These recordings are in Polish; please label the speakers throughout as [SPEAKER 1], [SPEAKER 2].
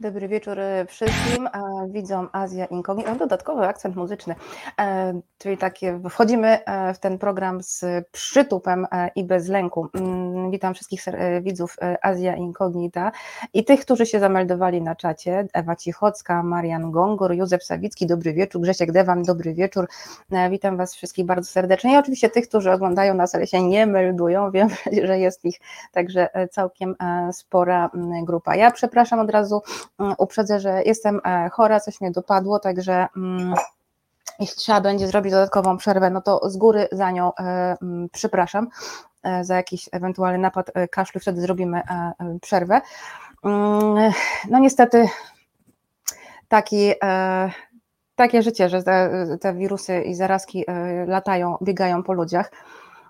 [SPEAKER 1] Dobry wieczór e, wszystkim. Widzą Azja Incognita. Dodatkowy akcent muzyczny, e, czyli takie wchodzimy e, w ten program z przytupem i bez lęku. Mm, witam wszystkich widzów Azja Incognita i tych, którzy się zameldowali na czacie. Ewa Cichocka, Marian Gongor, Józef Sawicki, dobry wieczór, Grzesiek Dewan, dobry wieczór. Witam Was wszystkich bardzo serdecznie i oczywiście tych, którzy oglądają nas, ale się nie meldują. Wiem, że jest ich także całkiem spora mm, grupa. Ja przepraszam od razu uprzedzę, że jestem e, chora, coś mnie dopadło, także mm, jeśli trzeba będzie zrobić dodatkową przerwę, no to z góry za nią e, mm, przepraszam e, za jakiś ewentualny napad kaszlu, wtedy zrobimy przerwę. No niestety taki, takie życie, że te, te wirusy i zarazki latają, biegają po ludziach.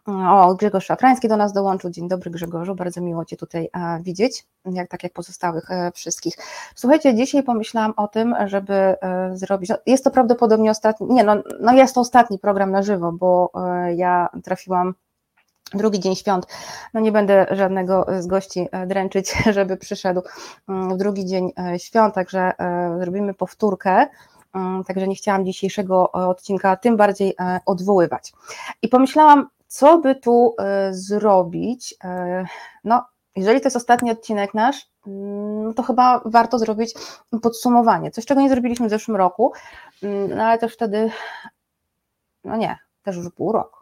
[SPEAKER 1] O, Grzegorz Szafrański do nas dołączył. Dzień dobry Grzegorzu, bardzo miło Cię tutaj e, widzieć, jak tak jak pozostałych e, wszystkich. Słuchajcie, dzisiaj pomyślałam o tym, żeby e, zrobić, no jest to prawdopodobnie ostatni, nie no, no jest to ostatni program na żywo, bo ja trafiłam drugi dzień świąt. No nie będę żadnego z gości dręczyć, żeby przyszedł mm, w drugi dzień świąt, także zrobimy powtórkę. Mm, także nie chciałam dzisiejszego odcinka tym bardziej odwoływać. I pomyślałam, co by tu e, zrobić? E, no, jeżeli to jest ostatni odcinek nasz, mm, to chyba warto zrobić podsumowanie. Coś, czego nie zrobiliśmy w zeszłym roku, mm, no ale też wtedy, no nie, też już pół roku.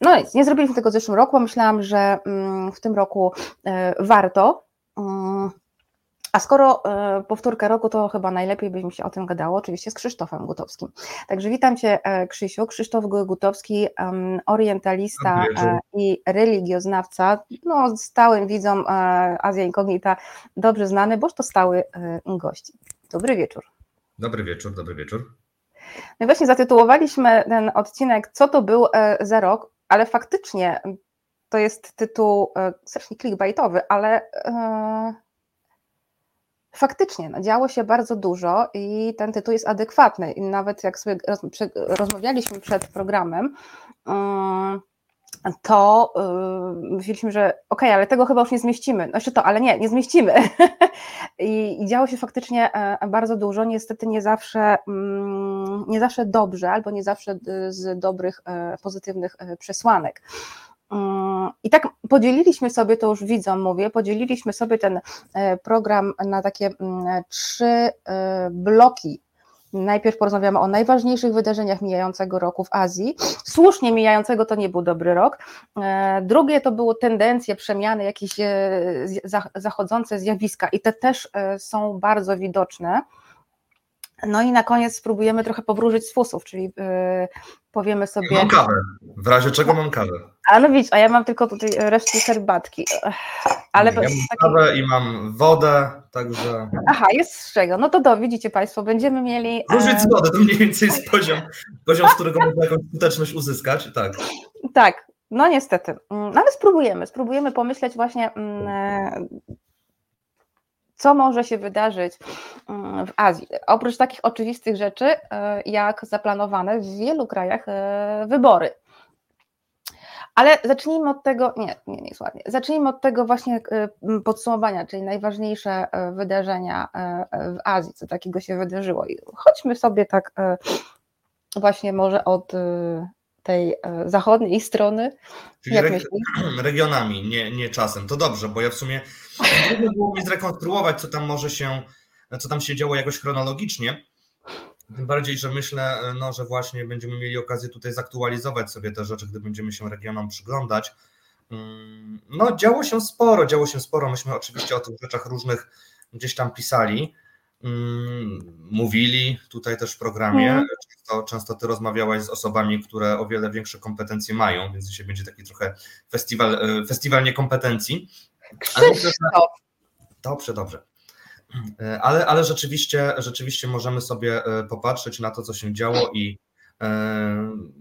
[SPEAKER 1] No nic, nie zrobiliśmy tego w zeszłym roku, myślałam, że mm, w tym roku e, warto. A skoro e, powtórka roku, to chyba najlepiej by mi się o tym gadało, oczywiście z Krzysztofem Gutowskim. Także witam Cię e, Krzysiu, Krzysztof Gutowski, orientalista e, i religioznawca, no stałym widzom Azja Inkognita, dobrze znany, boż to stały gość. Dobry wieczór.
[SPEAKER 2] Dobry wieczór, dobry wieczór.
[SPEAKER 1] No i właśnie zatytułowaliśmy ten odcinek Co to był za rok, ale faktycznie to jest tytuł strasznie clickbaitowy, ale Faktycznie, no, działo się bardzo dużo i ten tytuł jest adekwatny. I nawet jak sobie roz, rozmawialiśmy przed programem, to yy, myśleliśmy, że okej, okay, ale tego chyba już nie zmieścimy. No jeszcze to, ale nie, nie zmieścimy. I, I, działo się faktycznie e, bardzo dużo, niestety nie zawsze, mm, nie zawsze dobrze, albo nie zawsze z dobrych, e, pozytywnych e, przesłanek. I tak podzieliliśmy sobie, to już widzom mówię, podzieliliśmy sobie ten e, program na takie mm, trzy e, bloki. Najpierw porozmawiamy o najważniejszych wydarzeniach mijającego roku w Azji. Słusznie mijającego to nie był dobry rok. E, drugie to były tendencje, przemiany, jakieś zachodzące zjawiska i te też są bardzo widoczne. No i na koniec spróbujemy trochę powróżyć z fusów, czyli yy, powiemy sobie.
[SPEAKER 2] Mam kawę. W razie czego mam kawę.
[SPEAKER 1] A no widzisz, a ja mam tylko tutaj resztki herbatki. Ale
[SPEAKER 2] ja mam taki... kawę i mam wodę, także.
[SPEAKER 1] Aha, jest z czego. No to do, widzicie Państwo, będziemy mieli.
[SPEAKER 2] Różnic z wodę, to mniej więcej jest poziom, poziom z którego można jakąś skuteczność uzyskać. Tak.
[SPEAKER 1] Tak, no niestety. Mm, no ale spróbujemy, spróbujemy pomyśleć właśnie mm, e, co może się wydarzyć mm, w Azji. Oprócz takich oczywistych rzeczy, e, jak zaplanowane w wielu krajach e, wybory. Ale zacznijmy od tego, nie, nie, nie jest. Zacznijmy od tego właśnie e, podsumowania, czyli najważniejsze wydarzenia w Azji, co takiego się wydarzyło. I chodźmy sobie tak właśnie może od tej e, zachodniej strony.
[SPEAKER 2] Czyli Jak regionami, nie, nie czasem. To dobrze, bo ja w sumie trudno było mi zrekonstruować, co tam może się, co tam się działo jakoś chronologicznie. Tym bardziej, że myślę, no, że właśnie będziemy mieli okazję tutaj zaktualizować sobie te rzeczy, gdy będziemy się regionom przyglądać. Mm, no, działo się sporo, działo się sporo. Myśmy oczywiście o tych rzeczach różnych gdzieś tam pisali. Mm, mówili tutaj też w programie. Często, często ty rozmawiałaś z osobami, które o wiele większe kompetencje mają, więc dzisiaj będzie taki trochę festiwal, e, festiwal niekompetencji.
[SPEAKER 1] Krzysztof.
[SPEAKER 2] Dobrze, dobrze. E, ale, ale rzeczywiście, rzeczywiście możemy sobie e, popatrzeć na to, co się działo i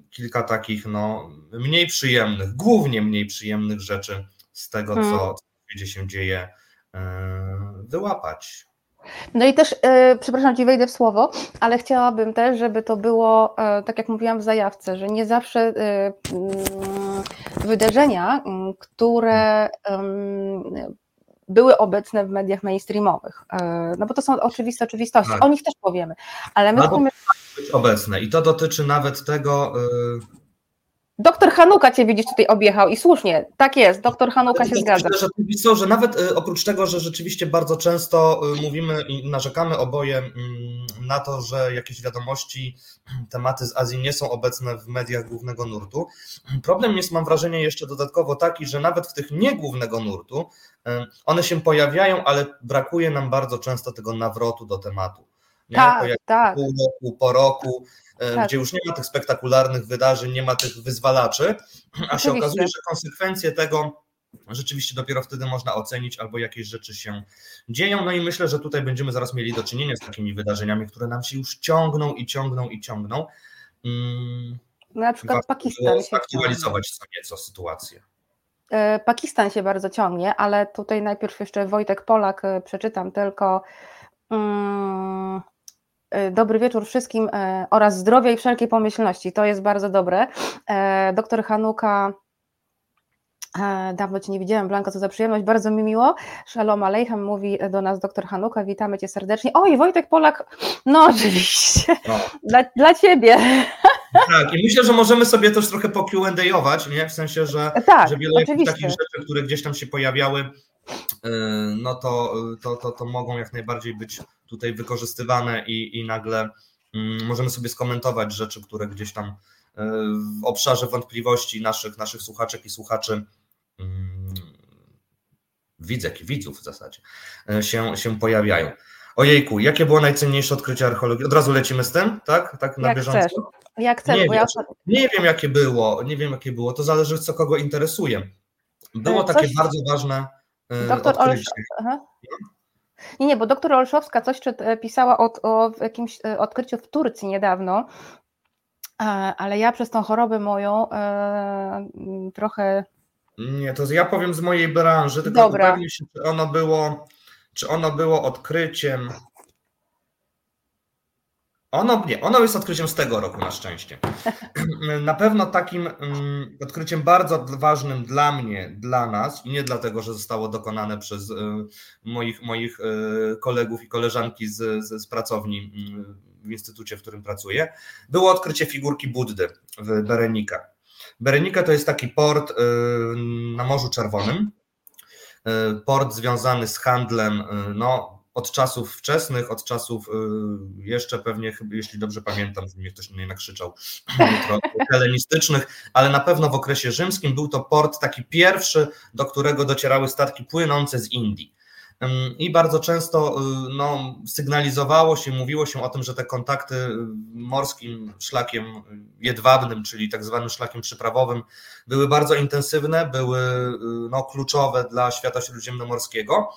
[SPEAKER 2] kilka takich no, mniej przyjemnych, głównie mniej przyjemnych rzeczy z tego, co, hmm. co się dzieje, wyłapać.
[SPEAKER 1] No i też, e, przepraszam Ci, wejdę w słowo, ale chciałabym też, żeby to było, e, tak jak mówiłam w zajawce, że nie zawsze e, mm, wydarzenia, które były obecne w mediach mainstreamowych. No bo to są oczywiste oczywistości, tak. o nich też powiemy, ale my
[SPEAKER 2] powiemy... być obecne i to dotyczy nawet tego,
[SPEAKER 1] Doktor Hanuka cię widzisz tutaj objechał i słusznie, tak jest, doktor Hanuka się zgadza.
[SPEAKER 2] Myślę, że, że nawet y, oprócz tego, że rzeczywiście bardzo często y, mówimy i narzekamy oboje mm, na to, że jakieś wiadomości, tematy z Azji nie są obecne w mediach głównego nurtu, problem jest, mam wrażenie, jeszcze dodatkowo taki, że nawet w tych nie głównego nurtu y, one się pojawiają, ale brakuje nam bardzo często tego nawrotu do tematu.
[SPEAKER 1] Nie? Tak, tak.
[SPEAKER 2] Pół roku, po roku, E, tak. gdzie już nie ma tych spektakularnych wydarzeń, nie ma tych wyzwalaczy, a się okazuje, że konsekwencje tego rzeczywiście dopiero wtedy można ocenić, albo jakieś rzeczy się dzieją. No i myślę, że tutaj będziemy zaraz mieli do czynienia z takimi wydarzeniami, które nam się już ciągną i ciągną i ciągną.
[SPEAKER 1] Hmm, na przykład Pakistan.
[SPEAKER 2] Się aktualizować co nieco sytuację.
[SPEAKER 1] E, Pakistan się bardzo ciągnie, ale tutaj najpierw jeszcze Wojtek Polak e, przeczytam tylko. Hmm, E, dobry wieczór wszystkim e, oraz zdrowia i wszelkiej pomyślności. To jest bardzo dobre. E, doktor Hanuka Dawno Cię nie widziałem, Blanka, co za przyjemność, bardzo mi miło. Shalom Aleichem mówi do nas doktor Hanuka, witamy Cię serdecznie. Oj, Wojtek Polak, no oczywiście, no. Dla, dla Ciebie.
[SPEAKER 2] Tak, i myślę, że możemy sobie też trochę po Q&A-ować, nie? w sensie, że, tak, że wiele takich rzeczy, które gdzieś tam się pojawiały, no to, to, to, to mogą jak najbardziej być tutaj wykorzystywane i, i nagle mm, możemy sobie skomentować rzeczy, które gdzieś tam e, w obszarze wątpliwości naszych, naszych słuchaczek i słuchaczy mm, widzek i widzów w zasadzie e, się, się pojawiają. Ojejku, jakie było najcenniejsze odkrycie archeologii? Od razu lecimy z tym, tak? Tak na
[SPEAKER 1] Jak
[SPEAKER 2] bieżąco?
[SPEAKER 1] Chcesz. Jak chcesz,
[SPEAKER 2] nie,
[SPEAKER 1] bo
[SPEAKER 2] wiem, ja... nie wiem, jakie było, nie wiem, jakie było, to zależy, co kogo interesuje. Było Coś... takie bardzo ważne Doktor odkrycie. Olsz...
[SPEAKER 1] Nie, nie, bo doktor Olszowska coś e, pisała o, o jakimś e, odkryciu w Turcji niedawno, e, ale ja przez tą chorobę moją e, trochę.
[SPEAKER 2] Nie, to ja powiem z mojej branży, tylko Dobra. upewnij się, czy ono było, czy ono było odkryciem ono nie, ono jest odkryciem z tego roku na szczęście. Na pewno takim um, odkryciem bardzo ważnym dla mnie, dla nas, nie dlatego, że zostało dokonane przez y, moich, moich y, kolegów i koleżanki z, z, z pracowni y, w instytucie, w którym pracuję, było odkrycie figurki Buddy w Berenika. Berenika to jest taki port na Morzu Czerwonym, port związany z handlem, no od czasów wczesnych, od czasów y, jeszcze pewnie, jeśli dobrze pamiętam, mnie ktoś nie nakrzyczał, helenistycznych, ale na pewno w okresie rzymskim był to port taki pierwszy, do którego docierały statki płynące z Indii. I bardzo często y, no, sygnalizowało się, mówiło się o tym, że te kontakty morskim szlakiem jedwabnym, czyli tak zwanym szlakiem przyprawowym, były bardzo intensywne, były y, no, kluczowe dla świata śródziemnomorskiego.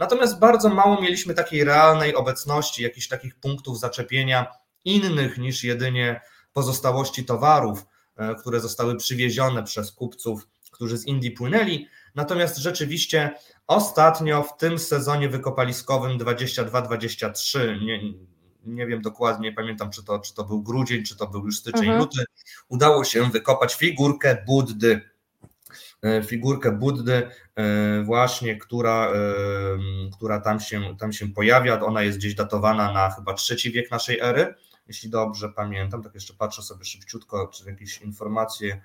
[SPEAKER 2] Natomiast bardzo mało mieliśmy takiej realnej obecności, jakichś takich punktów zaczepienia innych niż jedynie pozostałości towarów, e, które zostały przywiezione przez kupców, którzy z Indii płynęli. Natomiast rzeczywiście ostatnio w tym sezonie wykopaliskowym 22-23, nie, nie wiem dokładnie, pamiętam czy to, czy to był grudzień, czy to był już styczeń, mhm. luty, udało się wykopać figurkę Buddy figurkę Buddy, e, właśnie, która, e, która tam, się, tam się pojawia. Ona jest gdzieś datowana na chyba trzeci wiek naszej ery, jeśli dobrze pamiętam. Tak jeszcze patrzę sobie szybciutko, czy jakieś informacje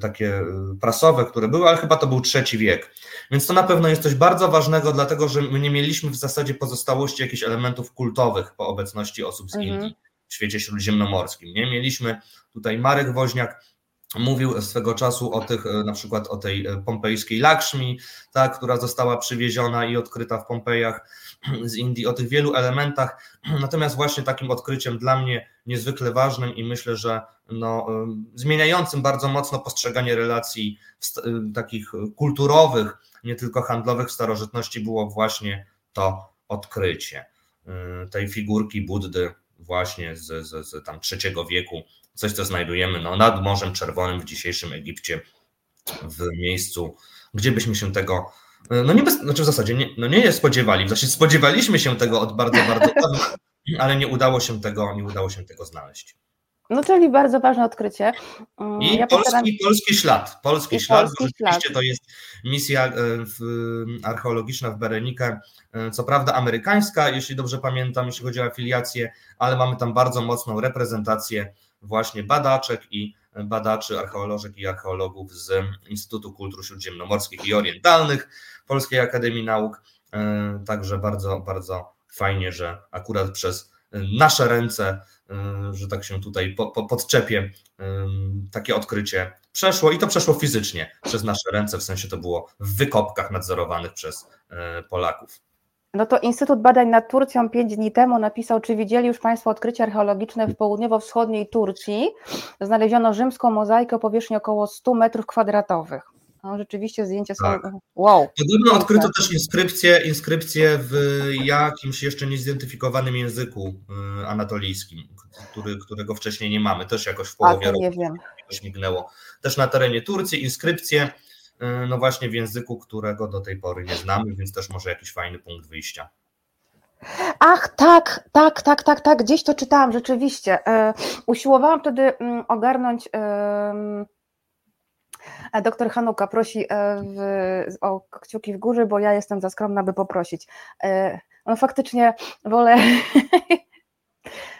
[SPEAKER 2] takie prasowe, które były, ale chyba to był trzeci wiek. Więc to na pewno jest coś bardzo ważnego, dlatego że my nie mieliśmy w zasadzie pozostałości jakichś elementów kultowych po obecności osób z mhm. Indii w świecie śródziemnomorskim. Nie mieliśmy tutaj Marek Woźniak, Mówił swego czasu o tych, e, na przykład o tej e, pompejskiej Lakshmi, tak, która została przywieziona i odkryta w Pompejach z Indii, o tych wielu elementach. Natomiast właśnie takim odkryciem dla mnie niezwykle ważnym i myślę, że no, e, zmieniającym bardzo mocno postrzeganie relacji takich kulturowych, nie tylko handlowych w starożytności było właśnie to odkrycie tej figurki Buddy właśnie z, z, z tam trzeciego wieku coś, co znajdujemy no, nad Morzem Czerwonym w dzisiejszym Egipcie, w miejscu, gdzie byśmy się tego, no nie bez, znaczy w zasadzie nie, no nie spodziewali, w zasadzie spodziewaliśmy się tego od bardzo, bardzo dawna, ale nie udało się tego, nie udało się tego znaleźć. No
[SPEAKER 1] czyli bardzo ważne odkrycie.
[SPEAKER 2] Mm, I ja polski, postaram... polski ślad. Polski I ślad, polski bo rzeczywiście ślad. to jest misja e, archeologiczna w Berenikę, e, co prawda amerykańska, jeśli dobrze pamiętam, jeśli chodzi o afiliację, ale mamy tam bardzo mocną reprezentację właśnie badaczek i badaczy, archeolożek i archeologów z Instytutu Kultur Śródziemnomorskich i Orientalnych Polskiej Akademii Nauk. E, także bardzo, bardzo fajnie, że akurat przez nasze ręce, e, że tak się tutaj po, po, podczepię, e, takie odkrycie przeszło i to przeszło fizycznie przez nasze ręce, w sensie to było w wykopkach nadzorowanych przez Polaków.
[SPEAKER 1] No to Instytut Badań nad Turcją pięć dni temu napisał, czy widzieli już Państwo odkrycie archeologiczne w południowo-wschodniej Turcji. Znaleziono rzymską mozaikę o powierzchni około 100 metrów kwadratowych. No, rzeczywiście zdjęcia są. Tak. Wow.
[SPEAKER 2] Podobno odkryto też inskrypcję, inskrypcję w jakimś jeszcze niezidentyfikowanym języku y, anatolijskim, który, którego wcześniej nie mamy. Też jakoś w połowie roku
[SPEAKER 1] nie wiem.
[SPEAKER 2] śmignęło. Też na terenie Turcji inskrypcje no właśnie w języku, którego do tej pory nie znamy, więc też może jakiś fajny punkt wyjścia.
[SPEAKER 1] Ach, tak, tak, tak, tak, tak, gdzieś to czytałam rzeczywiście. E, usiłowałam wtedy mm, ogarnąć. Doktor Hanuka prosi e, w, o kciuki w górze, bo ja jestem za skromna, by poprosić. No faktycznie wolę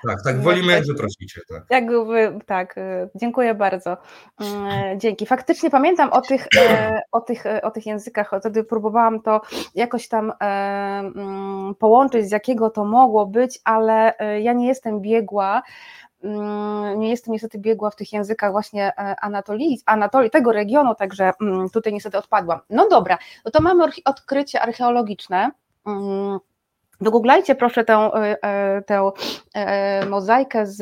[SPEAKER 2] tak, tak, wolimy jak wyprosicie. Tak.
[SPEAKER 1] Jakby, tak, y, dziękuję bardzo. Mm, dzięki. Faktycznie pamiętam o tych, e, o tych, e, o tych językach, wtedy próbowałam to jakoś tam e, mm, połączyć, z jakiego to mogło być, ale ja nie jestem biegła, mm, nie jestem niestety biegła w tych językach właśnie Anatolii, Anatolii tego regionu, także tutaj niestety odpadłam. No dobra, no to mamy odkrycie archeologiczne, Wygooglajcie proszę tę, e, e, tę e, mozaikę z,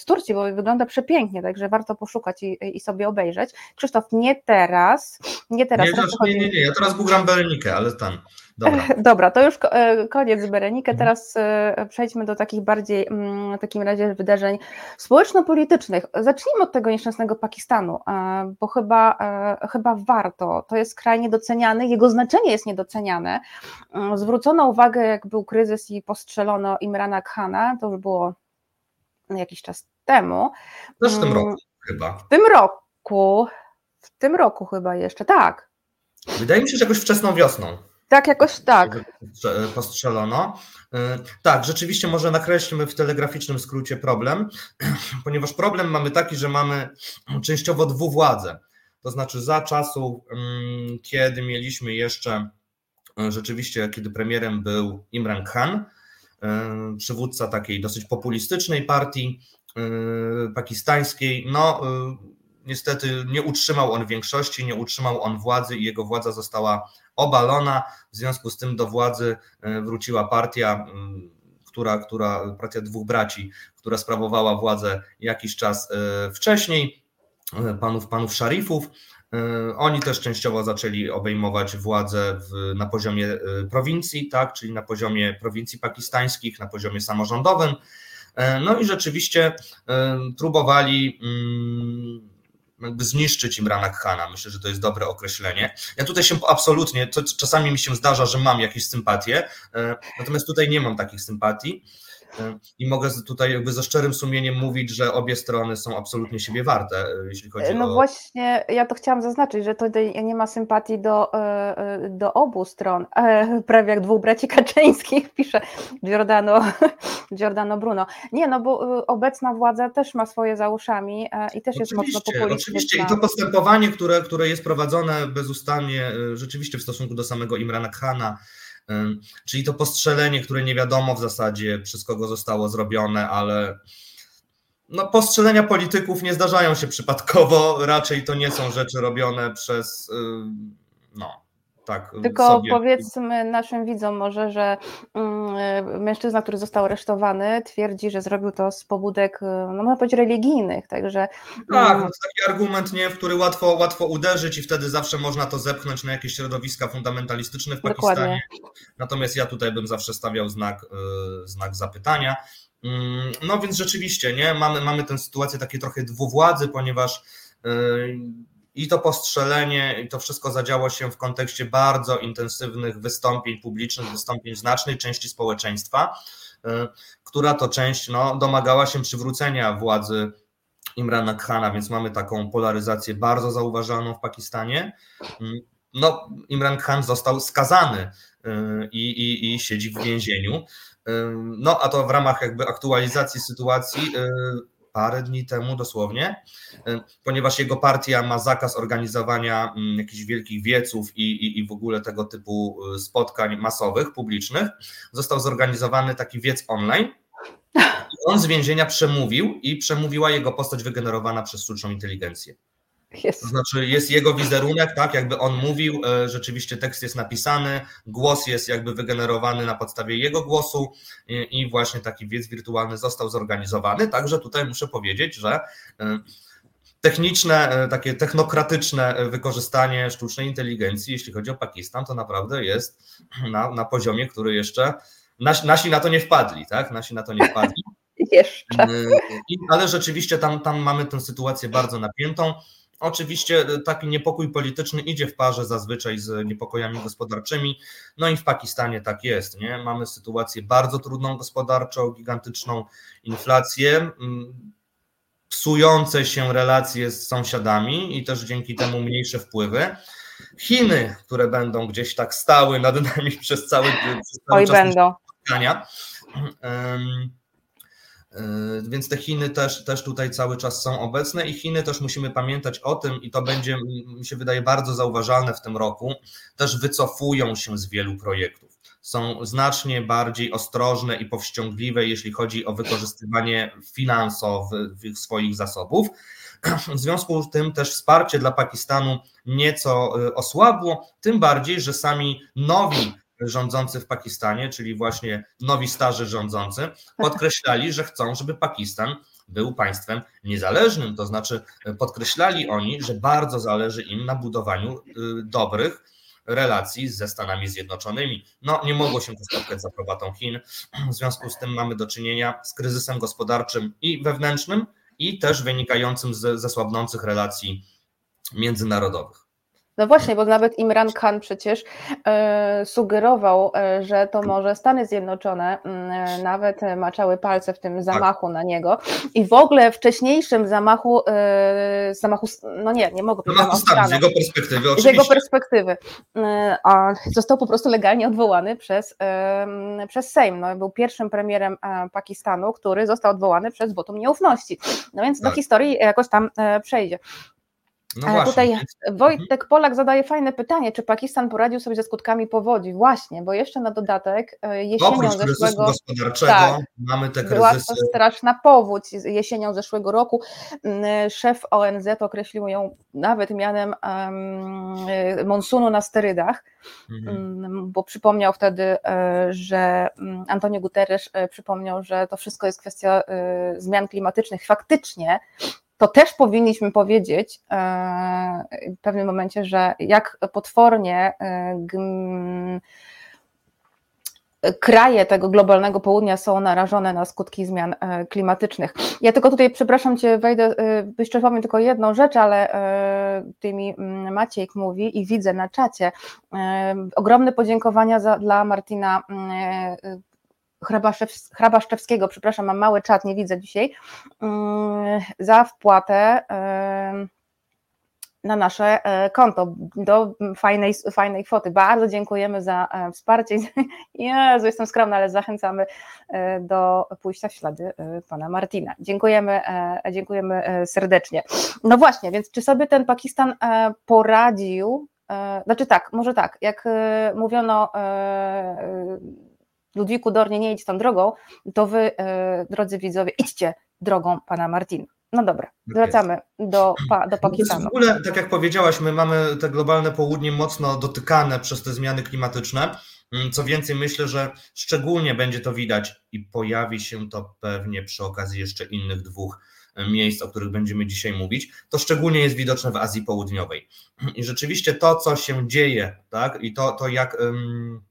[SPEAKER 1] z Turcji, bo wygląda przepięknie, także warto poszukać i, i sobie obejrzeć. Krzysztof, nie teraz, nie teraz.
[SPEAKER 2] Nie, nie, nie, nie, ja teraz googlam Berenikę, ale tam. Dobra.
[SPEAKER 1] Dobra, to już e, koniec z Berenikę. Mhm. Teraz e, przejdźmy do takich bardziej mm, w takim razie wydarzeń społeczno-politycznych. Zacznijmy od tego nieszczęsnego Pakistanu, e, bo chyba, chyba warto. To jest kraj niedoceniany, jego znaczenie jest niedoceniane. Mm, zwrócono uwagę, jak był kryzys i postrzelono Imrana Khana, to już było jakiś czas temu.
[SPEAKER 2] Też w tym mm, roku chyba.
[SPEAKER 1] W tym roku, w tym roku chyba jeszcze, tak.
[SPEAKER 2] Wydaje mi się, że jakoś wczesną wiosną.
[SPEAKER 1] Tak, jakoś tak.
[SPEAKER 2] Postrzelono. Y, tak, rzeczywiście może nakreślmy w telegraficznym skrócie problem, ponieważ problem mamy taki, że mamy częściowo dwuwładzę. To znaczy za czasu, mm, kiedy mieliśmy jeszcze y, rzeczywiście, kiedy premierem był Imran Khan, y, przywódca takiej dosyć populistycznej partii pakistańskiej, no niestety nie utrzymał on większości, nie utrzymał on władzy i jego władza została obalona. W związku z tym do władzy e, wróciła partia, która, która partia dwóch braci, która sprawowała władzę jakiś czas e, wcześniej, e, panów, panów szarifów. Oni też częściowo zaczęli obejmować władzę w, na poziomie prowincji, tak, czyli na poziomie prowincji pakistańskich, na poziomie samorządowym. No i rzeczywiście próbowali jakby zniszczyć Imrana Khana. Myślę, że to jest dobre określenie. Ja tutaj się absolutnie, to czasami mi się zdarza, że mam jakieś sympatie, e, natomiast tutaj nie mam takich sympatii. I mogę tutaj jakby ze szczerym sumieniem mówić, że obie strony są absolutnie siebie warte, e, jeśli chodzi
[SPEAKER 1] no
[SPEAKER 2] o.
[SPEAKER 1] No właśnie, ja to chciałam zaznaczyć, że tutaj nie ma sympatii do, e, do obu stron. E, prawie jak dwóch braci Kaczyńskich, pisze Giordano, Giordano Bruno. Nie, no bo obecna władza też ma swoje za uszami i też jest mocno populistyczna.
[SPEAKER 2] Oczywiście, i to postępowanie, które, które jest prowadzone bezustannie rzeczywiście w stosunku do samego Imrana Khana, Czyli to postrzelenie, które nie wiadomo w zasadzie przez kogo zostało zrobione, ale no, postrzelenia polityków nie zdarzają się przypadkowo, raczej to nie są rzeczy robione przez no, tak,
[SPEAKER 1] Tylko sobie. powiedzmy naszym widzom może, że mm, mężczyzna, który został aresztowany, twierdzi, że zrobił to z pobudek, no można powiedzieć, religijnych, także...
[SPEAKER 2] Tak, mm, to jest taki argument, nie, w który łatwo, łatwo uderzyć i wtedy zawsze można to zepchnąć na jakieś środowiska fundamentalistyczne w Pakistanie. Dokładnie. Natomiast ja tutaj bym zawsze stawiał znak, y, znak zapytania. Mm, no więc rzeczywiście, nie, mamy, mamy tę sytuację takiej trochę dwuwładzy, ponieważ i to postrzelenie, i to wszystko zadziało się w kontekście bardzo intensywnych wystąpień publicznych, wystąpień znacznej części społeczeństwa, która to część no, domagała się przywrócenia władzy Imrana Khana, więc mamy taką polaryzację bardzo zauważalną w Pakistanie. Mm, no, Imran Khan został skazany y, i, i, i siedzi w więzieniu. Y, no, a to w ramach jakby aktualizacji sytuacji y, parę dni temu dosłownie, ponieważ jego partia ma zakaz organizowania mm, jakichś wielkich wieców i, i, i w ogóle tego typu spotkań masowych, publicznych, został zorganizowany taki wiec online. On z więzienia przemówił i przemówiła jego postać wygenerowana przez sztuczną inteligencję. Jest. To znaczy jest jego wizerunek, tak, jakby on mówił, e, rzeczywiście tekst jest napisany, głos jest jakby wygenerowany na podstawie jego głosu i właśnie taki wiec wirtualny został zorganizowany, także tutaj muszę powiedzieć, że e, techniczne, e, takie technokratyczne wykorzystanie sztucznej inteligencji, jeśli chodzi o Pakistan, to naprawdę jest na, na poziomie, który jeszcze nasi, nasi na to nie wpadli, tak? Nasi na to nie wpadli.
[SPEAKER 1] Jeszcze.
[SPEAKER 2] Ale rzeczywiście tam, tam mamy tę sytuację bardzo napiętą. Oczywiście e, taki niepokój polityczny idzie w parze zazwyczaj z niepokojami gospodarczymi, no i w Pakistanie tak jest. Nie? Mamy sytuację bardzo trudną gospodarczo, gigantyczną inflację, mm, psujące się relacje z sąsiadami i też dzięki temu mniejsze wpływy. Chiny, które będą gdzieś tak stały nad nami przez cały, przez cały
[SPEAKER 1] Oj, czas będą.
[SPEAKER 2] spotkania. Więc te Chiny też, też tutaj cały czas są obecne i Chiny też musimy pamiętać o tym, i to będzie, mi się wydaje, bardzo zauważalne w tym roku, też wycofują się z wielu projektów. Są znacznie bardziej ostrożne i powściągliwe, jeśli chodzi o wykorzystywanie finansowych swoich zasobów. W związku z tym też wsparcie dla Pakistanu nieco yy, osłabło, tym bardziej, że sami nowi rządzący w Pakistanie, czyli właśnie nowi starzy rządzący, podkreślali, że chcą, żeby Pakistan był państwem niezależnym. To znaczy, podkreślali oni, że bardzo zależy im na budowaniu y, dobrych relacji ze Stanami Zjednoczonymi. No, nie mogło się to spotkać z aprobatą Chin. W związku z tym mamy do czynienia z kryzysem gospodarczym i wewnętrznym, i też wynikającym z, ze słabnących relacji międzynarodowych.
[SPEAKER 1] No właśnie, bo nawet Imran Khan przecież e, sugerował, e, że to może Stany Zjednoczone mm, e, nawet maczały palce w tym tak. zamachu tak. na niego i w ogóle wcześniejszym zamachu, zamachu no nie, nie mogę
[SPEAKER 2] powiedzieć. Zamachu Stanów, z jego perspektywy oczywiście.
[SPEAKER 1] Z jego perspektywy. A został po prostu legalnie odwołany przez, przez Sejm. No, był pierwszym premierem Pakistanu, który został odwołany przez wotum nieufności. No więc tak. do historii jakoś tam przejdzie. No właśnie. Tutaj Wojtek Polak zadaje fajne pytanie, czy Pakistan poradził sobie ze skutkami powodzi? Właśnie, bo jeszcze na dodatek e, jesienią Oprócz zeszłego
[SPEAKER 2] gospodarczego tak, mamy te kryzysy. Była to
[SPEAKER 1] straszna powódź jesienią zeszłego roku. Mm, szef ONZ określił ją nawet mianem um, monsunu na sterydach, mhm. Mm, bo przypomniał wtedy, e, że mm, Antonio Guterres przypomniał, że to wszystko jest kwestia zmian klimatycznych. Faktycznie to też powinniśmy powiedzieć e, w pewnym momencie, że jak potwornie e, kraje tego globalnego południa są narażone na skutki zmian e, klimatycznych. Ja tylko tutaj, przepraszam Cię, wejdę, jeszcze powiem tylko jedną rzecz, ale ty mi Maciejk mówi i widzę na czacie. Ogromne podziękowania za, dla Martina Hrabaszczewskiego, przepraszam, mam mały czat, nie widzę dzisiaj, mm, za wpłatę na nasze e, konto do fajnej, fajnej kwoty. Bardzo dziękujemy za e, wsparcie. Jezu, jestem skromna, ale zachęcamy e, do pójścia w ślady pana Martina. Dziękujemy, dziękujemy serdecznie. No właśnie, więc czy sobie ten Pakistan poradził? Znaczy tak, może tak, jak mówiono Ludwiku Dornie, nie idź tą drogą, to wy, e, drodzy widzowie, idźcie drogą pana Martina. No dobra, tak wracamy do, do Pakistanu.
[SPEAKER 2] W ogóle, tak jak powiedziałaś, my mamy te globalne południe mocno dotykane przez te zmiany klimatyczne. Mm, co więcej, myślę, że szczególnie będzie to widać i pojawi się to pewnie przy okazji jeszcze innych dwóch e, miejsc, o których będziemy dzisiaj mówić. To szczególnie jest widoczne w Azji Południowej. I rzeczywiście to, co się dzieje, tak, i to, to jak. Um,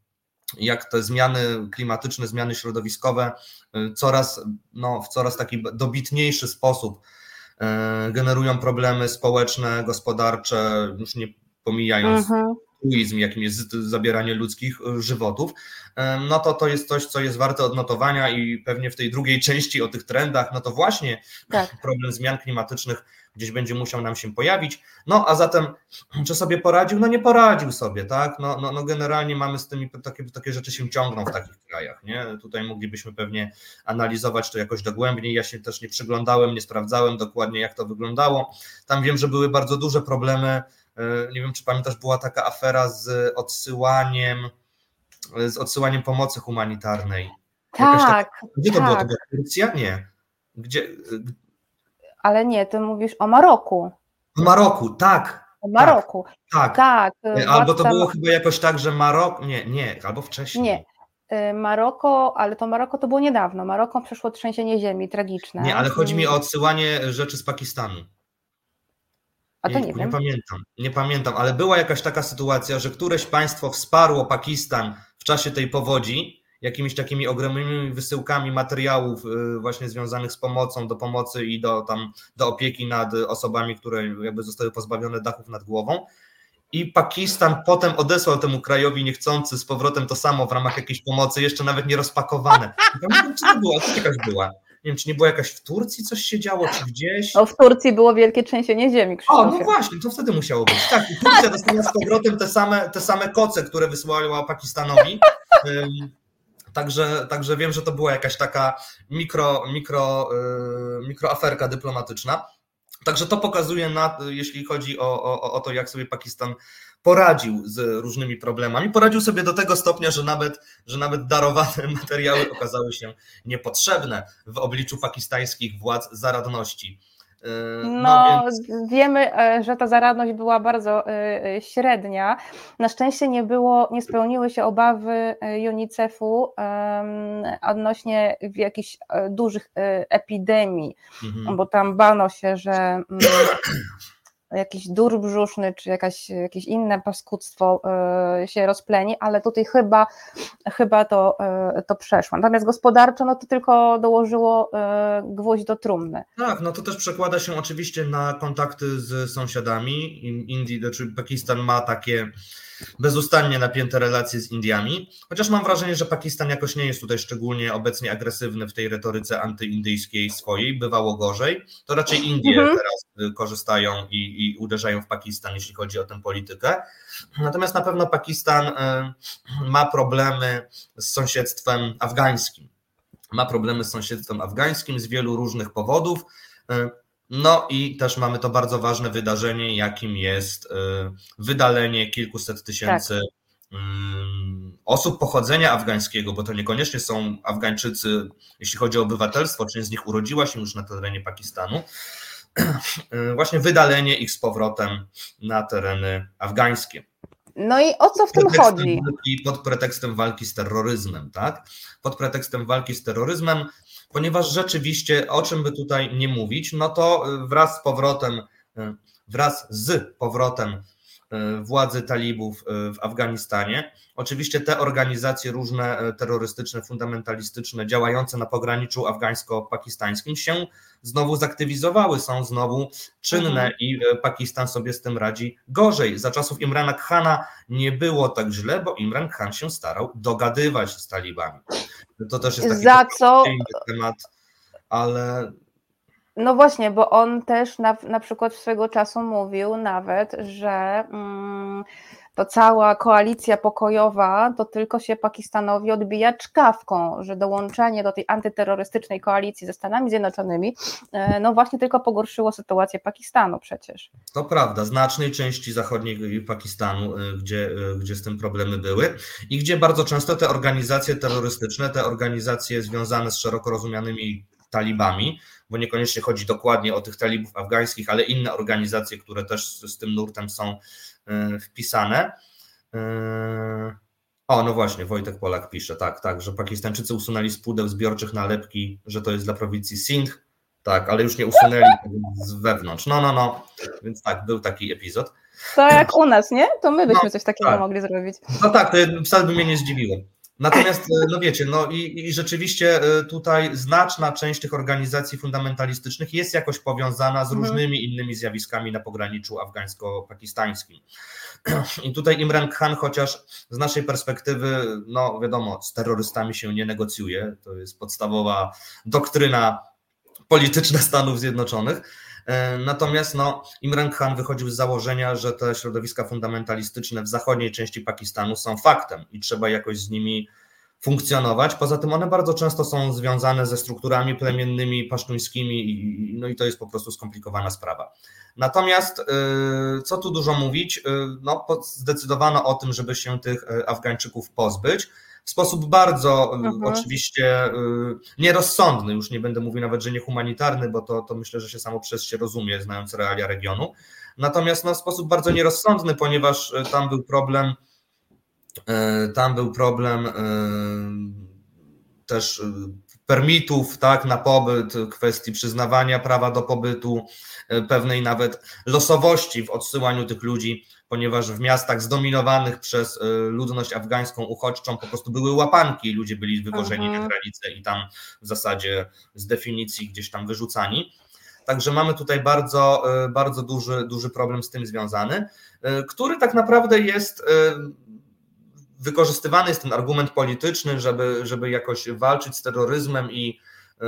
[SPEAKER 2] jak te zmiany klimatyczne, zmiany środowiskowe y, coraz, no, w coraz taki dobitniejszy sposób generują problemy społeczne, gospodarcze, już nie pomijając mhm truizm, jakim jest zabieranie ludzkich e, żywotów, no to to jest coś, co jest warte odnotowania i pewnie w tej drugiej części o tych trendach, no to właśnie tak. problem zmian klimatycznych gdzieś będzie musiał nam się pojawić. No a zatem, czy sobie poradził? No nie poradził sobie, tak? No, no, no generalnie mamy z tymi, takie, takie rzeczy się ciągną w takich krajach, nie? Tutaj moglibyśmy pewnie analizować to jakoś dogłębniej. Ja się też nie przyglądałem, nie sprawdzałem dokładnie, jak to wyglądało. Tam wiem, że były bardzo duże problemy E, nie wiem, czy pamiętasz, była taka afera z odsyłaniem, z odsyłaniem pomocy humanitarnej.
[SPEAKER 1] Tak.
[SPEAKER 2] Gdzie
[SPEAKER 1] to
[SPEAKER 2] tak. było? To była Turcja? Nie. Gdzie?
[SPEAKER 1] Ale nie, ty mówisz o Maroku.
[SPEAKER 2] O Maroku, tak.
[SPEAKER 1] O Maroku.
[SPEAKER 2] Tak.
[SPEAKER 1] tak.
[SPEAKER 2] tak. Albo to było chyba jakoś tak, że Marok. Nie, nie, albo wcześniej.
[SPEAKER 1] Nie. E, Maroko, ale to Maroko to było niedawno. Maroko przeszło trzęsienie ziemi tragiczne.
[SPEAKER 2] Nie, ale chodzi mi o odsyłanie rzeczy z Pakistanu.
[SPEAKER 1] A to nie, nie
[SPEAKER 2] wiem. Nie pamiętam, nie pamiętam, ale była jakaś taka sytuacja, że któreś państwo wsparło Pakistan w czasie tej powodzi jakimiś takimi ogromnymi wysyłkami materiałów y, właśnie związanych z pomocą, do pomocy i do, tam, do opieki nad osobami, które jakby zostały pozbawione dachów nad głową. I Pakistan potem odesłał temu krajowi niechcący z powrotem to samo w ramach jakiejś pomocy, jeszcze nawet nie rozpakowane. Nie pamiętam, czy to była, czy jakaś była nie wiem, czy nie było jakaś w Turcji coś się działo, czy gdzieś.
[SPEAKER 1] No w Turcji było wielkie trzęsienie ziemi.
[SPEAKER 2] Krzysztofie. O, no właśnie, to wtedy musiało być. Tak, i Turcja dostała z powrotem te same, te same koce, które wysłała Pakistanowi. Także, także wiem, że to była jakaś taka mikro, mikro, yy, mikroaferka dyplomatyczna. Także to pokazuje, na, jeśli chodzi o, o, o to, jak sobie Pakistan poradził z różnymi problemami. Poradził sobie do tego stopnia, że nawet, że nawet darowane materiały okazały się niepotrzebne w obliczu pakistańskich władz zaradności.
[SPEAKER 1] Yy, no, no więc... wiemy, e, że ta zaradność była bardzo e, e, średnia. Na szczęście nie było, nie spełniły się obawy UNICEF-u odnośnie jakichś dużych epidemii, mhm. bo tam bano się, że mm, jakiś dur brzuszny, czy jakaś, jakieś inne paskudztwo e, się rozpleni, ale tutaj chyba, chyba to, e, to przeszło. Natomiast gospodarczo, no to tylko dołożyło e, gwóźdź do trumny.
[SPEAKER 2] Tak, no to też przekłada się oczywiście na kontakty z sąsiadami. Indii, znaczy Pakistan ma takie bezustannie napięte relacje z Indiami, chociaż mam wrażenie, że Pakistan jakoś nie jest tutaj szczególnie obecnie agresywny w tej retoryce antyindyjskiej swojej, bywało gorzej, to raczej Indie mhm. teraz y, korzystają i, i uderzają w Pakistan, jeśli chodzi o tę politykę. Natomiast na pewno Pakistan y, ma problemy z sąsiedztwem afgańskim. Ma problemy z sąsiedztwem afgańskim z wielu różnych powodów. No i też mamy to bardzo ważne wydarzenie, jakim jest y, wydalenie kilkuset tysięcy tak. Mm, osób pochodzenia afgańskiego, bo to niekoniecznie są Afgańczycy, jeśli chodzi o obywatelstwo, część z nich urodziła się już na terenie Pakistanu. Y, właśnie wydalenie ich z powrotem na tereny afgańskie.
[SPEAKER 1] No i o co w tym chodzi?
[SPEAKER 2] Walki, pod pretekstem walki z terroryzmem, tak? Pod pretekstem walki z terroryzmem ponieważ rzeczywiście, o czym by tutaj nie mówić, no to y, wraz z powrotem, y, wraz z powrotem władzy talibów w Afganistanie. Oczywiście te organizacje różne terrorystyczne, fundamentalistyczne, działające na pograniczu afgańsko-pakistańskim się znowu zaktywizowały, są znowu czynne mhm. i Pakistan sobie z tym radzi gorzej. Za czasów Imrana Khana nie było tak źle, bo Imran Khan się starał dogadywać z talibami. To też jest taki
[SPEAKER 1] Za co?
[SPEAKER 2] temat, ale
[SPEAKER 1] no właśnie, bo on też na, na przykład swego czasu mówił nawet, że mm, to cała koalicja pokojowa to tylko się Pakistanowi odbija czkawką, że dołączenie do tej antyterrorystycznej koalicji ze Stanami Zjednoczonymi e, no właśnie tylko pogorszyło sytuację Pakistanu przecież.
[SPEAKER 2] To prawda, znacznej części zachodniej Pakistanu, e, gdzie, e, gdzie z tym problemy były i gdzie bardzo często te organizacje terrorystyczne, te organizacje związane z szeroko rozumianymi talibami, bo niekoniecznie chodzi dokładnie o tych talibów afgańskich, ale inne organizacje, które też z tym nurtem są E, wpisane. E, o, no właśnie, Wojtek Polak pisze, tak, tak, że Pakistańczycy usunęli z pudeł zbiorczych nalepki, że to jest dla prowincji Sindh, tak, ale już nie usunęli z wewnątrz. No, no, no, więc tak, był taki epizod.
[SPEAKER 1] To jak u nas, nie? To my byśmy no, coś takiego tak. mogli zrobić.
[SPEAKER 2] No tak, to wcale by mnie nie zdziwiło. Natomiast, e, no wiecie, no i, i, rzeczywiście e, tutaj znaczna część tych organizacji fundamentalistycznych jest jakoś powiązana z mhm. różnymi innymi zjawiskami na pograniczu afgańsko-pakistańskim. I tutaj Imran Khan, chociaż z naszej perspektywy, no wiadomo, z terrorystami się nie negocjuje, to jest podstawowa doktryna polityczna Stanów Zjednoczonych. E, natomiast no, Imran Khan wychodził z założenia, że te środowiska fundamentalistyczne w zachodniej części Pakistanu są faktem i trzeba jakoś z nimi funkcjonować. Poza tym one bardzo często są związane ze strukturami plemiennymi, pasztuńskimi, i, no i to jest po prostu skomplikowana sprawa. Natomiast y, co tu dużo mówić, y, no, zdecydowano o tym, żeby się tych Afgańczyków pozbyć w sposób bardzo mhm. oczywiście nierozsądny, już nie będę mówił nawet, że niehumanitarny, bo to, to myślę, że się samo przez się rozumie, znając realia regionu. Natomiast no, w sposób bardzo nierozsądny, ponieważ tam był problem tam był problem też permitów tak, na pobyt, kwestii przyznawania prawa do pobytu, pewnej nawet losowości w odsyłaniu tych ludzi, ponieważ w miastach zdominowanych przez ludność afgańską uchodźczą po prostu były łapanki, ludzie byli wywożeni na granicę i tam w zasadzie z definicji gdzieś tam wyrzucani. Także mamy tutaj bardzo, bardzo duży, duży problem z tym związany, który tak naprawdę jest wykorzystywany jest ten argument polityczny, żeby, żeby jakoś walczyć z terroryzmem i e,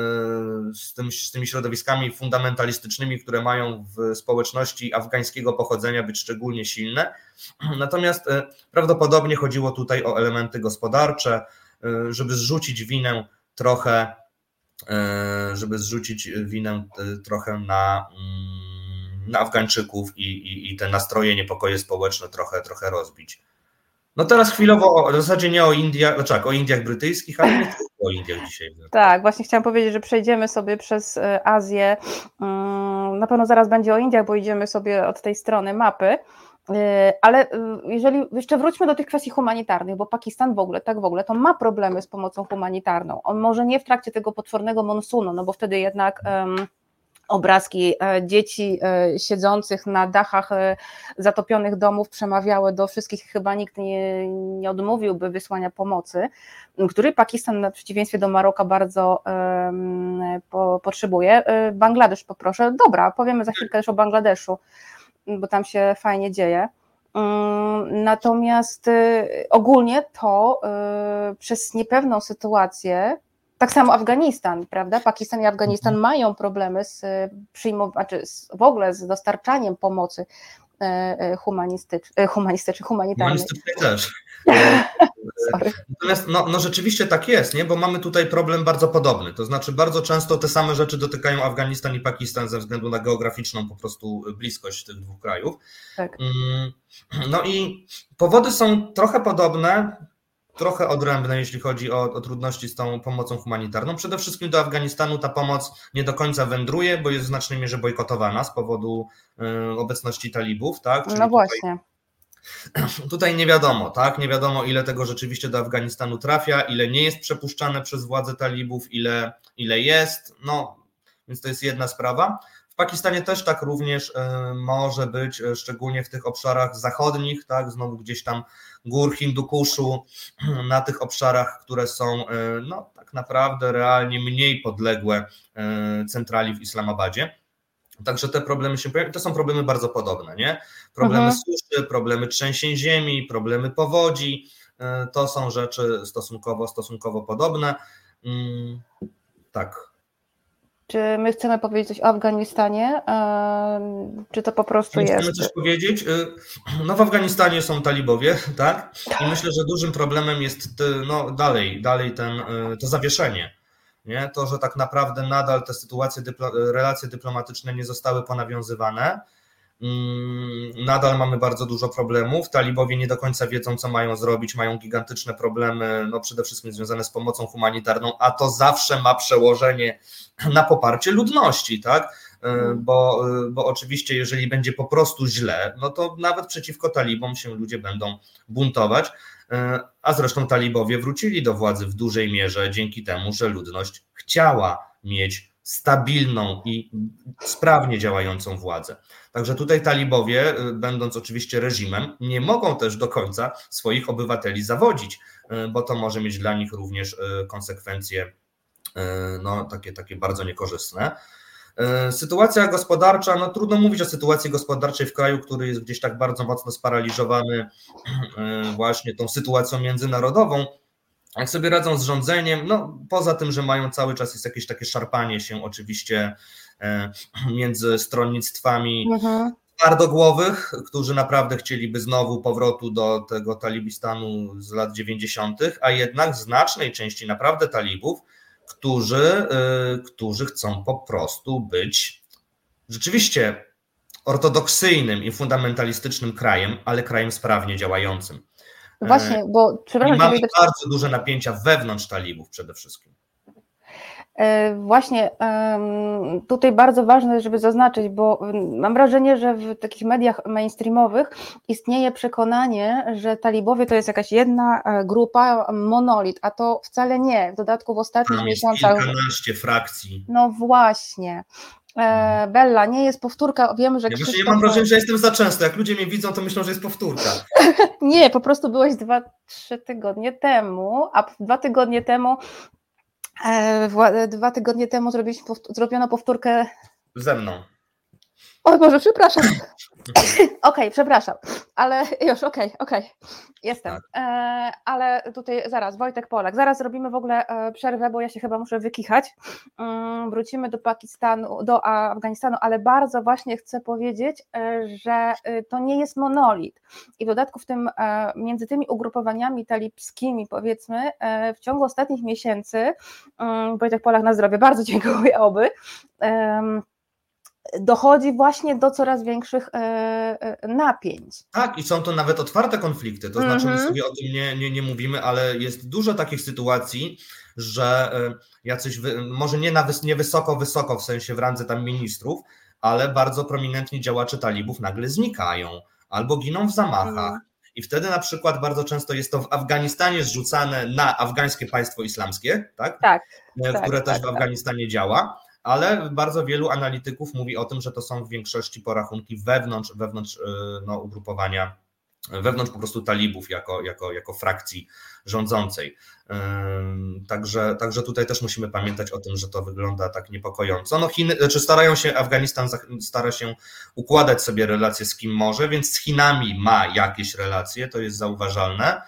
[SPEAKER 2] z, tym, z tymi środowiskami fundamentalistycznymi, które mają w społeczności afgańskiego pochodzenia być szczególnie silne. Natomiast e, prawdopodobnie chodziło tutaj o elementy gospodarcze, e, żeby zrzucić winę trochę, żeby zrzucić winę trochę na, mm, na Afgańczyków i, i, i te nastroje, niepokoje społeczne trochę, trochę rozbić. No teraz chwilowo w zasadzie nie o Indiach, znaczy tak, o Indiach brytyjskich, ale nie tylko o Indiach dzisiaj.
[SPEAKER 1] Tak, właśnie chciałam powiedzieć, że przejdziemy sobie przez e, Azję. Mm, na pewno zaraz będzie o Indiach, bo idziemy sobie od tej strony mapy. E, ale e, jeżeli jeszcze wróćmy do tych kwestii humanitarnych, bo Pakistan w ogóle, tak w ogóle, to ma problemy z pomocą humanitarną. On może nie w trakcie tego potwornego monsunu, no bo wtedy jednak. Um, obrazki e, dzieci e, siedzących na dachach e, zatopionych domów przemawiały do wszystkich, chyba nikt nie, nie odmówiłby wysłania pomocy, który Pakistan na przeciwieństwie do Maroka bardzo po, potrzebuje. Bangladesz poproszę, dobra, powiemy za chwilkę też o Bangladeszu, bo tam się fajnie dzieje. Mm, natomiast ogólnie to przez niepewną sytuację tak samo Afganistan, prawda? Pakistan i Afganistan mhm. mają problemy z e, przyjmowaniem, znaczy w ogóle z dostarczaniem pomocy e, e, humanistycznej, humanistycznej humanitarnej.
[SPEAKER 2] Humanistycznej też. Natomiast no, no rzeczywiście tak jest, nie? bo mamy tutaj problem bardzo podobny. To znaczy, bardzo często te same rzeczy dotykają Afganistan i Pakistan ze względu na geograficzną po prostu bliskość tych dwóch krajów. Tak. Mm, no i powody są trochę podobne trochę odrębne, jeśli chodzi o, o, trudności z tą pomocą humanitarną. Przede wszystkim do Afganistanu ta pomoc nie do końca wędruje, bo jest w znacznej mierze bojkotowana z powodu y, obecności talibów, tak?
[SPEAKER 1] Czyli no właśnie.
[SPEAKER 2] Tutaj, tutaj nie wiadomo, tak? Nie wiadomo, ile tego rzeczywiście do Afganistanu trafia, ile nie jest przepuszczane przez władze talibów, ile, ile jest. No, więc to jest jedna sprawa. Pakistanie też tak również e, może być, e, szczególnie w tych obszarach zachodnich, tak, znowu gdzieś tam gór Hindukuszu, na tych obszarach, które są e, no, tak naprawdę realnie mniej podległe centrali w Islamabadzie. Także te problemy się pojawiają. To są problemy bardzo podobne, nie? Problemy mhm. suszy, problemy trzęsień ziemi, problemy powodzi. To są rzeczy stosunkowo, stosunkowo podobne. Mm, tak.
[SPEAKER 1] Czy my chcemy powiedzieć coś o Afganistanie? Czy to po prostu jest?
[SPEAKER 2] Chcemy coś powiedzieć? Y, no w Afganistanie są talibowie, tak? I myślę, że dużym problemem jest no, dalej, dalej ten, y, to zawieszenie. Nie? To, że tak naprawdę nadal te sytuacje, relacje dyplomatyczne nie zostały ponawiązywane. Mm, nadal mamy bardzo dużo problemów. Talibowie nie do końca wiedzą, co mają zrobić, mają gigantyczne problemy, no przede wszystkim związane z pomocą humanitarną, a to zawsze ma przełożenie na poparcie ludności, tak? E, mhm. Bo, e, bo oczywiście, jeżeli będzie po prostu źle, no to nawet przeciwko talibom się ludzie będą buntować. E, a zresztą talibowie wrócili do władzy w dużej mierze dzięki temu, że ludność chciała mieć stabilną i sprawnie działającą władzę. Także tutaj talibowie, będąc oczywiście reżimem, nie mogą też do końca swoich obywateli zawodzić, bo to może mieć dla nich również konsekwencje no, takie, takie bardzo niekorzystne. Sytuacja gospodarcza, no trudno mówić o sytuacji gospodarczej w kraju, który jest gdzieś tak bardzo mocno sparaliżowany właśnie tą sytuacją międzynarodową. Jak sobie radzą z rządzeniem, no poza tym, że mają cały czas jest jakieś takie szarpanie się oczywiście między stronnictwami mhm. twardogłowych, którzy naprawdę chcieliby znowu powrotu do tego talibistanu z lat 90., a jednak znacznej części naprawdę talibów którzy, y, którzy chcą po prostu być rzeczywiście ortodoksyjnym i fundamentalistycznym krajem, ale krajem sprawnie działającym.
[SPEAKER 1] Właśnie, bo
[SPEAKER 2] przepraszam. I mamy bardzo duże napięcia wewnątrz talibów przede wszystkim.
[SPEAKER 1] E, właśnie tutaj bardzo ważne, żeby zaznaczyć, bo mam wrażenie, że w takich mediach mainstreamowych istnieje przekonanie, że talibowie to jest jakaś jedna e, grupa, monolit, a to wcale nie. W dodatku w ostatnich
[SPEAKER 2] Tam
[SPEAKER 1] miesiącach.
[SPEAKER 2] Kilkanaście frakcji.
[SPEAKER 1] No właśnie. E, mhm. Bella, nie jest powtórka, wiem, że
[SPEAKER 2] ja Krzysztof... Ja mam wrażenie, że jestem za często. Jak ludzie mnie widzą, to myślą, że jest powtórka.
[SPEAKER 1] nie, po prostu byłeś dwa, trzy tygodnie temu, a dwa tygodnie temu dwa tygodnie temu zrobiono powtórkę.
[SPEAKER 2] Ze mną.
[SPEAKER 1] O Boże, przepraszam. Okej, okay, przepraszam, ale już, okej, okay, okej, okay. jestem. Tak. E, ale tutaj zaraz, Wojtek Polak, zaraz zrobimy w ogóle e, przerwę, bo ja się chyba muszę wykichać. Mm, wrócimy do Pakistanu, do Afganistanu, ale bardzo właśnie chcę powiedzieć, e, że e, to nie jest monolit. I w dodatku w tym, między tymi ugrupowaniami talibskimi, powiedzmy, w ciągu ostatnich miesięcy, mm, Wojtek Polak na zdrowie, bardzo dziękuję oby dochodzi właśnie do coraz większych e, e, napięć.
[SPEAKER 2] Tak, i są to nawet otwarte konflikty, to znaczy my mhm. sobie o tym nie, nie, nie mówimy, ale jest dużo takich sytuacji, że e, jacyś, może nie, na, nie wysoko, wysoko w sensie w randze tam ministrów, ale bardzo prominentni działacze talibów nagle znikają albo giną w zamachach. Mhm. I wtedy na przykład bardzo często jest to w Afganistanie zrzucane na afgańskie państwo islamskie, tak?
[SPEAKER 1] Tak.
[SPEAKER 2] Które
[SPEAKER 1] tak,
[SPEAKER 2] też
[SPEAKER 1] tak,
[SPEAKER 2] w tak. Afganistanie tak. działa ale bardzo wielu analityków mówi o tym, że to są w większości porachunki wewnątrz, wewnątrz y, no, ugrupowania, wewnątrz po prostu talibów jako, jako, jako frakcji rządzącej. Także, także tutaj też musimy pamiętać o tym, że to wygląda tak niepokojąco. No Chiny, znaczy starają się, Afganistan stara się układać sobie relacje z kim może, więc z Chinami ma jakieś relacje, to jest zauważalne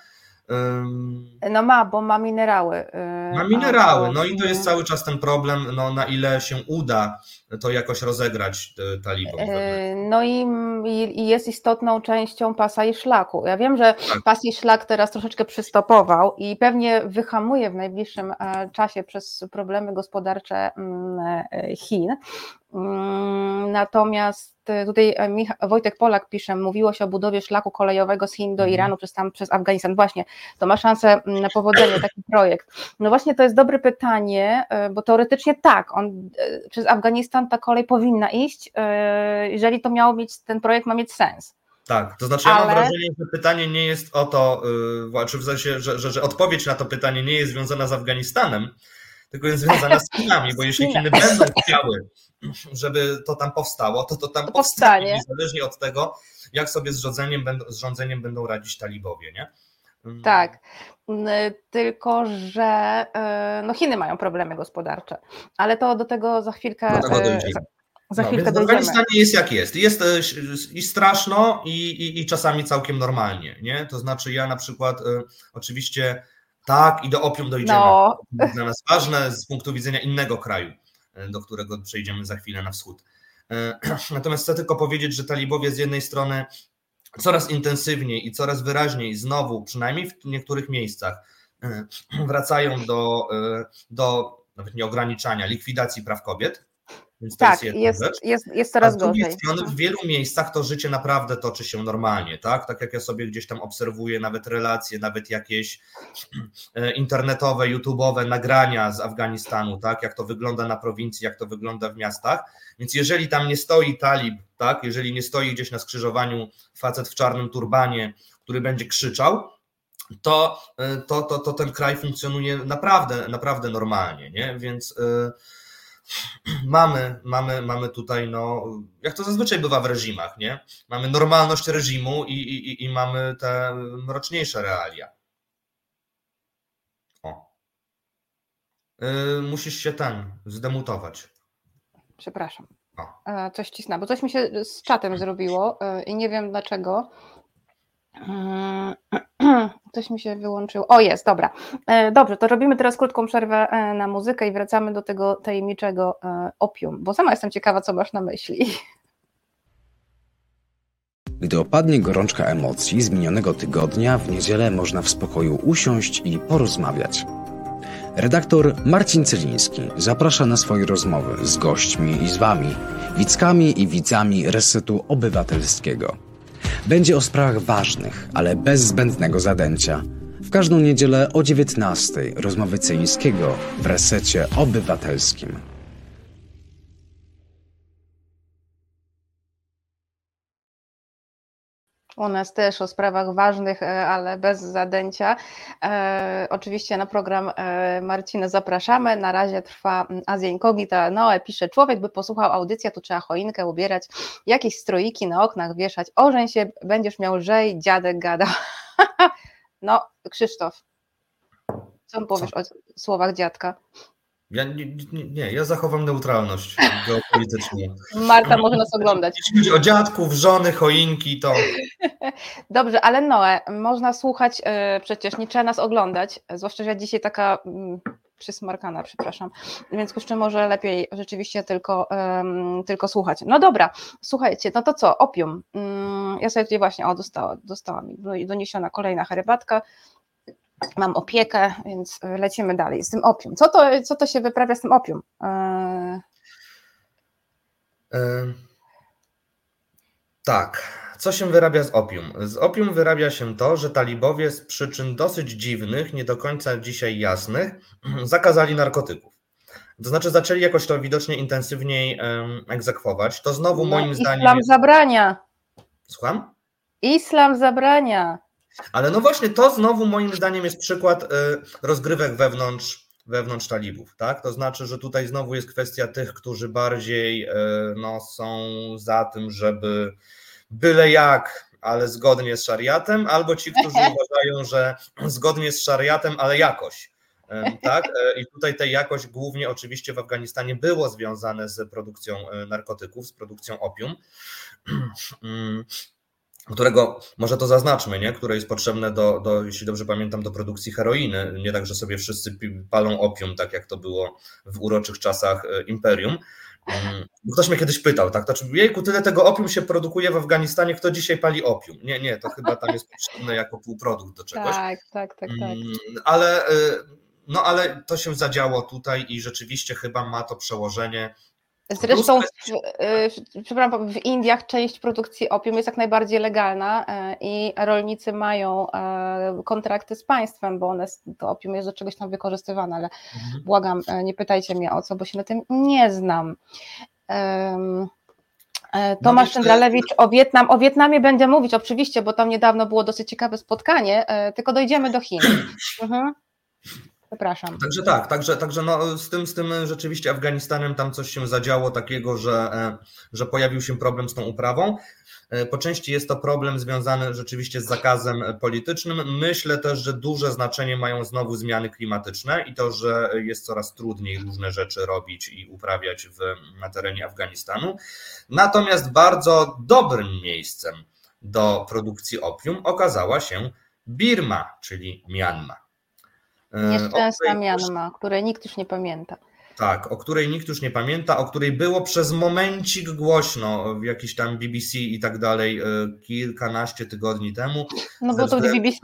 [SPEAKER 1] no ma, bo ma minerały.
[SPEAKER 2] Y, ma minerały, no i to jest cały czas ten problem, no na ile się uda to jakoś rozegrać y, talibom. Y,
[SPEAKER 1] no i, i jest istotną częścią pasa i szlaku. Ja wiem, że tak. pas i szlak teraz troszeczkę przystopował i pewnie wyhamuje w najbliższym e, czasie przez problemy gospodarcze mm, e, Chin, Mm, natomiast e, tutaj e, Wojtek Polak pisze, mówiło się o budowie szlaku kolejowego z Chin do mhm. Iranu przez tam przez Afganistan. Właśnie, to ma szansę mm, na powodzenie taki projekt. No właśnie to jest dobre pytanie, e, bo teoretycznie tak, on przez Afganistan ta kolej powinna iść, jeżeli to miało mieć, ten projekt ma mieć sens.
[SPEAKER 2] Tak, to znaczy ja Ale... mam wrażenie, że pytanie nie jest o to, czy w sensie, że, że, że odpowiedź na to pytanie nie jest związana z Afganistanem, tylko jest związana z Chinami, bo jeśli Chiny będą chciały żeby to tam powstało, to to tam to powstanie, niezależnie od tego, jak sobie z rządzeniem, z rządzeniem będą radzić talibowie, nie?
[SPEAKER 1] Mm. Tak, tylko że y, no Chiny mają problemy gospodarcze, ale to do tego za chwilkę do tego y, za, za no, chwilkę
[SPEAKER 2] dojdziemy. Afganistanie jest jak jest. Jest y, i straszno i, i, i, czasami całkiem normalnie, nie? To znaczy ja na przykład oczywiście tak i do opium dojdziemy. No. To jest dla nas ważne z punktu widzenia innego kraju. Do którego przejdziemy za chwilę na wschód. Natomiast chcę tylko powiedzieć, że talibowie z jednej strony coraz intensywniej i coraz wyraźniej znowu, przynajmniej w niektórych miejscach, e, wracają do, do nawet nie ograniczania, likwidacji praw kobiet.
[SPEAKER 1] Więc to tak, jest, jest, jest, jest coraz
[SPEAKER 2] A z gorzej. strony w wielu miejscach to życie naprawdę toczy się normalnie, tak? Tak jak ja sobie gdzieś tam obserwuję nawet relacje, nawet jakieś e, internetowe, YouTube'owe nagrania z Afganistanu, tak? Jak to wygląda na prowincji, jak to wygląda w miastach. Więc jeżeli tam nie stoi talib, tak? Jeżeli nie stoi gdzieś na skrzyżowaniu facet w czarnym turbanie, który będzie krzyczał, to, e, to, to, to ten kraj funkcjonuje naprawdę, naprawdę normalnie, nie? Więc yy, mamy, mamy, mamy tutaj, no, jak to zazwyczaj bywa w reżimach, nie? Mamy normalność reżimu i, i, i mamy te mroczniejsze realia. O. Yy, musisz się ten zdemutować.
[SPEAKER 1] Przepraszam. O. E, coś cisnę, bo coś mi się z czatem zrobiło e, i nie wiem dlaczego. Mm, coś mi się wyłączyło. O, jest, dobra. E, dobrze, to robimy teraz krótką przerwę na muzykę i wracamy do tego tajemniczego opium, bo sama jestem ciekawa, co masz na myśli.
[SPEAKER 3] Gdy opadnie gorączka emocji z minionego tygodnia, w niedzielę można w spokoju usiąść i porozmawiać. Redaktor Marcin Celiński zaprasza na swoje rozmowy z gośćmi i z Wami, widzkami i widzami Resetu Obywatelskiego. Będzie o sprawach ważnych, ale bez zbędnego zadęcia. W każdą niedzielę o 19:00 rozmowy Celińskiego w Resecie Obywatelskim.
[SPEAKER 1] U nas też o sprawach ważnych, e, ale bez zadęcia. E, oczywiście na program e, Marcina zapraszamy. Na razie trwa Azja Incognita. Noe pisze, człowiek by posłuchał audycja, tu trzeba choinkę ubierać, jakieś stroiki na oknach wieszać, ożeń się, będziesz miał lżej, dziadek gada. no, Krzysztof, co powiesz co? o słowach dziadka?
[SPEAKER 2] Ja nie, nie, nie, ja zachowam neutralność geopolityczną.
[SPEAKER 1] Marta może nas oglądać.
[SPEAKER 2] Jeśli chodzi o dziadków, żony, choinki, to.
[SPEAKER 1] Dobrze, ale Noe, można słuchać, yy, przecież nie trzeba nas oglądać, zwłaszcza, że ja dzisiaj taka yy, przysmarkana, przepraszam, więc jeszcze może lepiej rzeczywiście tylko, yy, tylko słuchać. No dobra, słuchajcie, no to co, opium. Mm, ja sobie tutaj właśnie, o, dostała, dostała mi doniesiona kolejna herbatka, mam opiekę, więc lecimy dalej z tym opium. Co to, co to się wyprawia z tym opium? E...
[SPEAKER 2] tak. Co się wyrabia z opium? Z opium wyrabia się to, że talibowie z przyczyn dosyć dziwnych, nie do końca dzisiaj jasnych, zakazali narkotyków. To znaczy zaczęli jakoś to widocznie intensywniej um, egzekwować. To znowu no, moim
[SPEAKER 1] islam
[SPEAKER 2] zdaniem.
[SPEAKER 1] Islam jest... zabrania.
[SPEAKER 2] Słucham?
[SPEAKER 1] Islam zabrania.
[SPEAKER 2] Ale no właśnie to znowu moim zdaniem jest przykład y, rozgrywek wewnątrz, wewnątrz talibów, tak? To znaczy, że tutaj znowu jest kwestia tych, którzy bardziej y, no, są za tym, żeby byle jak, ale zgodnie z szariatem, albo ci, którzy uważają, że zgodnie z szariatem, ale jakoś. Y, tak? I tutaj ta jakość głównie oczywiście w Afganistanie było związane z produkcją narkotyków, z produkcją opium. Którego, może to zaznaczmy, nie? które jest potrzebne do, do, jeśli dobrze pamiętam, do produkcji heroiny. Nie tak, że sobie wszyscy palą opium, tak jak to było w uroczych czasach e, imperium. Mm, ktoś mnie kiedyś pytał, tak, to czy jejku, tyle tego opium się produkuje w Afganistanie, kto dzisiaj pali opium? Nie, nie, to chyba tam jest potrzebne jako półprodukt do czegoś.
[SPEAKER 1] Tak, tak, tak, tak. Mm,
[SPEAKER 2] ale, e, no, ale to się zadziało tutaj i rzeczywiście chyba ma to przełożenie
[SPEAKER 1] Zresztą, w, y, przepraszam, w Indiach część produkcji opium jest jak najbardziej legalna y, i rolnicy mają y, kontrakty z państwem, bo one, to opium jest do czegoś tam wykorzystywane, ale mhm. błagam, nie pytajcie mnie o co, bo się na tym nie znam. Tomasz no Czędralewicz o Wietnam. O Wietnamie będę mówić oczywiście, bo tam niedawno było dosyć ciekawe spotkanie, tylko dojdziemy do Chin. Mhm. Przepraszam.
[SPEAKER 2] Także tak, także, także no, z, tym, z tym rzeczywiście Afganistanem tam coś się zadziało takiego, że, e, że pojawił się problem z tą uprawą. E, po części jest to problem związany rzeczywiście z zakazem politycznym. Myślę też, że duże znaczenie mają znowu zmiany klimatyczne i to, że jest coraz trudniej różne rzeczy robić i uprawiać w, na terenie Afganistanu. Natomiast bardzo dobrym miejscem do produkcji opium okazała się Birma, czyli Myanmar.
[SPEAKER 1] E, Nieszczęsna Mianma, której nikt już nie pamięta.
[SPEAKER 2] Tak, o której nikt już nie pamięta, o której było przez momencik głośno w jakiś tam BBC i tak dalej e, kilkanaście tygodni temu.
[SPEAKER 1] No bo to BBC.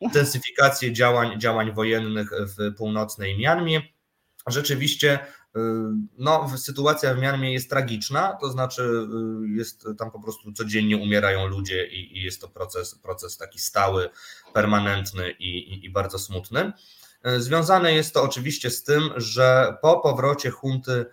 [SPEAKER 2] Intensyfikację działań, działań wojennych w północnej Mianmie. Rzeczywiście e, no, sytuacja w Mianmie jest tragiczna, to znaczy jest tam po prostu codziennie umierają ludzie i, i jest to proces, proces taki stały, permanentny i, i, i bardzo smutny. E, związane jest to oczywiście z tym, że po powrocie hunty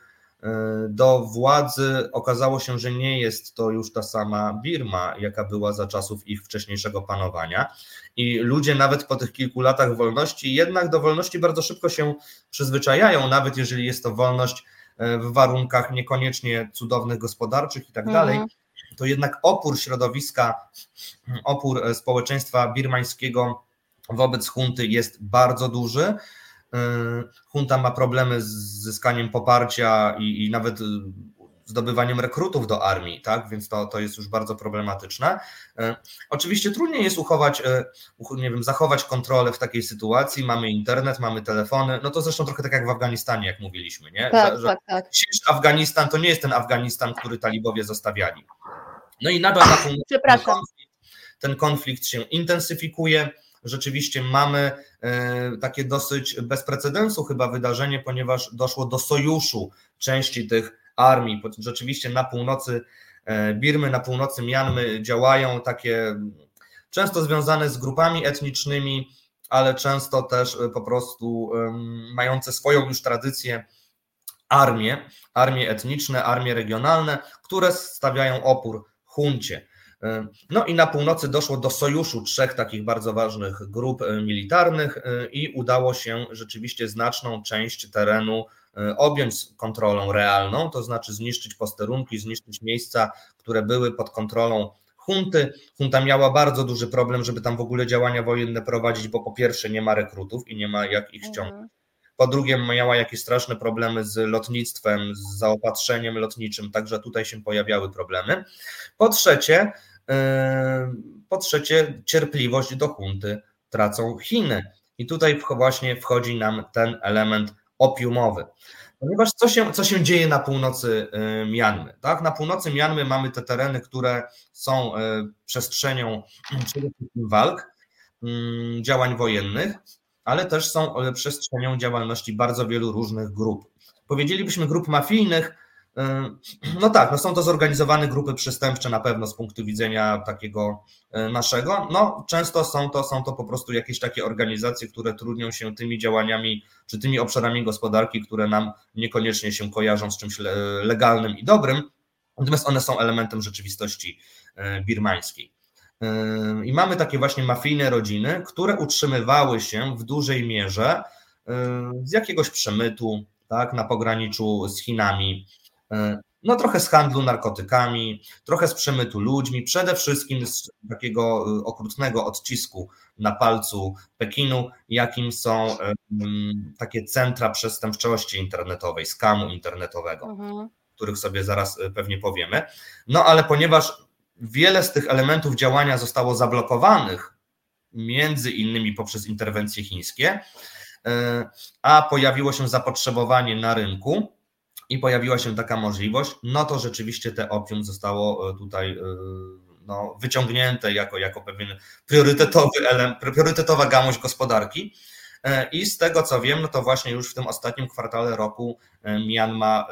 [SPEAKER 2] e, do władzy okazało się, że nie jest to już ta sama Birma, jaka była za czasów ich wcześniejszego panowania. I ludzie nawet po tych kilku latach wolności, jednak do wolności bardzo szybko się przyzwyczajają, nawet jeżeli jest to wolność w warunkach niekoniecznie cudownych gospodarczych i tak dalej, mhm. to jednak opór środowiska, opór społeczeństwa birmańskiego wobec hunty jest bardzo duży. Hunta ma problemy z zyskaniem poparcia i, i nawet zdobywaniem rekrutów do armii, tak? Więc to, to jest już bardzo problematyczne. E, oczywiście trudniej jest uchować, nie wiem, zachować kontrolę w takiej sytuacji. Mamy internet, mamy telefony, no to zresztą trochę tak jak w Afganistanie, jak mówiliśmy, nie?
[SPEAKER 1] Tak, że, tak, tak.
[SPEAKER 2] Afganistan to nie jest ten Afganistan, który talibowie zostawiali. No i nadal na
[SPEAKER 1] ten
[SPEAKER 2] konflikt się intensyfikuje rzeczywiście mamy e, takie dosyć bez precedensu chyba wydarzenie, ponieważ doszło do sojuszu części tych armii. Rzeczywiście na północy e, Birmy, na północy Mianmy działają takie często związane z grupami etnicznymi, ale często też e, po prostu mające swoją już tradycję armie, armie etniczne, armie regionalne, które stawiają opór huncie. E, no i na północy doszło do sojuszu trzech takich bardzo ważnych grup militarnych i udało się rzeczywiście znaczną część terenu E, objąć kontrolą realną, to znaczy zniszczyć posterunki, zniszczyć miejsca, które były pod kontrolą hunty. Hunta miała bardzo duży problem, żeby tam w ogóle działania wojenne prowadzić, bo po pierwsze nie ma rekrutów i nie ma jak ich ściągnąć. Mhm. Po drugie, miała jakieś straszne problemy z lotnictwem, z zaopatrzeniem lotniczym, także tutaj się pojawiały problemy. Po trzecie, e, po trzecie cierpliwość do hunty tracą Chiny. I tutaj właśnie wchodzi nam ten element opiumowy. Ponieważ co się, co się dzieje na północy Mianmy? Tak? Na północy Mianmy mamy te tereny, które są y, przestrzenią walk, mm, działań wojennych, ale też są y, przestrzenią działalności bardzo wielu różnych grup. Powiedzielibyśmy grup mafijnych, no tak, no są to zorganizowane grupy przestępcze na pewno z punktu widzenia takiego e, naszego. No często są to, są to po prostu jakieś takie organizacje, które trudnią się tymi działaniami czy tymi obszarami gospodarki, które nam niekoniecznie się kojarzą z czymś legalnym i dobrym, natomiast one są elementem rzeczywistości e, birmańskiej. E, I mamy takie właśnie mafijne rodziny, które utrzymywały się w dużej mierze z jakiegoś przemytu, tak, na pograniczu z Chinami, E, no trochę z handlu narkotykami, trochę z przemytu ludźmi, przede wszystkim z takiego e, okrutnego odcisku na palcu Pekinu, jakim są takie centra przestępczości internetowej, skamu internetowego, mhm. których sobie zaraz e, pewnie powiemy. No ale ponieważ wiele z tych elementów działania zostało zablokowanych, między innymi poprzez interwencje chińskie, a pojawiło się zapotrzebowanie na rynku, i pojawiła się taka możliwość, no to rzeczywiście te opium zostało e, tutaj e, no, wyciągnięte jako, jako pewien priorytetowy element, priorytetowa gałąź gospodarki. E, I z tego co wiem, no to właśnie już w tym ostatnim kwartale roku Myanma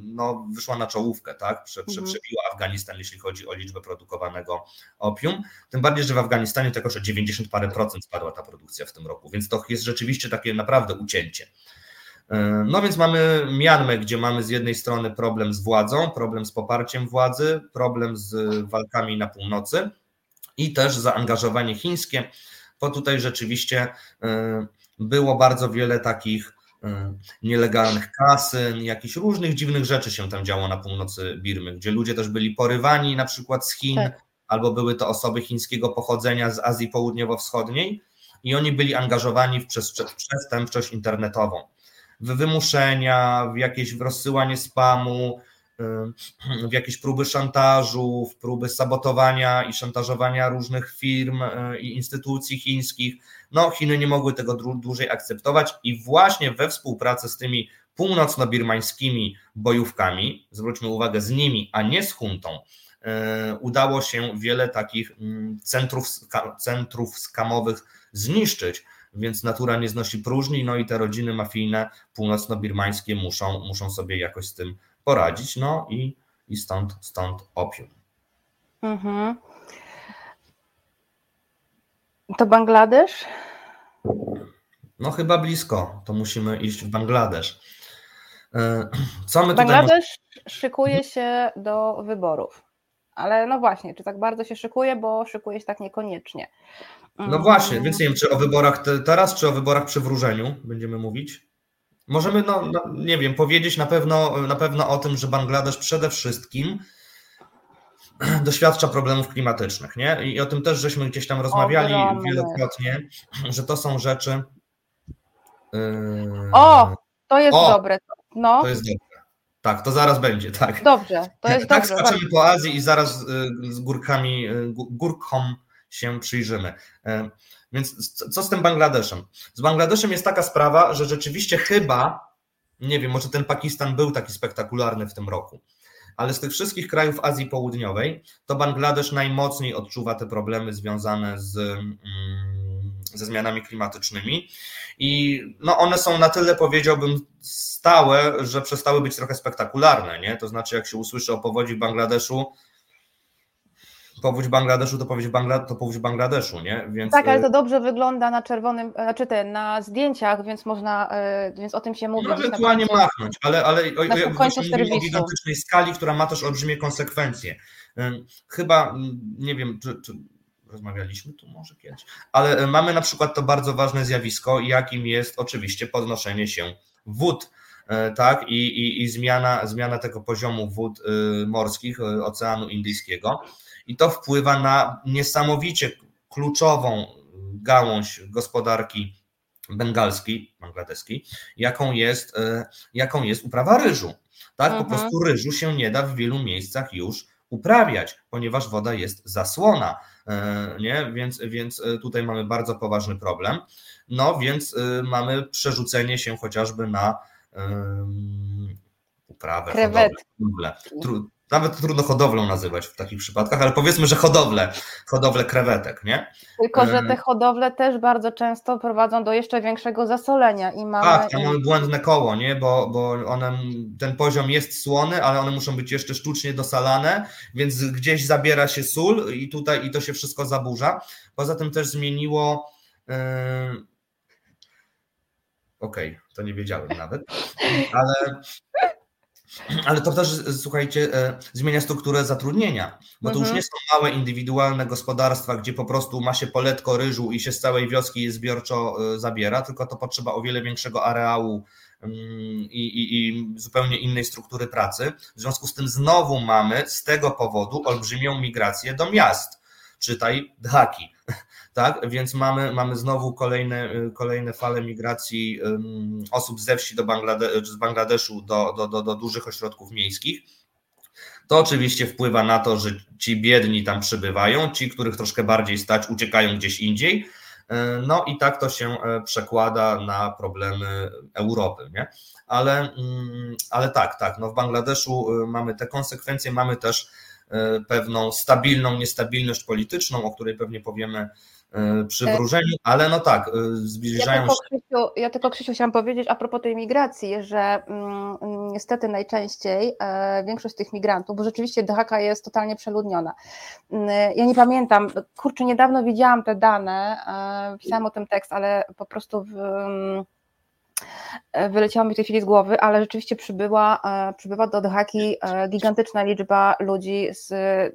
[SPEAKER 2] no, wyszła na czołówkę, tak? Prze, prze, mhm. przebiła Afganistan, jeśli chodzi o liczbę produkowanego opium. Tym bardziej, że w Afganistanie to jakoś o 90 parę procent spadła ta produkcja w tym roku, więc to jest rzeczywiście takie naprawdę ucięcie. E, no więc mamy Mianmę, gdzie mamy z jednej strony problem z władzą, problem z poparciem władzy, problem z walkami na północy i też zaangażowanie chińskie, bo tutaj rzeczywiście e, było bardzo wiele takich e, nielegalnych kasyn, jakichś różnych dziwnych rzeczy się tam działo na północy Birmy, gdzie ludzie też byli porywani na przykład z Chin, tak. albo były to osoby chińskiego pochodzenia z Azji Południowo-Wschodniej i oni byli angażowani w przestępczość internetową w wymuszenia, w jakieś w rozsyłanie spamu, w jakieś próby szantażu, w próby sabotowania i szantażowania różnych firm y, i instytucji chińskich. No, Chiny nie mogły tego dłużej akceptować i właśnie we współpracy z tymi północno-birmańskimi bojówkami, zwróćmy uwagę z nimi, a nie z huntą, y, udało się wiele takich mm, centrów, centrów skamowych zniszczyć więc natura nie znosi próżni, no i te rodziny mafijne północno-birmańskie muszą, muszą sobie jakoś z tym poradzić, no i, i stąd, stąd opium. Mhm.
[SPEAKER 1] To Bangladesz?
[SPEAKER 2] No chyba blisko, to musimy iść w Bangladesz. E,
[SPEAKER 1] co my Bangladesz tutaj... szykuje się do wyborów. Ale no właśnie, czy tak bardzo się szykuje, bo szykuje się tak niekoniecznie.
[SPEAKER 2] No właśnie, więc nie wiem, czy o wyborach te, teraz, czy o wyborach przy wróżeniu będziemy mówić? Możemy, no, no, nie wiem, powiedzieć na pewno, na pewno o tym, że Bangladesz przede wszystkim doświadcza problemów klimatycznych, nie? I o tym też żeśmy gdzieś tam rozmawiali wielokrotnie, że to są rzeczy. Yy,
[SPEAKER 1] O, to jest
[SPEAKER 2] O!
[SPEAKER 1] dobre. No,
[SPEAKER 2] To jest dobre. Tak, to zaraz będzie, tak.
[SPEAKER 1] dobrze, to jest
[SPEAKER 2] tak
[SPEAKER 1] dobrze.
[SPEAKER 2] skaczemy po Azji i zaraz y, z górkami, y, gó- górkom się przyjrzymy. Y, Więc co z tym Bangladeszem? Z Bangladeszem jest taka sprawa, że rzeczywiście chyba, nie wiem, może ten Pakistan był taki spektakularny w tym roku, ale z tych wszystkich krajów Azji Południowej, to Bangladesz najmocniej odczuwa te problemy związane z, mm, ze zmianami klimatycznymi. I no one są na tyle, powiedziałbym, stałe, że przestały być trochę spektakularne. Nie? To znaczy, jak się usłyszy o powodzi w Bangladeszu, powódź Bangladeszu to powódź Bangla, to powódź Bangladeszu, nie? Więc,
[SPEAKER 1] Tak, ale
[SPEAKER 2] y,
[SPEAKER 1] to dobrze wygląda na czerwonym, znaczy ten, na zdjęciach, więc można, e, więc o tym się mówi.
[SPEAKER 2] No, ewentualnie machnąć, ale, ale o, o, gigantycznej skali, która ma też olbrzymie konsekwencje. Ym, Chyba, ym, nie wiem, czy, czy rozmawialiśmy tu może kiedyś, ale y, mamy na przykład to bardzo ważne zjawisko, jakim jest oczywiście podnoszenie się wód, y, tak, i, i, i zmiana, zmiana tego poziomu wód y, morskich y, Oceanu Indyjskiego. I to wpływa na niesamowicie kluczową gałąź gospodarki bengalskiej, bangladeskiej, jaką jest, e, jaką jest uprawa ryżu. Tak, po
[SPEAKER 1] Mhm.
[SPEAKER 2] prostu ryżu się nie da w wielu miejscach już uprawiać, ponieważ woda jest zasłona, e, nie? Więc, więc e, tutaj mamy bardzo poważny problem. No więc mamy przerzucenie się chociażby na em, uprawę
[SPEAKER 1] Krewetki.
[SPEAKER 2] hodowlę. Nawet trudno hodowlą nazywać w takich przypadkach, ale powiedzmy, że hodowlę, hodowlę krewetek, nie?
[SPEAKER 1] Tylko, że te hodowle też bardzo często prowadzą do jeszcze większego zasolenia i mamy.
[SPEAKER 2] Tak, tam mamy błędne koło, nie? Bo, bo one, ten poziom jest słony, ale one muszą być jeszcze sztucznie dosalane, więc gdzieś zabiera się sól i tutaj i to się wszystko zaburza. Poza tym też zmieniło. Yy... Okej, to nie wiedziałem nawet, ale, ale to też, słuchajcie, e, zmienia strukturę zatrudnienia, bo to już
[SPEAKER 1] Mhm.
[SPEAKER 2] nie są małe indywidualne gospodarstwa, gdzie po prostu ma się poletko ryżu i się z całej wioski zbiorczo e, zabiera, tylko to potrzeba o wiele większego areału mm, i, i, i zupełnie innej struktury pracy. W związku z tym znowu mamy z tego powodu olbrzymią migrację do miast, czytaj Dhaki. Tak, więc mamy, mamy znowu kolejne, y, kolejne fale migracji osób ze wsi do Banglade- z Bangladeszu do, do, do, do dużych ośrodków miejskich. To oczywiście wpływa na to, że ci biedni tam przybywają, ci, których troszkę bardziej stać, uciekają gdzieś indziej. Y, No i tak to się e, przekłada na problemy Europy. Nie? Ale, mm, ale tak, tak, no w Bangladeszu y, mamy te konsekwencje, mamy też pewną stabilną niestabilność polityczną, o której pewnie powiemy y, przy wróżeniu, ale no tak,
[SPEAKER 1] Ja
[SPEAKER 2] zbliżają
[SPEAKER 1] tylko,
[SPEAKER 2] się.
[SPEAKER 1] Krzysiu, ja tylko Krzysiu chciałam powiedzieć a propos tej migracji, że mm, niestety najczęściej e, większość tych migrantów, bo rzeczywiście Dhaka jest totalnie przeludniona. Mm, Ja nie pamiętam, kurczę, niedawno widziałam te dane, e, pisałam o tym tekst, ale po prostu w, mm, e, wyleciało mi w tej chwili z głowy, ale rzeczywiście przybyła, e, przybywa do Dhaki e, gigantyczna liczba ludzi z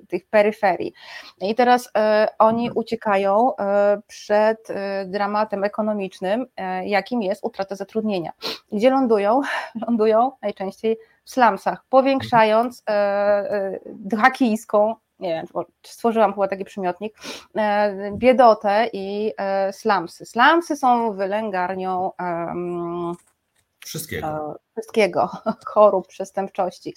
[SPEAKER 1] tych peryferii. I teraz e, oni uciekają e, przed e, dramatem ekonomicznym, e, jakim jest utrata zatrudnienia. Gdzie lądują? Lądują najczęściej w slumsach, powiększając e, e, dhakijską, nie wiem, stworzyłam chyba taki przymiotnik, e, biedotę i e, slumsy. Slumsy są wylęgarnią em,
[SPEAKER 2] Wszystkiego.
[SPEAKER 1] e, wszystkiego, chorób, przestępczości.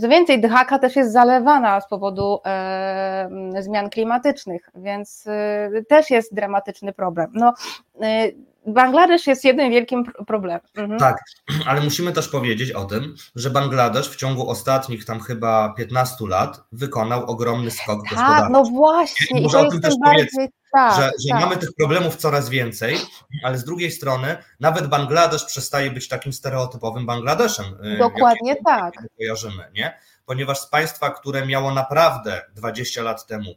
[SPEAKER 1] Co więcej, Dhaka też jest zalewana z powodu e, zmian klimatycznych, więc e, też jest dramatyczny problem. No, e, Bangladesz jest jednym wielkim pr- problemem. Mhm.
[SPEAKER 2] Tak, ale musimy też powiedzieć o tym, że Bangladesz w ciągu ostatnich tam chyba 15 lat wykonał ogromny skok
[SPEAKER 1] Tak,
[SPEAKER 2] gospodarczy.
[SPEAKER 1] no właśnie, i
[SPEAKER 2] Może
[SPEAKER 1] to
[SPEAKER 2] o
[SPEAKER 1] jest
[SPEAKER 2] też
[SPEAKER 1] bardziej. Tak,
[SPEAKER 2] że, że
[SPEAKER 1] tak.
[SPEAKER 2] mamy tych problemów coraz więcej, ale z drugiej strony nawet Bangladesz przestaje być takim stereotypowym Bangladeszem. y,
[SPEAKER 1] Dokładnie tak.
[SPEAKER 2] kojarzymy, nie? Ponieważ z państwa, które miało naprawdę 20 lat temu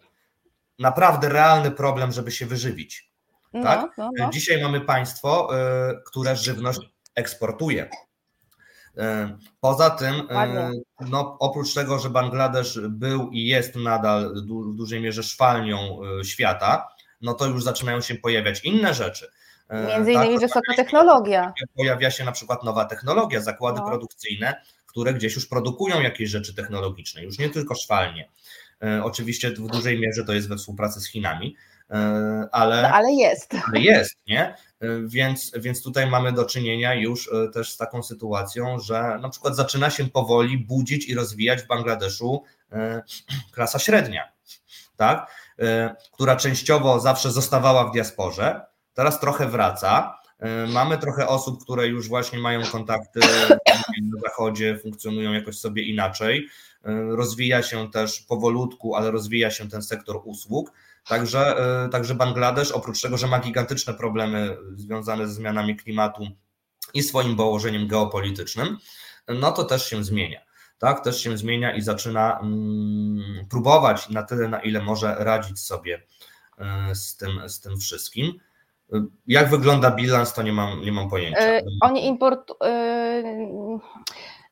[SPEAKER 2] naprawdę realny problem, żeby się wyżywić.
[SPEAKER 1] No,
[SPEAKER 2] tak?
[SPEAKER 1] no, no.
[SPEAKER 2] Dzisiaj mamy państwo, y, które żywność eksportuje. Y, Poza tym, no, oprócz tego, że Bangladesz był i jest nadal w dużej mierze szwalnią świata, no to już zaczynają się pojawiać inne rzeczy. Y,
[SPEAKER 1] Między innymi tak, wysoka technologia.
[SPEAKER 2] Pojawia się na przykład nowa technologia, zakłady no. produkcyjne, które gdzieś już produkują jakieś rzeczy technologiczne, już nie tylko szwalnie. Oczywiście w dużej mierze to jest we współpracy z Chinami, ale,
[SPEAKER 1] no, ale jest.
[SPEAKER 2] Ale jest, nie? Więc, więc tutaj mamy do czynienia już też z taką sytuacją, że na przykład zaczyna się powoli budzić i rozwijać w Bangladeszu klasa średnia, tak? Która częściowo zawsze zostawała w diasporze, teraz trochę wraca. Mamy trochę osób, które już właśnie mają kontakty na zachodzie, funkcjonują jakoś sobie inaczej. Rozwija się też powolutku, ale rozwija się ten sektor usług. Także, także Bangladesz, oprócz tego, że ma gigantyczne problemy związane ze zmianami klimatu i swoim położeniem geopolitycznym, no to też się zmienia. Tak, też się zmienia i zaczyna mm, próbować na tyle, na ile może radzić sobie z tym, z tym wszystkim. Jak wygląda bilans, to nie mam, nie mam pojęcia. E,
[SPEAKER 1] oni import e,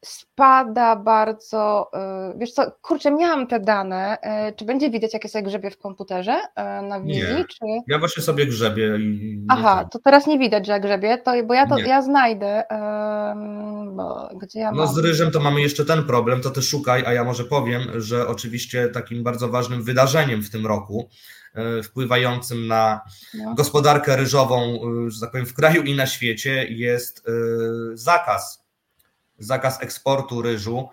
[SPEAKER 1] spada bardzo. E, wiesz co, kurczę, miałam te dane. Czy będzie widać, jak jest grzebie w komputerze na wizji? Nie. Czy...
[SPEAKER 2] Ja właśnie sobie grzebię. I
[SPEAKER 1] Aha, to teraz nie widać, że grzebie, to, bo ja to nie. ja znajdę. Bo gdzie ja
[SPEAKER 2] no
[SPEAKER 1] mam?
[SPEAKER 2] z ryżem to mamy jeszcze ten problem, to ty szukaj, a ja może powiem, że oczywiście takim bardzo ważnym wydarzeniem w tym roku E, wpływającym na no. gospodarkę ryżową, e, że tak powiem, w kraju i na świecie jest e, zakaz. Zakaz eksportu ryżu,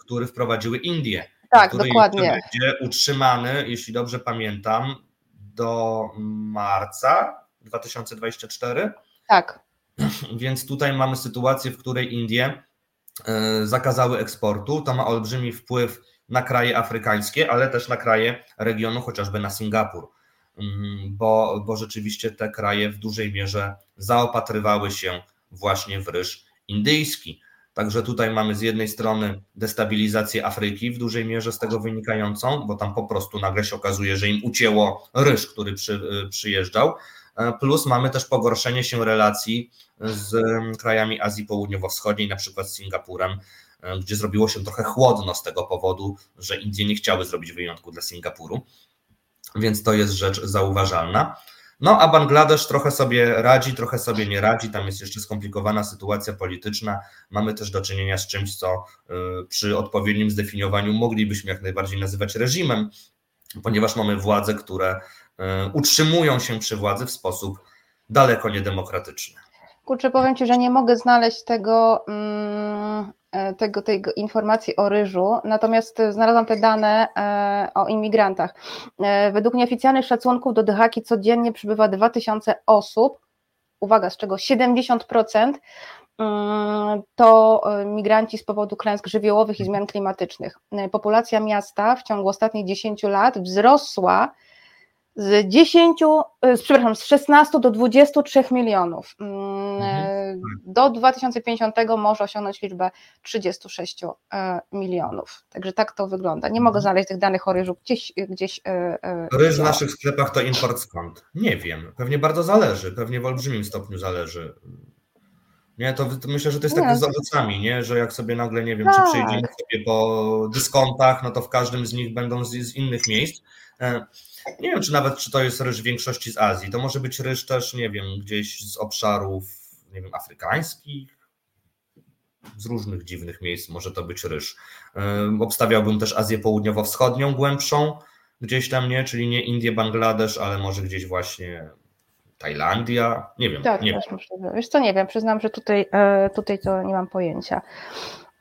[SPEAKER 2] który wprowadziły Indie.
[SPEAKER 1] Tak,
[SPEAKER 2] który
[SPEAKER 1] dokładnie.
[SPEAKER 2] Będzie utrzymany, jeśli dobrze pamiętam, do marca 2024.
[SPEAKER 1] Tak.
[SPEAKER 2] Więc tutaj mamy sytuację, w której Indie zakazały eksportu. To ma olbrzymi wpływ na kraje afrykańskie, ale też na kraje regionu, chociażby na Singapur, mm, bo, bo rzeczywiście te kraje w dużej mierze zaopatrywały się właśnie w ryż indyjski. Także tutaj mamy z jednej strony destabilizację Afryki w dużej mierze z tego wynikającą, bo tam po prostu nagle się okazuje, że im ucięło ryż, który przy, przyjeżdżał, e, plus mamy też pogorszenie się relacji z krajami Azji Południowo-Wschodniej, na przykład z Singapurem, E, gdzie zrobiło się trochę chłodno z tego powodu, że Indie nie chciały zrobić wyjątku dla Singapuru, więc to jest rzecz zauważalna. No a Bangladesz trochę sobie radzi, trochę sobie nie radzi, tam jest jeszcze skomplikowana sytuacja polityczna. Mamy też do czynienia z czymś, co e, przy odpowiednim zdefiniowaniu moglibyśmy jak najbardziej nazywać reżimem, ponieważ mamy władze, które e, utrzymują się przy władzy w sposób daleko niedemokratyczny.
[SPEAKER 1] Kurczę, powiem Ci, że nie mogę znaleźć tego, mm, tego, tego informacji o ryżu, natomiast znalazłam te dane e, o imigrantach. E, według nieoficjalnych szacunków do Dyhaki codziennie przybywa 2000 osób, uwaga, z czego 70% mm, to migranci z powodu klęsk żywiołowych i zmian klimatycznych. Populacja miasta w ciągu ostatnich 10 lat wzrosła z 10, e, przepraszam, z 16 do 23 milionów. Mm, mhm. E, do 2050 może osiągnąć liczbę 36 e, milionów. Także tak to wygląda. Nie mogę mhm. znaleźć tych danych o ryżu gdzieś. gdzieś
[SPEAKER 2] Ryż w naszych sklepach to import skąd? Nie wiem. Pewnie bardzo zależy. Pewnie w olbrzymim stopniu zależy. Nie, to, to myślę, że to jest tak z owocami, nie? że jak sobie nagle, nie wiem, tak. czy przejdziemy sobie po dyskontach, no to w każdym z nich będą z, z innych miejsc. Nie wiem, czy nawet czy to jest ryż w większości z Azji. To może być ryż też, nie wiem, gdzieś z obszarów, nie wiem, afrykańskich, z różnych dziwnych miejsc może to być ryż. Obstawiałbym też Azję Południowo-Wschodnią, głębszą, gdzieś tam nie, czyli nie Indię, Bangladesz, ale może gdzieś właśnie Tajlandia, nie wiem.
[SPEAKER 1] Tak,
[SPEAKER 2] nie
[SPEAKER 1] też wiem. Wiesz co, nie wiem, przyznam, że tutaj, e, tutaj to nie mam pojęcia.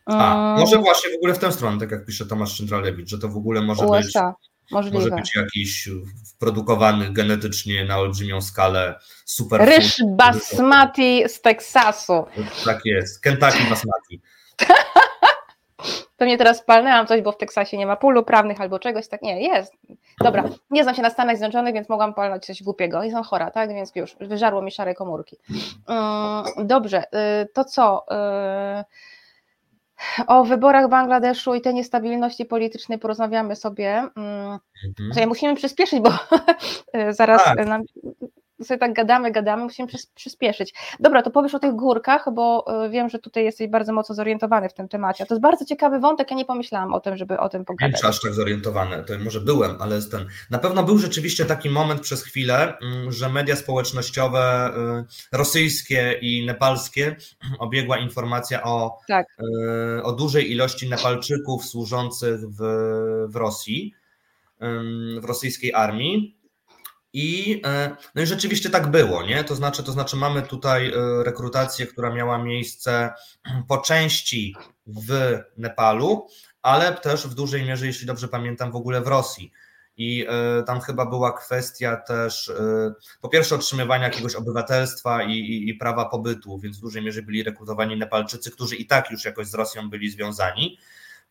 [SPEAKER 2] A, może właśnie w ogóle w tę stronę, tak jak pisze Tomasz Szyndralewicz, że to w ogóle może USA. być Możliwe. Może być jakiś produkowany genetycznie na olbrzymią skalę super.
[SPEAKER 1] Ryż basmati z Teksasu.
[SPEAKER 2] Tak jest, Kentucky basmati.
[SPEAKER 1] To mnie teraz palnęłam coś, bo w Teksasie nie ma pól uprawnych albo czegoś, tak nie, jest. Dobra, nie znam się na Stanach Zjednoczonych, więc mogłam palnąć coś głupiego. Jestem chora, tak, więc już wyżarło mi szare komórki. Mm, dobrze, y, to co? O wyborach Bangladeszu i tej niestabilności politycznej porozmawiamy sobie. Mm, mhm. Musimy przyspieszyć, bo zaraz tak. nam sobie tak gadamy, gadamy, musimy przyspieszyć. Dobra, to powiesz o tych górkach, bo e, wiem, że tutaj jesteś bardzo mocno zorientowany w tym temacie. To jest bardzo ciekawy wątek, ja nie pomyślałam o tym, żeby o tym pogadać.
[SPEAKER 2] Nie aż tak zorientowany, to może byłem, ale ten. Na pewno był rzeczywiście taki moment przez chwilę, mm, że media społecznościowe y, rosyjskie i nepalskie obiegła informacja o, tak. Y, o dużej ilości Nepalczyków służących w, w Rosji, w rosyjskiej armii i, e, no i rzeczywiście tak było, nie? To znaczy, to znaczy mamy tutaj e, rekrutację, która miała miejsce po części w Nepalu, ale też w dużej mierze, jeśli dobrze pamiętam, w ogóle w Rosji. I e, tam chyba była kwestia też po pierwsze otrzymywania jakiegoś obywatelstwa i, i, i, prawa pobytu, więc w dużej mierze byli rekrutowani Nepalczycy, którzy i tak już jakoś z Rosją byli związani.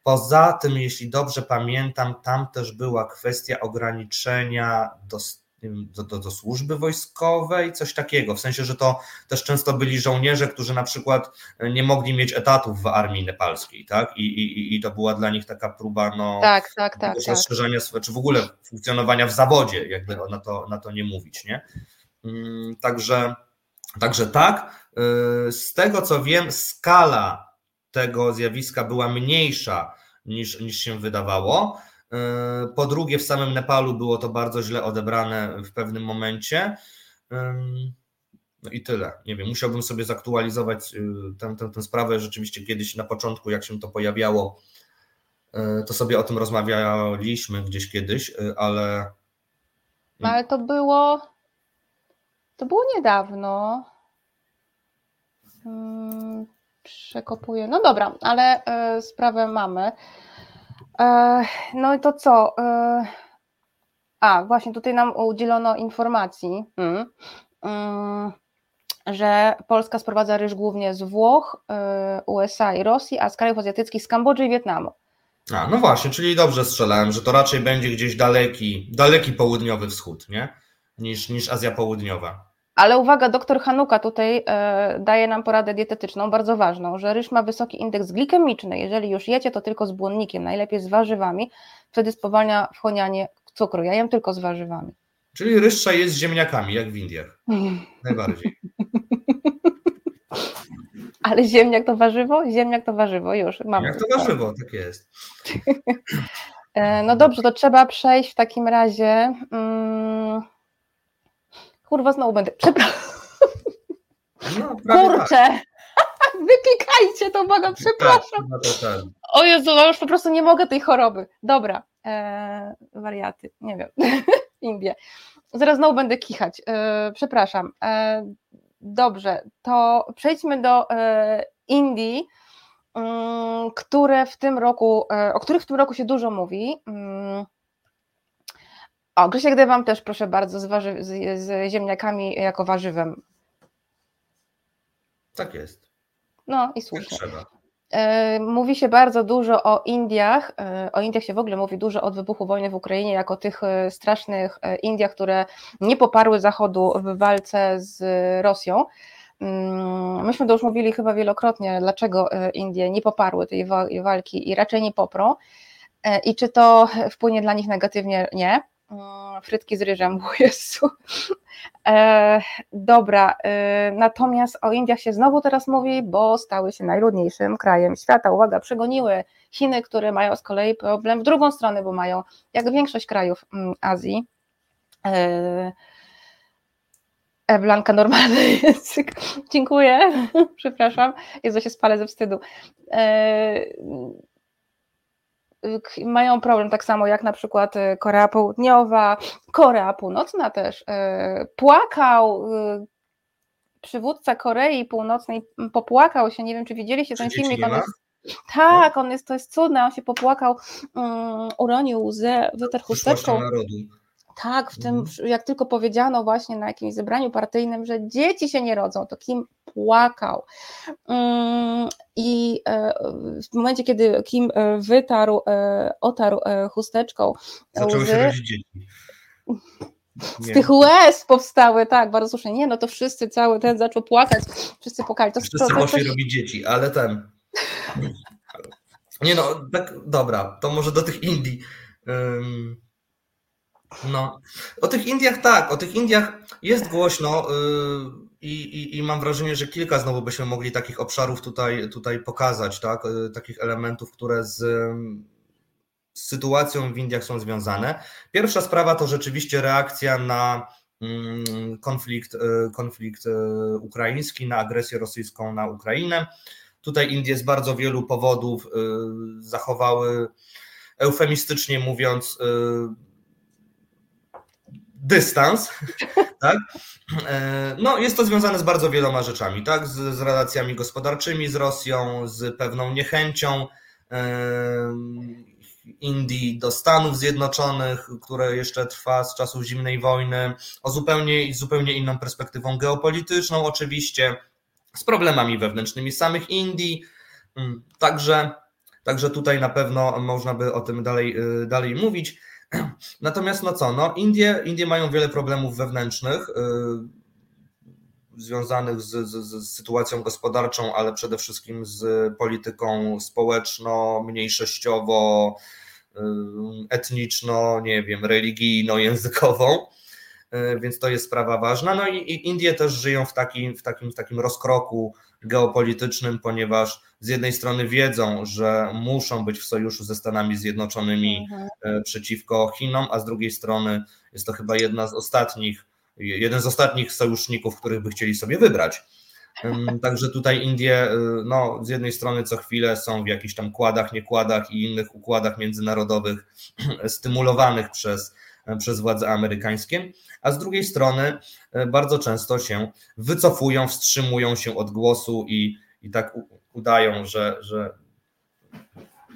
[SPEAKER 2] Poza tym, jeśli dobrze pamiętam, tam też była kwestia ograniczenia dostępu do, do, do, służby wojskowej, coś takiego. W sensie, że to też często byli żołnierze, którzy na przykład nie mogli mieć etatów w armii nepalskiej, tak? I, i, i to była dla nich taka próba no,
[SPEAKER 1] tak, tak, tak, tak.
[SPEAKER 2] tak. czy w ogóle funkcjonowania w zawodzie, jakby na to, na to nie mówić, nie? Mm, także, także tak. Y, z tego co wiem, skala tego zjawiska była mniejsza niż, niż się wydawało. E, po drugie, w samym Nepalu było to bardzo źle odebrane w pewnym momencie. No i tyle. Nie wiem, musiałbym sobie zaktualizować y, tę, tę, tę sprawę. Rzeczywiście kiedyś na początku, jak się to pojawiało, e, to sobie o tym rozmawialiśmy gdzieś kiedyś, y, ale.
[SPEAKER 1] No, ale to było. To było niedawno. Hmm, przekopuję. No dobra, ale e, sprawę mamy. E, no i to co? E, a, właśnie tutaj nam udzielono informacji, mm, mm, że Polska sprowadza ryż głównie z Włoch, e, USA i Rosji, a z krajów azjatyckich z Kambodży i Wietnamu.
[SPEAKER 2] A, no właśnie, czyli dobrze strzelałem, że to raczej będzie gdzieś daleki, daleki południowy wschód, nie? Niż, niż Azja Południowa.
[SPEAKER 1] Ale uwaga, doktor Hanuka tutaj e, daje nam poradę dietetyczną, bardzo ważną, że ryż ma wysoki indeks glikemiczny. Jeżeli już jecie, to tylko z błonnikiem, najlepiej z warzywami. Wtedy spowalnia wchłanianie cukru. Ja jem tylko z warzywami.
[SPEAKER 2] Czyli ryż trzeba jest z ziemniakami, jak w Indiach. Najbardziej.
[SPEAKER 1] Ale ziemniak to warzywo? Ziemniak to warzywo, już.
[SPEAKER 2] Mam ziemniak to warzywo, tak jest.
[SPEAKER 1] E, no dobrze, to trzeba przejść w takim razie. Hmm, Kurwa, znowu będę. Przepraszam. No, Kurczę! Tak. Wypikajcie to, Boga, przepraszam. Tak, o Jezu, no już po prostu nie mogę tej choroby. Dobra, eee, wariaty, nie wiem, Indie. Zaraz znowu będę kichać, eee, przepraszam. Eee, dobrze, to przejdźmy do e, Indii, mm, które w tym roku, e, o których w tym roku się dużo mówi. O, Grzesiek Dewam też proszę bardzo, z, warzy- z, z ziemniakami jako warzywem.
[SPEAKER 2] Tak jest.
[SPEAKER 1] No i słusznie. E, mówi się bardzo dużo o Indiach. E, o Indiach się w ogóle mówi dużo od wybuchu wojny w Ukrainie, jako tych e, strasznych Indiach, które nie poparły Zachodu w walce z Rosją. Mm, myśmy to już mówili chyba wielokrotnie, dlaczego Indie nie poparły tej walki i raczej nie poprą. I czy to wpłynie dla nich negatywnie? Nie. Frytki z ryżem, bo Jezu. E, dobra, e, natomiast o Indiach się znowu teraz mówi, bo stały się najludniejszym krajem świata. Uwaga, przegoniły Chiny, które mają z kolei problem w drugą stronę, bo mają, jak większość krajów mm, Azji, e, Blanka, normalny język. Dziękuję. Przepraszam. Jezu, się spalę ze wstydu. E, mają problem tak samo jak na przykład y, Korea Południowa, Korea Północna też. Y, płakał y, przywódca Korei Północnej, popłakał się, nie wiem czy widzieliście ten filmik, on jest, tak, on jest, to jest cudne, on się popłakał, um, uronił łzę, wytarł chusteczką. Tak, w tym, mhm. jak tylko powiedziano właśnie na jakimś zebraniu partyjnym, że dzieci się nie rodzą, to Kim płakał. Mm, I e, w momencie, kiedy Kim e, wytarł, e, otarł chusteczką
[SPEAKER 2] Zaczęły łzy, się rodzić dzieci.
[SPEAKER 1] Z tych łez powstały, tak, bardzo słusznie. Nie, no to wszyscy, cały ten zaczął płakać, wszyscy płakali. To,
[SPEAKER 2] wszyscy to, robić dzieci, ale ten... Nie no, tak, dobra, to może do tych Indii. Um, No, o tych Indiach tak, o tych Indiach jest głośno yy, i, i, mam wrażenie, że kilka znowu byśmy mogli takich obszarów tutaj, tutaj pokazać, tak? Yy, takich elementów, które z, z sytuacją w Indiach są związane. Pierwsza sprawa to rzeczywiście reakcja na mm, konflikt, yy, konflikt ukraiński, na agresję rosyjską na Ukrainę. Tutaj Indie z bardzo wielu powodów zachowały, eufemistycznie mówiąc, dystans, tak? E, no, jest to związane z bardzo wieloma rzeczami, tak? Z, z relacjami gospodarczymi z Rosją, z pewną niechęcią Indii do Stanów Zjednoczonych, które jeszcze trwa z czasów zimnej wojny, o zupełnie, zupełnie inną perspektywą geopolityczną, oczywiście, z problemami wewnętrznymi samych Indii. Mm, także, także tutaj na pewno można by o tym dalej, y, dalej mówić. Natomiast no co, no Indie, Indie mają wiele problemów wewnętrznych yy, związanych z, z, z, sytuacją gospodarczą, ale przede wszystkim z polityką społeczno, mniejszościowo, yy, etniczno, nie wiem, religijno-językową. Yy, więc to jest sprawa ważna. No i, i Indie też żyją w takim, w takim, w takim rozkroku geopolitycznym, ponieważ z jednej strony wiedzą, że muszą być w sojuszu ze Stanami Zjednoczonymi mhm. E, przeciwko Chinom, a z drugiej strony jest to chyba jedna z ostatnich, jeden z ostatnich sojuszników, których by chcieli sobie wybrać. Także tutaj Indie, e, no, z jednej strony co chwilę są w jakichś tam kładach, niekładach i innych układach międzynarodowych stymulowanych przez, przez władze amerykańskie, a z drugiej strony bardzo często się wycofują, wstrzymują się od głosu i, i tak udają, że, że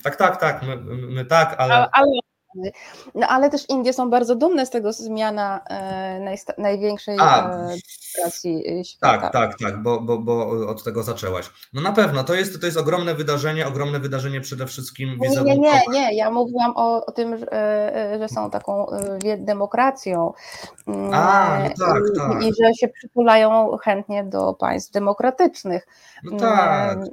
[SPEAKER 2] tak, tak, tak, my, my tak, ale... ale...
[SPEAKER 1] No ale też Indie są bardzo dumne z tego zmiana e, największej A, demokracji
[SPEAKER 2] e, świata. Tak, tak, tak, bo, bo, bo od tego zaczęłaś. No na pewno, to jest, to jest ogromne wydarzenie, ogromne wydarzenie przede wszystkim
[SPEAKER 1] Nie, nie, nie, nie, ja mówiłam o, o tym, że, e, że są taką e, demokracją
[SPEAKER 2] mm, A, no tak, tak.
[SPEAKER 1] i że się przytulają chętnie do państw demokratycznych.
[SPEAKER 2] No tak. Mm,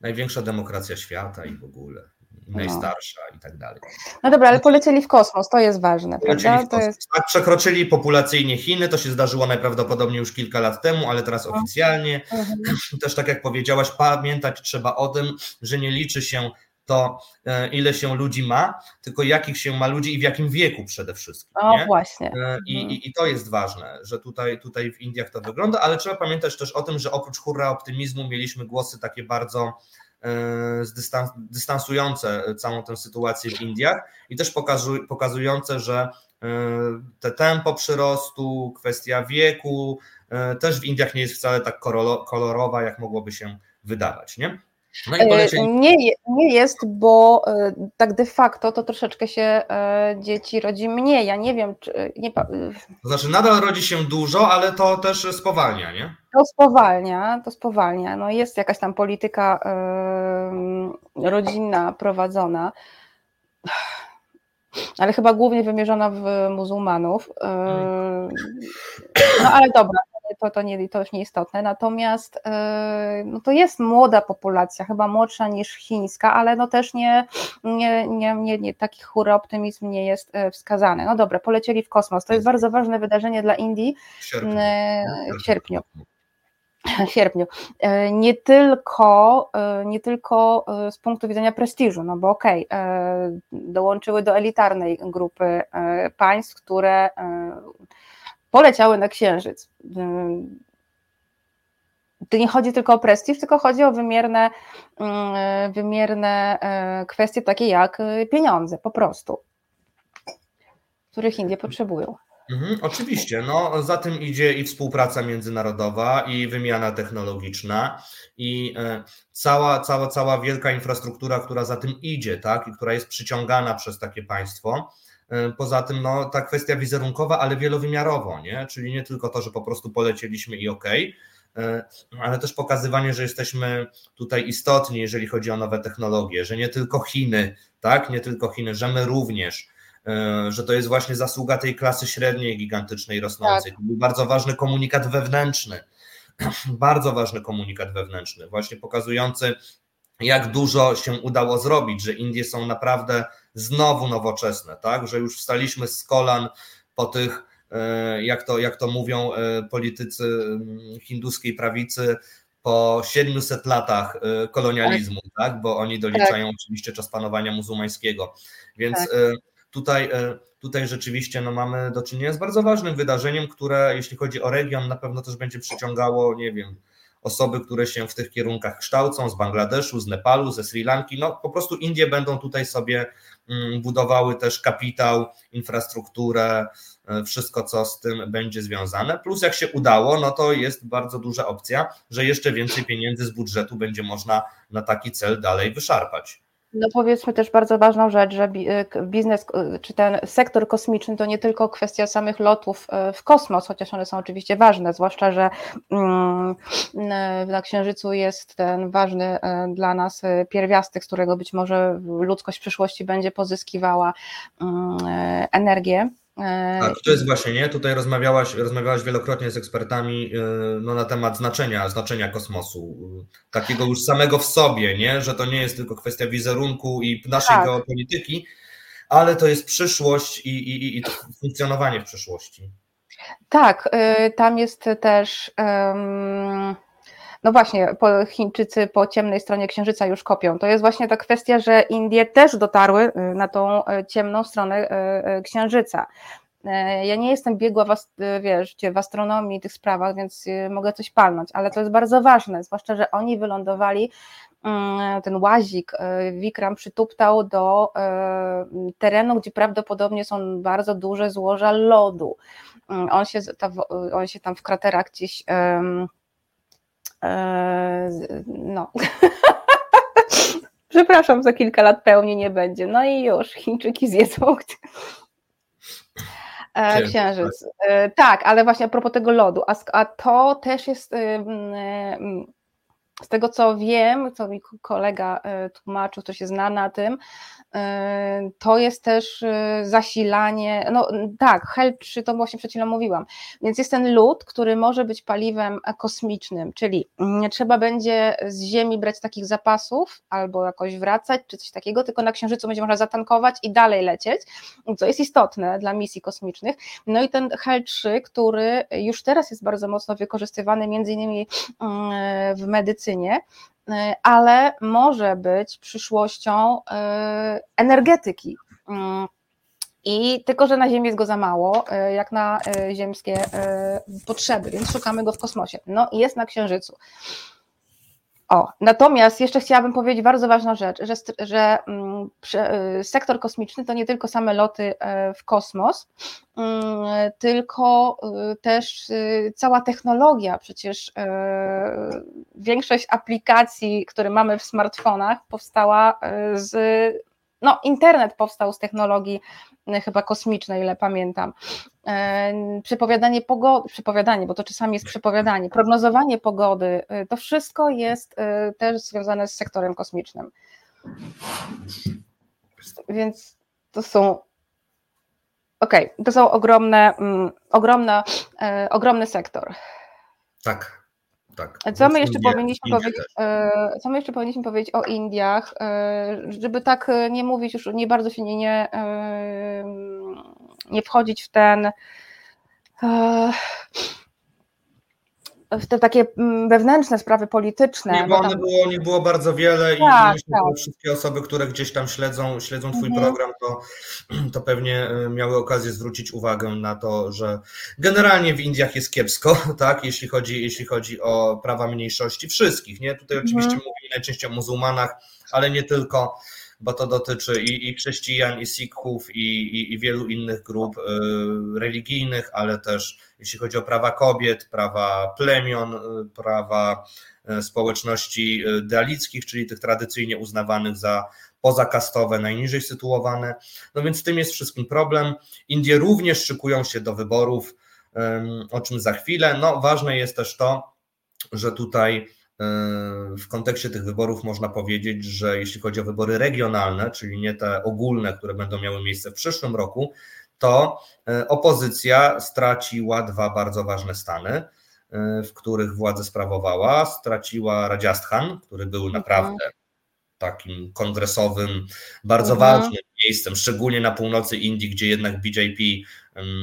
[SPEAKER 2] największa demokracja świata i w ogóle. No. Najstarsza no. i tak dalej.
[SPEAKER 1] No dobra, ale polecieli w kosmos, to jest ważne,
[SPEAKER 2] prawda? Jest... Tak, przekroczyli populacyjnie Chiny, to się zdarzyło najprawdopodobniej już kilka lat temu, ale teraz no. oficjalnie. Mhm. Też tak jak powiedziałaś, pamiętać trzeba o tym, że nie liczy się to, e, ile się ludzi ma, tylko jakich się ma ludzi i w jakim wieku przede wszystkim.
[SPEAKER 1] O, nie? właśnie.
[SPEAKER 2] E, I, mhm. i, I, to jest ważne, że tutaj, tutaj w Indiach to wygląda, ale trzeba pamiętać też o tym, że oprócz hurra optymizmu mieliśmy głosy takie bardzo e, dystansujące całą tę sytuację w Indiach i też pokazujące, że te tempo przyrostu, kwestia wieku też w Indiach nie jest wcale tak kolorowa, jak mogłoby się wydawać. Nie?
[SPEAKER 1] No e, nie, nie jest, bo e, tak de facto to troszeczkę się e, dzieci rodzi mniej. Ja nie wiem, czy. Nie...
[SPEAKER 2] To znaczy, nadal rodzi się dużo, ale to też spowalnia, nie?
[SPEAKER 1] To spowalnia, to spowalnia. No jest jakaś tam polityka rodzinna prowadzona, ale chyba głównie wymierzona w muzułmanów. Hmm. No ale dobra, to, to, nie, to już nieistotne. Natomiast e, no to jest młoda populacja, chyba młodsza niż chińska, ale no też nie, nie, nie, nie, nie taki hura optymizm nie jest e, wskazany. No dobra, polecieli w kosmos. To jest bardzo ważne wydarzenie dla Indii w sierpniu. E, w sierpniu. W sierpniu. Nie tylko, nie tylko z punktu widzenia prestiżu, no bo okej, okay, dołączyły do elitarnej grupy państw, które poleciały na Księżyc. To nie chodzi tylko o prestiż, tylko chodzi o wymierne, mm, wymierne e, kwestie takie jak e, pieniądze po prostu, których Indie potrzebują.
[SPEAKER 2] Mhm, oczywiście, no, za tym idzie i współpraca międzynarodowa, i wymiana technologiczna, i e, cała, cała, cała wielka infrastruktura, która za tym idzie, tak, i która jest przyciągana przez takie państwo. Poza tym no, ta kwestia wizerunkowa, ale wielowymiarowo, nie? czyli nie tylko to, że po prostu polecieliśmy i ok, e, ale też pokazywanie, że jesteśmy tutaj istotni, jeżeli chodzi o nowe technologie, że nie tylko Chiny, tak, nie tylko Chiny, że my również, e, że to jest właśnie zasługa tej klasy średniej gigantycznej rosnącej. Tak. To był bardzo ważny komunikat wewnętrzny, bardzo ważny komunikat wewnętrzny, właśnie pokazujący, jak dużo się udało zrobić, że Indie są naprawdę znowu nowoczesne, tak, że już wstaliśmy z kolan po tych, jak to, jak to mówią politycy mm, hinduskiej prawicy, po 700 latach kolonializmu, tak, tak bo oni doliczają tak. oczywiście czas panowania muzułmańskiego. Więc tak. tutaj tutaj rzeczywiście no, mamy do czynienia z bardzo ważnym wydarzeniem, które jeśli chodzi o region, na pewno też będzie przyciągało, nie wiem, osoby, które się w tych kierunkach kształcą, z Bangladeszu, z Nepalu, ze Sri Lanki. No po prostu Indie będą tutaj sobie budowały też kapitał, infrastrukturę, e, wszystko, co z tym będzie związane. Plus, jak się udało, no to jest bardzo duża opcja, że jeszcze więcej pieniędzy z budżetu będzie można na taki cel dalej wyszarpać.
[SPEAKER 1] No powiedzmy też bardzo ważną rzecz, że biznes czy ten sektor kosmiczny to nie tylko kwestia samych lotów y, w kosmos, chociaż one są oczywiście ważne, zwłaszcza, że mm, na Księżycu jest ten ważny dla nas pierwiastek, z którego być może ludzkość w przyszłości będzie pozyskiwała mm, energię
[SPEAKER 2] tak, to jest właśnie, nie? Tutaj rozmawiałaś, rozmawiałaś wielokrotnie z ekspertami e, no, na temat znaczenia, znaczenia kosmosu, takiego już samego w sobie, nie? Że to nie jest tylko kwestia wizerunku i naszej tak. geopolityki, ale to jest przyszłość i, i, i funkcjonowanie w przyszłości.
[SPEAKER 1] Tak, y, tam jest też. No właśnie, Chińczycy po ciemnej stronie Księżyca już kopią. To jest właśnie ta kwestia, że Indie też dotarły y, na tą y, ciemną stronę y, Księżyca. Ja nie jestem biegła w, wiesz, w astronomii i tych sprawach, więc mogę coś palnąć, ale to jest bardzo ważne, zwłaszcza, że oni wylądowali, mm, ten łazik Wikram przytuptał do terenu, gdzie prawdopodobnie są bardzo duże złoża lodu. On się, on się tam w kraterach gdzieś no. Przepraszam, za kilka lat pełni nie będzie. No i już, Chińczyki zjedzą. E, księżyc. E, tak, ale właśnie a propos tego lodu, a to też jest z tego co wiem, co mi kolega e, tłumaczył, kto się zna na tym, e, to jest też e, zasilanie, no tak, HEL 3 to właśnie przed chwilą mówiłam, więc jest ten lód, który może być paliwem kosmicznym, czyli nie trzeba będzie z Ziemi brać takich zapasów albo jakoś wracać, czy coś takiego, tylko na Księżycu będzie można zatankować i dalej lecieć, co jest istotne dla misji kosmicznych. No i ten HEL 3, który już teraz jest bardzo mocno wykorzystywany między innymi mm, w medycynie, medycynie, y, ale może być przyszłością y, energetyki. Mm, I tylko, że na Ziemi jest go za mało, y, jak na ziemskie potrzeby, więc szukamy go w kosmosie. No i jest na Księżycu. O, natomiast jeszcze chciałabym powiedzieć bardzo ważną rzecz, że, że mm, y, sektor kosmiczny to nie tylko same loty e, w kosmos, mm, tylko y, też y, cała technologia. Przecież e, większość aplikacji, które mamy w smartfonach, powstała e, z. No, internet powstał z technologii chyba kosmicznej, ile pamiętam. E, przepowiadanie pogody, przepowiadanie, bo to czasami jest przepowiadanie, prognozowanie pogody, e, to wszystko jest e, też związane z sektorem kosmicznym. Więc to są okej, okay, to są ogromne, mm, ogromne, ogromny sektor.
[SPEAKER 2] Tak tak.
[SPEAKER 1] Co my, jeszcze powinniśmy powiedzieć, e, co my jeszcze powinniśmy powiedzieć o Indiach, e, żeby tak e, nie mówić już, nie bardzo się nie, nie, nie wchodzić w ten w te takie mm, wewnętrzne sprawy polityczne.
[SPEAKER 2] Nie, bo one tam... było, nie było bardzo wiele tak, i myślę, tak. że wszystkie osoby, które gdzieś tam śledzą, śledzą Twój mhm. program, to, to pewnie e, miały okazję zwrócić uwagę na to, że generalnie w Indiach jest kiepsko, tak, jeśli chodzi, jeśli chodzi o prawa mniejszości wszystkich. Nie? Tutaj oczywiście mhm. mówimy najczęściej o muzułmanach, ale nie tylko bo to dotyczy i, i chrześcijan, i sikhów, i, i, i wielu innych grup y, religijnych, ale też jeśli chodzi o prawa kobiet, prawa plemion, y, prawa y, społeczności dalickich, czyli tych tradycyjnie uznawanych za pozakastowe, najniżej sytuowane. No więc z tym jest wszystkim problem. Indie również szykują się do wyborów, o czym za chwilę. No ważne jest też to, że tutaj w kontekście tych wyborów można powiedzieć, że jeśli chodzi o wybory regionalne, czyli nie te ogólne, które będą miały miejsce w przyszłym roku, to e, opozycja straciła dwa bardzo ważne stany, e, w których władzę sprawowała. Straciła Rajasthan, który był mhm. naprawdę takim kongresowym, bardzo mhm. ważnym miejscem, szczególnie na północy Indii, gdzie jednak BJP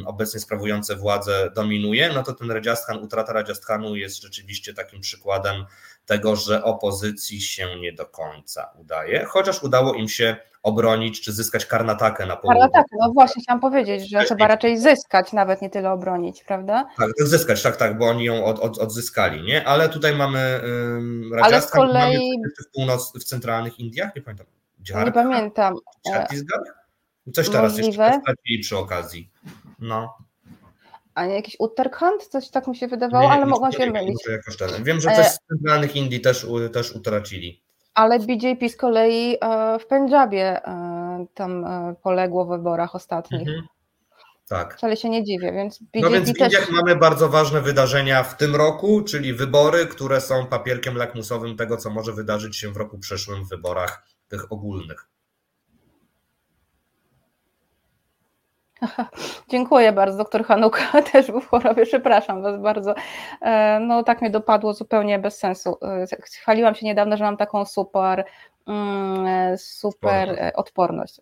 [SPEAKER 2] obecnie sprawujące władzę dominuje, no to ten Rajasthan, utrata Rajasthanu jest rzeczywiście takim przykładem tego, że opozycji się nie do końca udaje, chociaż udało im się obronić czy zyskać Karnatakę na południu.
[SPEAKER 1] Karnatakę, no właśnie chciałam powiedzieć, że chyba raczej zyskać, nawet nie tyle obronić, prawda?
[SPEAKER 2] Tak, zyskać, tak, tak, bo oni ją od, od, odzyskali, nie? Ale tutaj mamy um,
[SPEAKER 1] Rajasthan, Ale z kolei...
[SPEAKER 2] w północ, w centralnych Indiach, nie pamiętam.
[SPEAKER 1] nie pamiętam.
[SPEAKER 2] Chhattisgarh? Coś teraz Możliwe. jeszcze stracili przy okazji. No.
[SPEAKER 1] A nie jakiś Uttarakhand? Coś tak mi się wydawało, nie, ale mogą się mylić.
[SPEAKER 2] Wiem, że coś e, z centralnych Indii też, też utracili.
[SPEAKER 1] Ale BJP z kolei e, w Pendżabie e, tam poległo w wyborach ostatnich. Mhm.
[SPEAKER 2] Tak.
[SPEAKER 1] Wcale się nie dziwię, więc BJP
[SPEAKER 2] No więc
[SPEAKER 1] w Indiach
[SPEAKER 2] też... mamy bardzo ważne wydarzenia w tym roku, czyli wybory, które są papierkiem lakmusowym tego, co może wydarzyć się w roku przyszłym w wyborach tych ogólnych.
[SPEAKER 1] Dziękuję bardzo, doktor Hanuka też był w chorobie, przepraszam Was bardzo. E, no tak mnie dopadło zupełnie bez sensu. E, chwaliłam się niedawno, że mam taką super, mm, super e, odporność.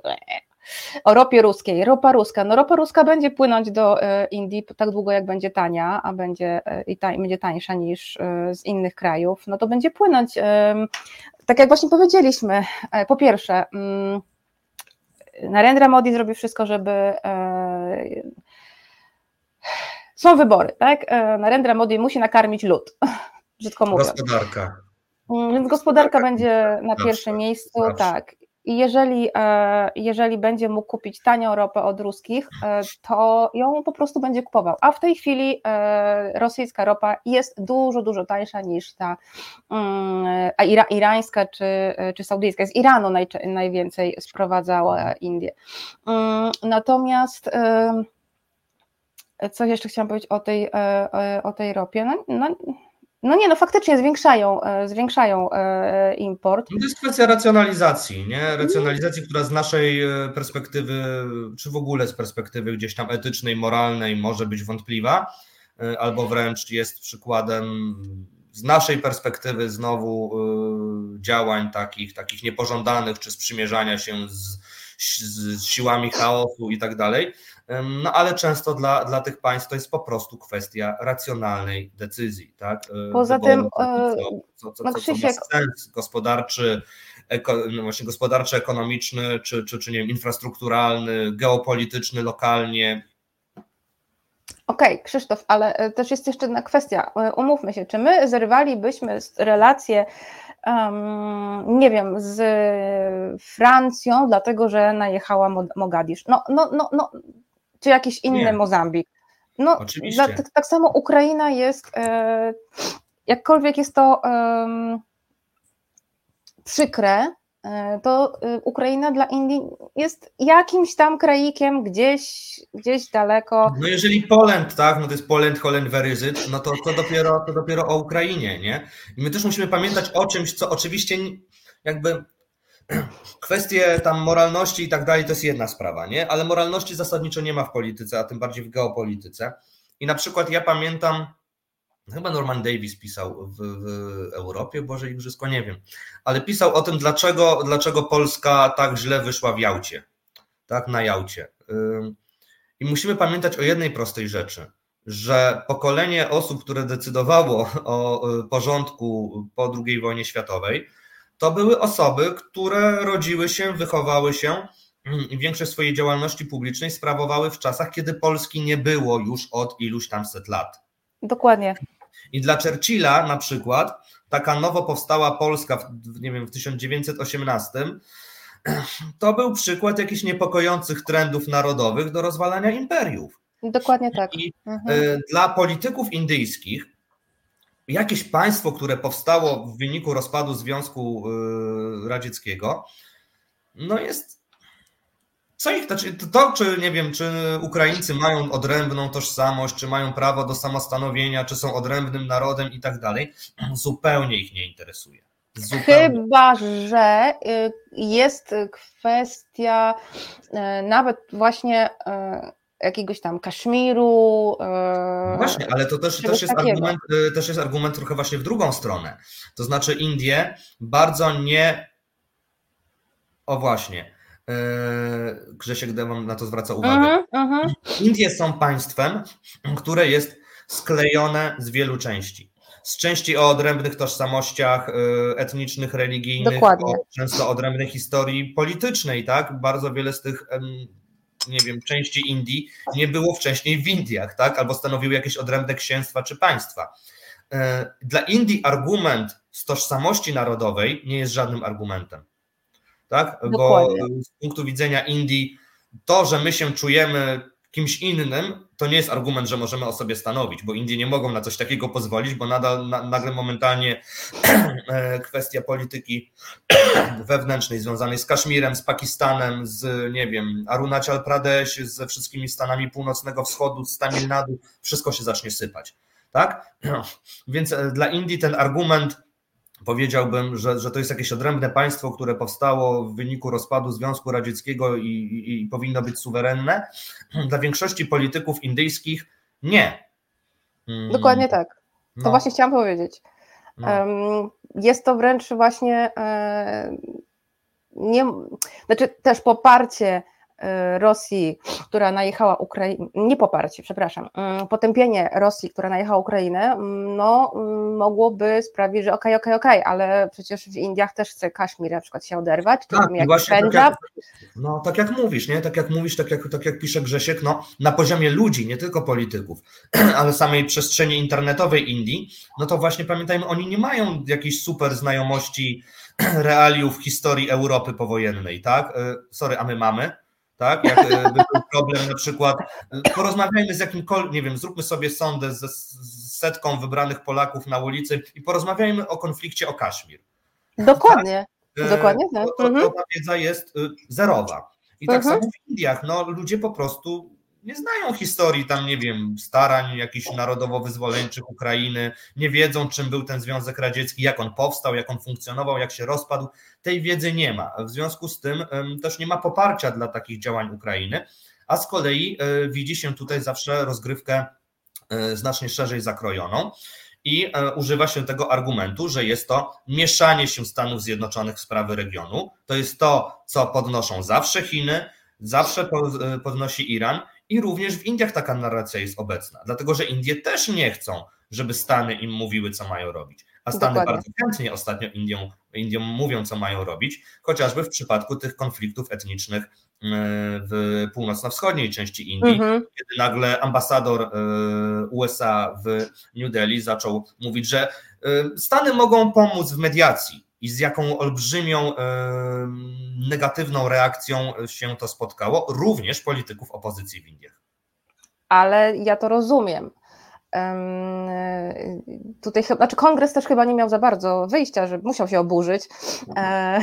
[SPEAKER 1] O ropie ruskiej, ropa ruska. No ropa ruska będzie płynąć do Indii tak długo jak będzie tania, a będzie, i tań, będzie tańsza niż z innych krajów, no to będzie płynąć, tak jak właśnie powiedzieliśmy, po pierwsze, mm, Narendra Modi zrobi wszystko, żeby. E, są wybory, tak? E, Narendra Modi musi nakarmić lud, brzydko mówiąc.
[SPEAKER 2] Gospodarka.
[SPEAKER 1] Mm, więc gospodarka będzie na pierwszym miejscu, zawsze. tak. I jeżeli, e, jeżeli będzie mógł kupić tanią ropę od ruskich, e, to ją po prostu będzie kupował. A w tej chwili e, rosyjska ropa jest dużo, dużo tańsza niż ta mm, irańska czy, czy saudyjska. Z Iranu naj, najwięcej sprowadzała Indie. Mm, natomiast coś jeszcze chciałam powiedzieć o tej, o tej ropie. No, no, no nie, no faktycznie zwiększają, e, zwiększają e, import.
[SPEAKER 2] No to jest kwestia racjonalizacji, nie? Racjonalizacji, która z naszej e, perspektywy, czy w ogóle z perspektywy gdzieś tam etycznej, moralnej może być wątpliwa, albo wręcz jest przykładem z naszej perspektywy znowu działań takich, takich niepożądanych, czy sprzymierzania się z, z siłami chaosu i tak dalej. No ale często dla, dla tych państw to jest po prostu kwestia racjonalnej decyzji. Tak?
[SPEAKER 1] E, Poza tym, co,
[SPEAKER 2] e, co, co, no, co, co ma sens gospodarczy, eko, no właśnie gospodarczy, ekonomiczny, czy, czy, czy nie wiem, infrastrukturalny, geopolityczny, lokalnie.
[SPEAKER 1] Okej, okay, Krzysztof, ale e, też jest jeszcze jedna kwestia. Umówmy się, czy my zerwalibyśmy relacje um, nie wiem, z Francją, dlatego że najechała Mogadisz. No, no, no, no czy jakiś inny Nie. Mozambik. No, dla, tak, tak, samo Ukraina jest, e, jakkolwiek jest to e, przykre, e, to e, Ukraina dla Indii jest jakimś tam kraikiem gdzieś, gdzieś daleko.
[SPEAKER 2] No jeżeli Poland, tak, no to jest Poland, Holland, Veryzyt, no to, to, dopiero, to dopiero o Ukrainie, nie? I my też musimy pamiętać o czymś, co oczywiście jakby Kwestie tam moralności i tak dalej to jest jedna sprawa, nie? Ale moralności zasadniczo nie ma w polityce, a tym bardziej w geopolityce. I na przykład ja pamiętam, chyba Norman Davis pisał w, w Europie, Boże Igrzysko, nie wiem, ale pisał o tym, dlaczego, dlaczego Polska tak źle wyszła w Jałcie, tak, na Jałcie. I musimy pamiętać o jednej prostej rzeczy, że pokolenie osób, które decydowało o porządku po II wojnie światowej, to były osoby, które rodziły się, wychowały się i większość swojej działalności publicznej sprawowały w czasach, kiedy Polski nie było już od iluś tam set lat.
[SPEAKER 1] Dokładnie.
[SPEAKER 2] I dla Churchilla na przykład taka nowo powstała Polska w, nie wiem, w 1918 to był przykład jakichś niepokojących trendów narodowych do rozwalania imperiów.
[SPEAKER 1] Dokładnie tak. I
[SPEAKER 2] mhm. Y, dla polityków indyjskich jakieś państwo, które powstało w wyniku rozpadu Związku y, Radzieckiego, no jest. Co ich, to, to, czy nie wiem, czy Ukraińcy mają odrębną tożsamość, czy mają prawo do samostanowienia, czy są odrębnym narodem i tak dalej, zupełnie ich nie interesuje. Zupełnie.
[SPEAKER 1] Chyba, że y, jest kwestia y, nawet właśnie jakiegoś tam Kaszmiru.
[SPEAKER 2] No właśnie, ale to też, też, jest argument, y, też jest argument trochę właśnie w drugą stronę. To znaczy Indie bardzo nie O właśnie. Grzesiek Demon na to zwraca uwagę. Uh-huh, uh-huh. Indie są państwem, które jest sklejone z wielu części. Z części o odrębnych tożsamościach etnicznych, religijnych, o często odrębnej historii politycznej, tak? Bardzo wiele z tych nie wiem, części Indii nie było wcześniej w Indiach, tak? Albo stanowiły jakieś odrębne księstwa czy państwa. E, dla Indii argument z tożsamości narodowej nie jest żadnym argumentem. Tak? Dokładnie. Bo z punktu widzenia Indii, to, że my się czujemy kimś innym, to nie jest argument, że możemy o sobie stanowić, bo Indie nie mogą na coś takiego pozwolić, bo nadal na, nagle momentalnie e, kwestia polityki wewnętrznej związanej z Kaszmirem, z Pakistanem, z nie wiem, Arunachal Pradesh, ze wszystkimi stanami północnego wschodu, z Tamil Nadu, wszystko się zacznie sypać. Tak? Więc e, dla Indii ten argument powiedziałbym, że, że to jest jakieś odrębne państwo, które powstało w wyniku rozpadu Związku Radzieckiego i, i, i powinno być suwerenne. Dla większości polityków indyjskich nie.
[SPEAKER 1] Mm. Dokładnie tak. To no. właśnie chciałam powiedzieć. No. Jest to wręcz właśnie e, nie, znaczy też poparcie Rosji, która najechała Ukrainę, nie poparcie, przepraszam, y, potępienie Rosji, która najechała Ukrainę, mm, no mm, mogłoby sprawić, że okej, okej, okej, ale przecież w Indiach też chce Kaszmir na przykład się oderwać, czy tak, jak właśnie, tak jak,
[SPEAKER 2] no tak jak mówisz, nie? Tak jak mówisz, tak jak, tak jak pisze Grzesiek, no na poziomie ludzi, nie tylko polityków, ale samej przestrzeni internetowej Indii, no to właśnie pamiętajmy, oni nie mają jakiejś super znajomości realiów historii Europy powojennej, tak? Y, sorry, a my mamy tak? Jak e, by był problem na przykład, e, porozmawiajmy z jakimkolwiek, nie wiem, zróbmy sobie sondę ze setką wybranych Polaków na ulicy i porozmawiajmy o konflikcie o Kaszmir.
[SPEAKER 1] Dokładnie, tak? dokładnie tak.
[SPEAKER 2] To, to, to ta wiedza jest zerowa. I tak mhm. samo w Indiach, no ludzie po prostu nie znają historii tam, nie wiem, starań jakichś narodowo-wyzwoleńczych Ukrainy, nie wiedzą, czym był ten Związek Radziecki, jak on powstał, jak on funkcjonował, jak się rozpadł. Tej wiedzy nie ma. W związku z tym też nie ma poparcia dla takich działań Ukrainy, a z kolei e, widzi się tutaj zawsze rozgrywkę e, znacznie szerzej zakrojoną i e, używa się tego argumentu, że jest to mieszanie się Stanów Zjednoczonych w sprawy regionu. To jest to, co podnoszą zawsze Chiny, zawsze podnosi Iran i również w Indiach taka narracja jest obecna, dlatego że Indie też nie chcą, żeby Stany im mówiły, co mają robić. A Stany Dokładnie. bardzo chętnie ostatnio Indiom, Indiom mówią, co mają robić, chociażby w przypadku tych konfliktów etnicznych e, w północno-wschodniej części Indii, mhm. kiedy nagle ambasador e, USA w New Delhi zaczął mówić, że e, Stany mogą pomóc w mediacji i z jaką olbrzymią negatywną reakcją się to spotkało, również polityków opozycji w Indiach.
[SPEAKER 1] Ale ja to rozumiem. Tutaj, znaczy kongres też chyba nie miał za bardzo wyjścia, że musiał się oburzyć. E,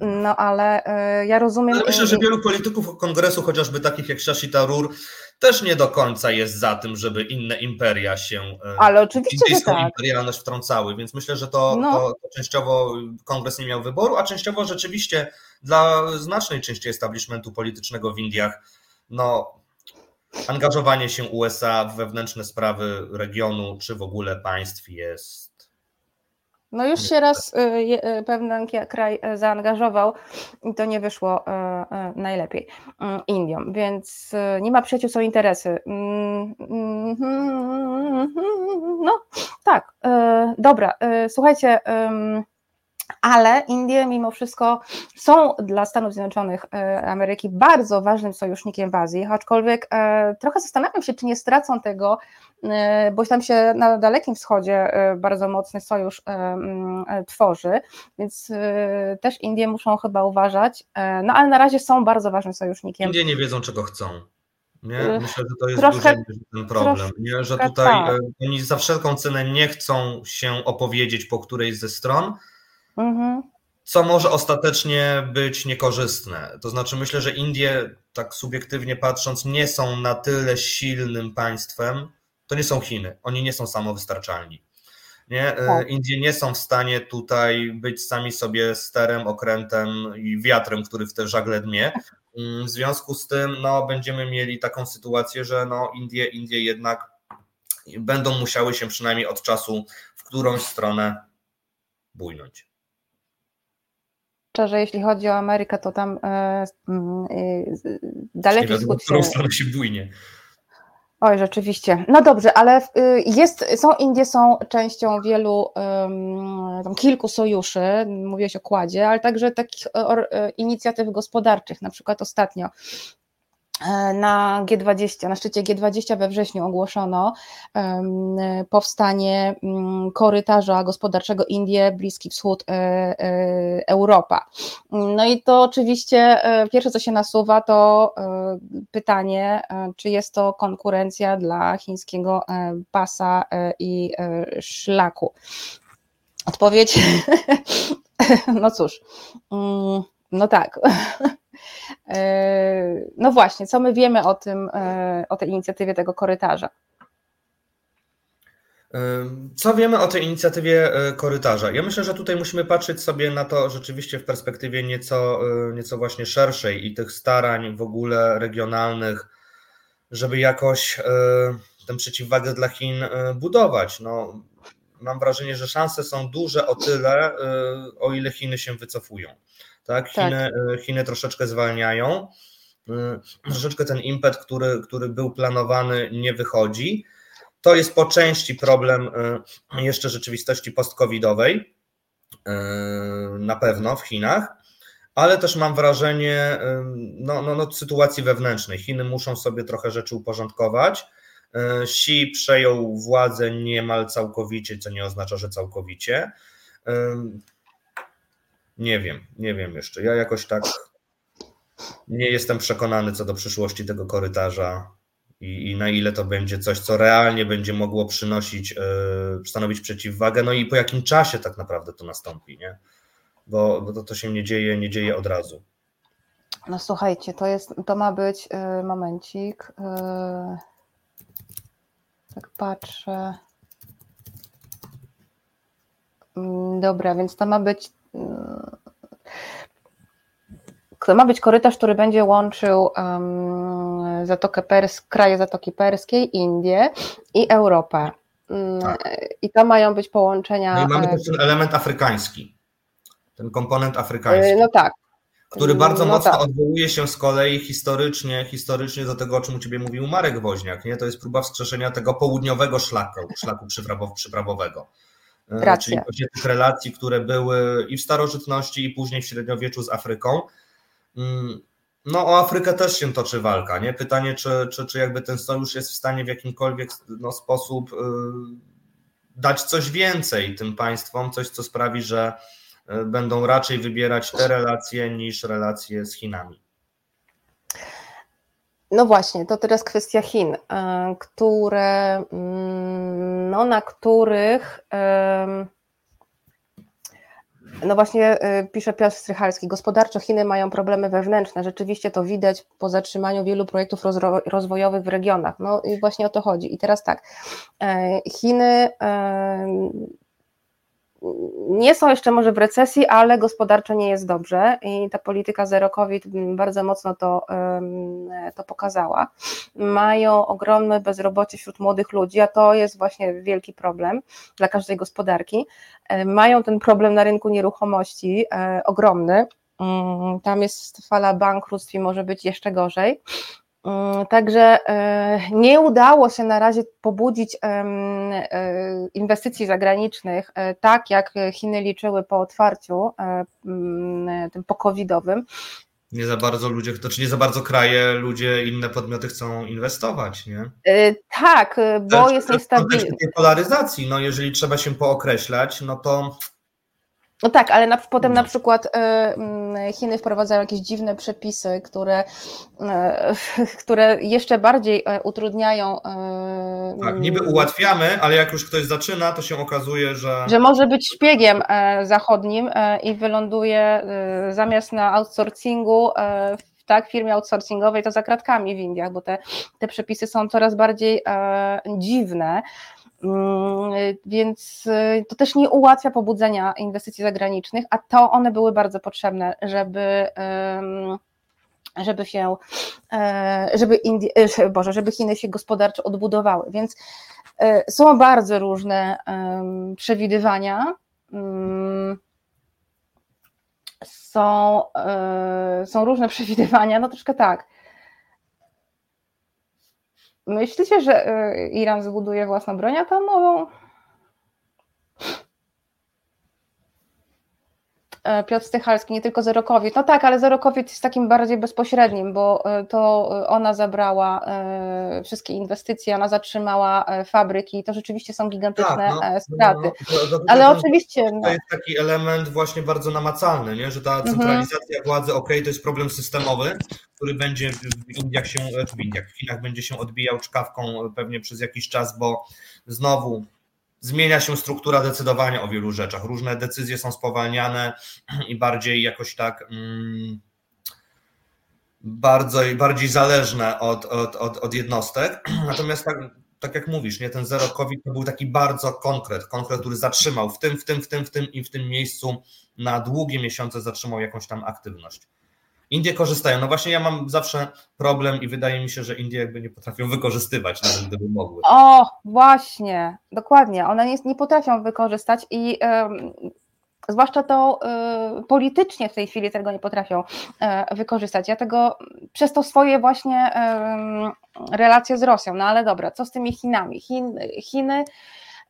[SPEAKER 1] no ale e, ja rozumiem. Ale
[SPEAKER 2] myślę, że wielu polityków kongresu, chociażby takich jak Shashi Tarur, też nie do końca jest za tym, żeby inne imperia się
[SPEAKER 1] e, ale oczywiście, że tak.
[SPEAKER 2] imperialność wtrącały, więc myślę, że to, no. to, to częściowo kongres nie miał wyboru, a częściowo rzeczywiście dla znacznej części establishmentu politycznego w Indiach no, angażowanie się USA w wewnętrzne sprawy regionu czy w ogóle państw jest.
[SPEAKER 1] No już się raz y, y, pewien kraj y, zaangażował i to nie wyszło najlepiej Indiom, więc nie ma przyjaciół, są interesy. Mm, mm, mm, no tak, dobra, słuchajcie ale Indie mimo wszystko są dla Stanów Zjednoczonych e, Ameryki bardzo ważnym sojusznikiem w Azji, aczkolwiek e, trochę zastanawiam się, czy nie stracą tego, e, bo tam się na Dalekim Wschodzie bardzo mocny sojusz tworzy, więc też Indie muszą chyba uważać, no ale na razie są bardzo ważnym sojusznikiem.
[SPEAKER 2] Indie nie wiedzą, czego chcą. Nie? Myślę, że to jest troszkę, duży ten problem, nie? że tutaj tak. oni za wszelką cenę nie chcą się opowiedzieć po którejś ze stron, Mhm. Co może ostatecznie być niekorzystne. To znaczy, myślę, że Indie, tak subiektywnie patrząc, nie są na tyle silnym państwem. To nie są Chiny, oni nie są samowystarczalni. Nie? E, tak. Indie nie są w stanie tutaj być sami sobie sterem, okrętem i wiatrem, który w te żagle dmie. Mm, w związku z tym no, będziemy mieli taką sytuację, że no, Indie, Indie jednak będą musiały się przynajmniej od czasu w którąś stronę bujnąć.
[SPEAKER 1] Że jeśli chodzi o Amerykę, to tam e, daleki wschód
[SPEAKER 2] się... się bujnie.
[SPEAKER 1] Oj, rzeczywiście. No dobrze, ale y, jest, są Indie są częścią wielu, um, kilku sojuszy, mówiłeś o Kładzie, ale także takich or, inicjatyw gospodarczych, na przykład ostatnio E, na G20, na szczycie G20 we wrześniu ogłoszono powstanie mm, korytarza gospodarczego Indie, Bliski Wschód, e, e, Europa. No i to oczywiście pierwsze, co się nasuwa, to pytanie, czy jest to konkurencja dla chińskiego pasa i szlaku. Odpowiedź, no cóż, mm, no tak. E, no właśnie, co my wiemy o tym, e, o tej inicjatywie tego korytarza?
[SPEAKER 2] E, co wiemy o tej inicjatywie korytarza? Ja myślę, że tutaj musimy patrzeć sobie na to rzeczywiście w perspektywie nieco, nieco właśnie szerszej i tych starań w ogóle regionalnych, żeby jakoś tę przeciwwagę dla Chin budować. No, mam wrażenie, że szanse są duże o tyle, o ile Chiny się wycofują. Tak? Chiny, tak. Chiny troszeczkę zwalniają. Y, troszeczkę ten impet, który, który był planowany, nie wychodzi. To jest po części problem y, jeszcze rzeczywistości post-covidowej, y, na pewno w Chinach, ale też mam wrażenie no, no, no, sytuacji wewnętrznej. Chiny muszą sobie trochę rzeczy uporządkować. Xi przejął władzę niemal całkowicie, co nie oznacza, że całkowicie. Nie wiem, nie wiem jeszcze. Ja jakoś tak nie jestem przekonany co do przyszłości tego korytarza i, i na ile to będzie coś, co realnie będzie mogło przynosić, yy, stanowić przeciwwagę, no i po jakim czasie tak naprawdę to nastąpi, nie? Bo, bo to, to się nie dzieje, nie dzieje od razu.
[SPEAKER 1] No słuchajcie, to jest, to ma być, yy, momencik, yy, tak patrzę. Mm, dobra, więc to ma być to ma być korytarz, który będzie łączył um, Zatokę Pers kraje Zatoki Perskiej, Indie i Europę. Mm, tak. I to mają być połączenia. No
[SPEAKER 2] i mamy też ten element afrykański, ten komponent afrykański.
[SPEAKER 1] No tak.
[SPEAKER 2] Który bardzo no mocno tak. odwołuje się z kolei historycznie, historycznie do tego, o czym u Ciebie mówił Marek Woźniak. Nie? To jest próba wskrzeszenia tego południowego szlaku, szlaku przyprawowego. E, Racja. czyli właśnie tych relacji, które były i w starożytności, i później w średniowieczu z Afryką. Mm, no o Afrykę też się toczy walka, nie? Pytanie, czy, czy, czy jakby ten sojusz jest w stanie w jakimkolwiek no, sposób y, dać coś więcej tym państwom, coś, co sprawi, że y, będą raczej wybierać te relacje niż relacje z Chinami.
[SPEAKER 1] No właśnie, to teraz kwestia Chin, e, które, mm, no, na których no właśnie e, pisze Piotr Strychalski, gospodarczo Chiny mają problemy wewnętrzne, rzeczywiście to widać po zatrzymaniu wielu projektów rozwojowych w regionach, no i właśnie o to chodzi. I teraz tak, e, Chiny nie są jeszcze może w recesji, ale gospodarczo nie jest dobrze i ta polityka zero COVID bardzo mocno to, to pokazała. Mają ogromne bezrobocie wśród młodych ludzi, a to jest właśnie wielki problem dla każdej gospodarki. E, mają ten problem na rynku nieruchomości e, ogromny. Mm, tam jest fala bankructw i może być jeszcze gorzej. Mm, także e, nie udało się na razie pobudzić e, inwestycji zagranicznych e, tak, jak Chiny liczyły po otwarciu mm, tym pokowidowym.
[SPEAKER 2] Nie za bardzo ludzie, to czy nie za bardzo kraje, ludzie, inne podmioty chcą inwestować, nie?
[SPEAKER 1] Tak, bo jest niestabilny.
[SPEAKER 2] W tej polaryzacji, no jeżeli trzeba się pookreślać, no to
[SPEAKER 1] no tak, ale na, potem na przykład y, mm, Chiny wprowadzają jakieś dziwne przepisy, które, y, które jeszcze bardziej y, utrudniają.
[SPEAKER 2] Tak, niby ułatwiamy, ale jak już ktoś zaczyna, to się okazuje, że.
[SPEAKER 1] Że może być szpiegiem zachodnim i wyląduje zamiast na outsourcingu w tak, firmie outsourcingowej, to za kratkami w Indiach, bo te, te przepisy są coraz bardziej dziwne. Mm, więc y, to też nie ułatwia pobudzenia inwestycji zagranicznych, a to one były bardzo potrzebne, żeby żeby się, e, żeby, Indie, Boże, żeby Chiny się gospodarczo odbudowały. Więc są bardzo różne przewidywania. Mm, są, są różne przewidywania, no troszkę tak. Myślicie, że Iran zbuduje własną broń atomową? E, Piotr Stychalski, nie tylko Zerokowiec. No tak, ale Zerokowiec jest takim bardziej bezpośrednim, bo e, to ona zabrała e, wszystkie inwestycje, ona zatrzymała fabryki, to rzeczywiście są gigantyczne tak, no, straty. No, no, no ale oczywiście...
[SPEAKER 2] To jest taki element właśnie bardzo namacalny, nie? że ta mhm. centralizacja mhm. władzy, ok, to jest problem systemowy, który będzie w Indiach się, w Indiach, w Chinach będzie się odbijał czkawką pewnie przez jakiś czas, bo znowu zmienia się struktura decydowania o wielu rzeczach. Różne decyzje są spowalniane i bardziej jakoś tak mm, bardzo, bardziej zależne od, od, od, od jednostek. Natomiast tak, tak jak mówisz, nie, ten zero COVID to był taki bardzo konkret, konkret, który zatrzymał w tym, w tym, w tym, w tym i w tym miejscu na długie miesiące zatrzymał jakąś tam aktywność. Indie korzystają. No właśnie ja mam zawsze problem i wydaje mi się, że Indie jakby nie potrafią wykorzystywać, nawet gdyby mogły.
[SPEAKER 1] O, właśnie, dokładnie. One nie, nie potrafią wykorzystać i zwłaszcza to y, politycznie w tej chwili tego nie potrafią y, wykorzystać. Ja tego przez to swoje właśnie relacje z Rosją, no ale dobra, co z tymi Chinami? Chin, Chiny,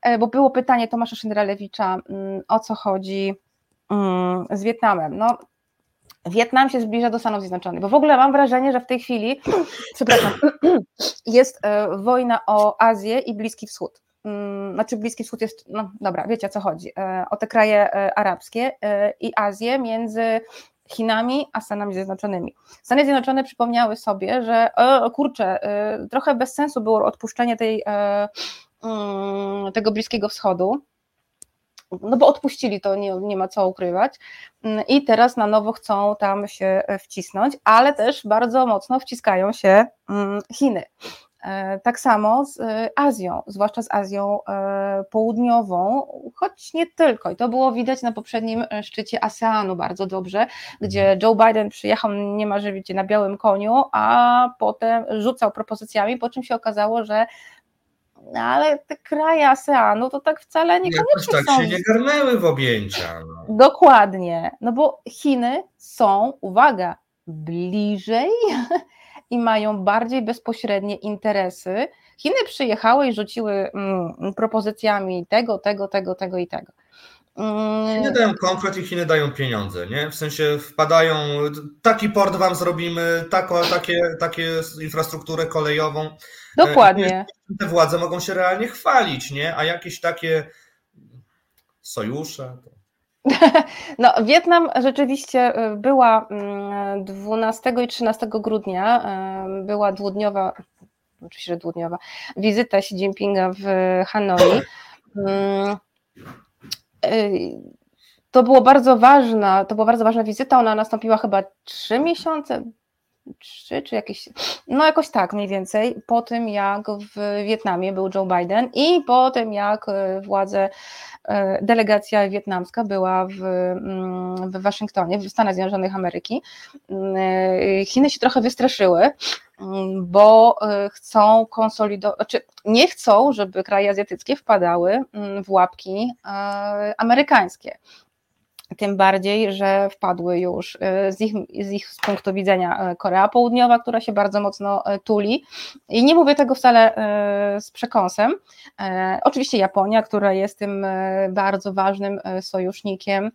[SPEAKER 1] e, bo było pytanie Tomasza Szyndralewicza, mm, o co chodzi mm, z Wietnamem. No, Wietnam się zbliża do Stanów Zjednoczonych, bo w ogóle mam wrażenie, że w tej chwili, przepraszam, jest e, wojna o Azję i Bliski Wschód. Mm, znaczy Bliski Wschód jest, no dobra, wiecie o co chodzi, e, o te kraje e, arabskie i Azję między Chinami a Stanami Zjednoczonymi. Stany Zjednoczone przypomniały sobie, że o kurczę, trochę bez sensu było odpuszczenie tej, mm, tego Bliskiego Wschodu, no bo odpuścili to, nie, nie ma co ukrywać. Mm, I teraz na nowo chcą tam się e, wcisnąć, ale też bardzo mocno wciskają się mm, Chiny. E, tak samo z e, Azją, zwłaszcza z Azją Południową, choć nie tylko. I to było widać na poprzednim szczycie ASEANu bardzo dobrze, gdzie Joe Biden przyjechał niemalże wiecie, na białym koniu, a potem rzucał propozycjami, po czym się okazało, że ale te kraje ASEANu to tak wcale niekoniecznie
[SPEAKER 2] tak są. się nie garnęły w objęcia.
[SPEAKER 1] No. Dokładnie, no bo Chiny są, uwaga, bliżej i mają bardziej bezpośrednie interesy. Chiny przyjechały i rzuciły mm, propozycjami tego, tego, tego, tego i tego.
[SPEAKER 2] Mm. Chiny dają konkret i Chiny dają pieniądze, nie? W sensie wpadają, taki port wam zrobimy, tako, takie, takie infrastrukturę kolejową.
[SPEAKER 1] Dokładnie.
[SPEAKER 2] I te władze mogą się realnie chwalić, nie? A jakieś takie sojusze.
[SPEAKER 1] No, Wietnam rzeczywiście y, była 12 mm, i 13 grudnia, y, była dwudniowa, oczywiście dwudniowa, wizyta Xi Jinpinga w Hanoi. To było bardzo ważna, to była bardzo ważna wizyta, ona nastąpiła chyba trzy miesiące, trzy czy jakieś, no jakoś tak mniej więcej, po tym jak w Wietnamie był Joe Biden i po tym jak e, władze, e, delegacja wietnamska była w, mm, w Waszyngtonie, w Stanach Zjednoczonych Ameryki, mm, e, Chiny się trochę wystraszyły, mm, bo chcą konsolidować, znaczy nie chcą, żeby kraje azjatyckie wpadały w łapki amerykańskie tym bardziej, że wpadły już y, z ich, z ich z punktu widzenia y, Korea Południowa, która się bardzo mocno y, tuli. I nie mówię tego wcale z przekąsem. Oczywiście Japonia, która jest tym bardzo ważnym sojusznikiem.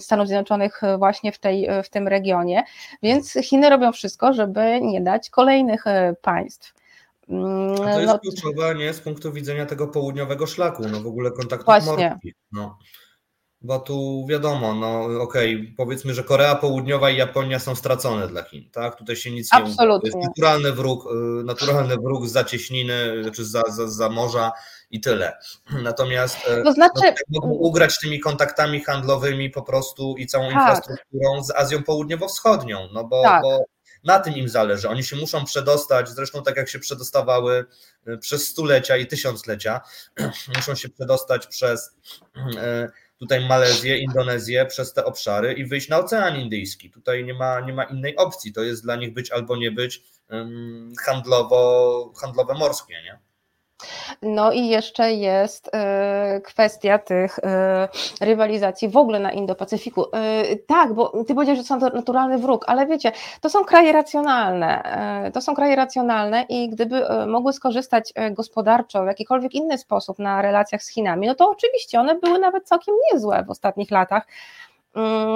[SPEAKER 1] Stanów Zjednoczonych właśnie w, tej, w tym regionie, więc Chiny robią wszystko, żeby nie dać kolejnych państw.
[SPEAKER 2] Mm, A to jest no, kluczowe nie z punktu widzenia tego południowego szlaku, no w ogóle kontaktów właśnie. morskich. No. Bo tu wiadomo, no okej, okay, powiedzmy, że Korea Południowa i Japonia są stracone dla Chin, tak? Tutaj się nic
[SPEAKER 1] Absolutnie. nie
[SPEAKER 2] To jest naturalny wróg, y, naturalny wróg z zacieśniny, czy za, za, za morza i tyle. Natomiast e, to znaczy... no, mogą ugrać tymi kontaktami handlowymi po prostu i całą tak. infrastrukturą z Azją Południowo-Wschodnią, no bo, tak. bo na tym im zależy. Oni się muszą przedostać, zresztą tak jak się przedostawały y, przez stulecia i tysiąclecia, muszą się przedostać przez tutaj Malezję, Indonezję przez te obszary i wyjść na Ocean Indyjski. Tutaj nie ma, nie ma innej opcji. To jest dla nich być albo nie być handlowo, handlowe morskie, nie?
[SPEAKER 1] No i jeszcze jest y, kwestia tych y, rywalizacji w ogóle na Indo-Pacyfiku. Y, tak, bo ty powiedziałeś, że są to naturalny wróg, ale wiecie, to są kraje racjonalne. To są kraje racjonalne i gdyby mogły skorzystać gospodarczo w jakikolwiek inny sposób na relacjach z Chinami, no to oczywiście one były nawet całkiem niezłe w ostatnich latach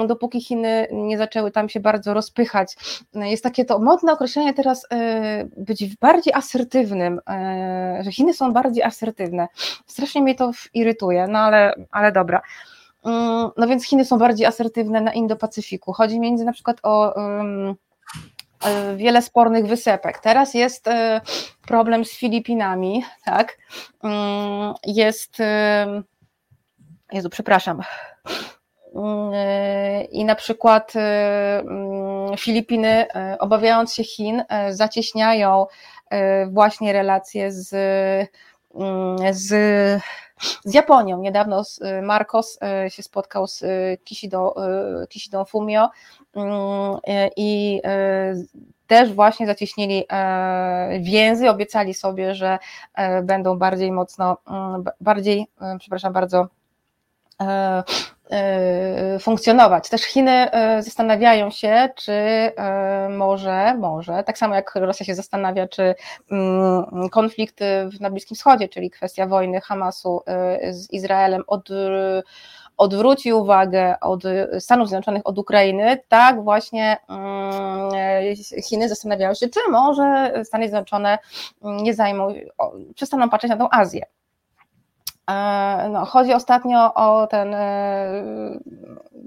[SPEAKER 1] dopóki Chiny nie zaczęły tam się bardzo rozpychać. Jest takie to modne określenie teraz e, być bardziej asertywnym, e, że Chiny są bardziej asertywne. Strasznie mnie to irytuje, no ale, ale dobra. Mm, no więc Chiny są bardziej asertywne na Indo-Pacyfiku. Chodzi między na przykład o um, wiele spornych wysepek. Teraz jest problem z Filipinami, tak? Um, jest. Jezu, przepraszam. Mm, i na przykład y, mm, Filipiny, y, obawiając się Chin, zacieśniają właśnie relacje z, mm, z, z Japonią. Niedawno Marcos się spotkał z Kishido, Kishido Fumio i też właśnie zacieśnili więzy, obiecali sobie, że będą bardziej mocno, bardziej, przepraszam bardzo, E, e, funkcjonować. Też Chiny e, zastanawiają się, czy może, może, tak samo jak Rosja się zastanawia, czy mm, konflikt na Bliskim Wschodzie, czyli kwestia wojny Hamasu z Izraelem od odwróci uwagę od Stanów Zjednoczonych od Ukrainy, tak właśnie mm, Chiny zastanawiają się, czy może Stany Zjednoczone nie zajmą, przestaną patrzeć na tą Azję. E, no, chodzi ostatnio o ten, e,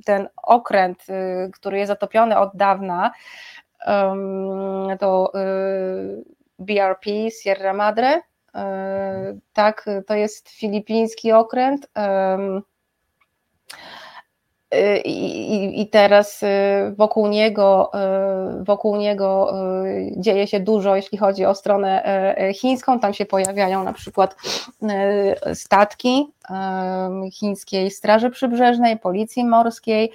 [SPEAKER 1] ten okręt, y, który jest zatopiony od dawna. To BRP Sierra Madre. E, tak, to jest filipiński okręt. I, I, teraz y, wokół niego, y, wokół niego y, dzieje się dużo, jeśli chodzi o stronę chińską. Tam się pojawiają na przykład statki chińskiej Straży Przybrzeżnej, Policji Morskiej.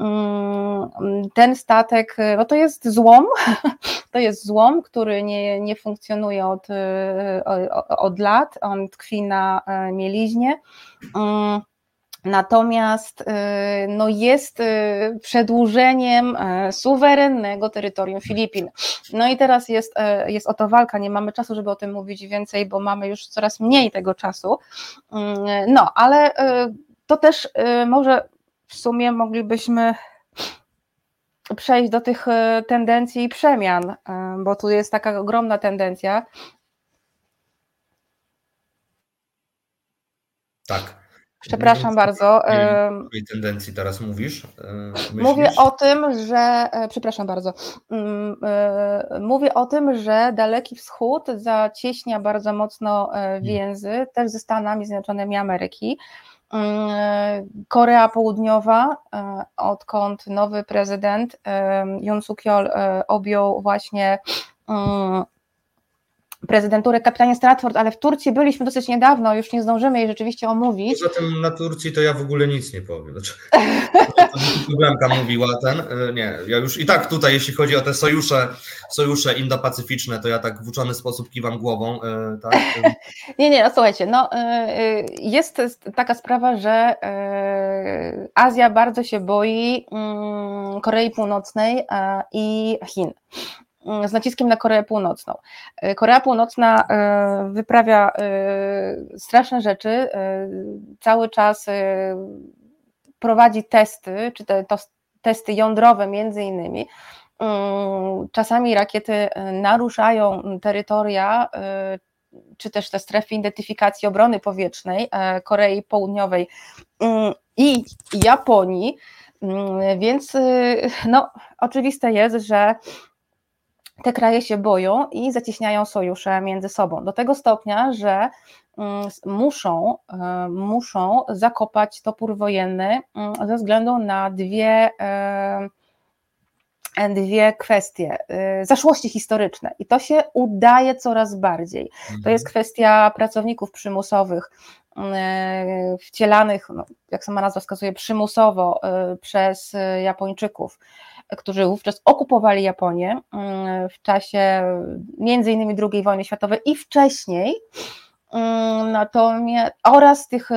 [SPEAKER 1] Mm, ten statek, no to jest złom, to jest złom, który nie, nie funkcjonuje od, od lat, on tkwi na mieliźnie mm, Natomiast y, no, jest y, przedłużeniem e, suwerennego terytorium Filipin. No i teraz jest, e, jest o to walka. Nie mamy czasu, żeby o tym mówić więcej, bo mamy już coraz mniej tego czasu. Mm, no, ale y, to też może w sumie moglibyśmy przejść do tych tendencji i przemian, bo tu jest taka ogromna tendencja.
[SPEAKER 2] Tak.
[SPEAKER 1] Przepraszam bardzo.
[SPEAKER 2] Jakiej tendencji teraz mówisz?
[SPEAKER 1] Myślisz? Mówię o tym, że. E, przepraszam bardzo. Mm, e, mówię o tym, że Daleki Wschód zacieśnia bardzo mocno e, hmm. więzy też ze Stanami Zjednoczonymi Ameryki. Mm, Korea Południowa, odkąd nowy prezydent Yoon Suk Yeol objął właśnie prezydenturę kapitanie Stratford, ale w Turcji byliśmy dosyć niedawno, już nie zdążymy jej rzeczywiście omówić.
[SPEAKER 2] Poza tym na Turcji to ja w ogóle nic nie powiem. Znaczy, Blanka mówiła ten, e, nie, ja już i tak tutaj, jeśli chodzi o te sojusze, sojusze indopacyficzne, to ja tak w uczony sposób kiwam głową, e, tak?
[SPEAKER 1] nie, nie, no słuchajcie, no e, jest taka sprawa, że Azja bardzo się boi mm, Korei Północnej i Chin. Mm, z naciskiem na Koreę Północną. E, Korea Północna e, wyprawia e, straszne rzeczy, cały czas prowadzi testy, czy te testy jądrowe między innymi. Mm, czasami rakiety naruszają terytoria, czy też te strefy identyfikacji obrony powietrznej Korei Południowej mm, i Japonii, więc no, oczywiste jest, że te kraje się boją i zacieśniają sojusze między sobą. Do tego stopnia, że mm, muszą, e, muszą zakopać topór wojenny mm, ze względu na dwie, e, dwie kwestie, e, zaszłości historyczne. I to się udaje coraz bardziej. To mhm. jest kwestia pracowników przymusowych, wcielanych, no, jak sama nazwa wskazuje, przymusowo przez Japończyków którzy wówczas okupowali Japonię mm, w czasie między innymi II wojny światowej i wcześniej, Mm, natomiast oraz tych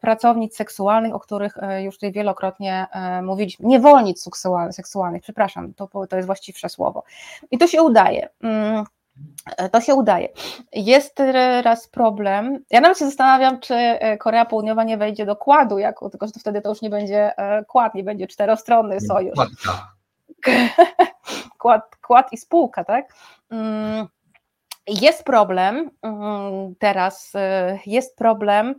[SPEAKER 1] pracownic seksualnych, o których już tutaj wielokrotnie mówiliśmy, niewolnic seksualnych, seksualnych przepraszam, to, to jest właściwsze słowo. I to się udaje. To się udaje. Jest teraz problem. Ja nawet się zastanawiam, czy e, Korea Południowa nie wejdzie do kładu, jako, tylko że to wtedy to już nie będzie e, kład, nie będzie czterostronny sojusz. Kład, kład i spółka, tak? Mm, jest problem mm, teraz, e, jest problem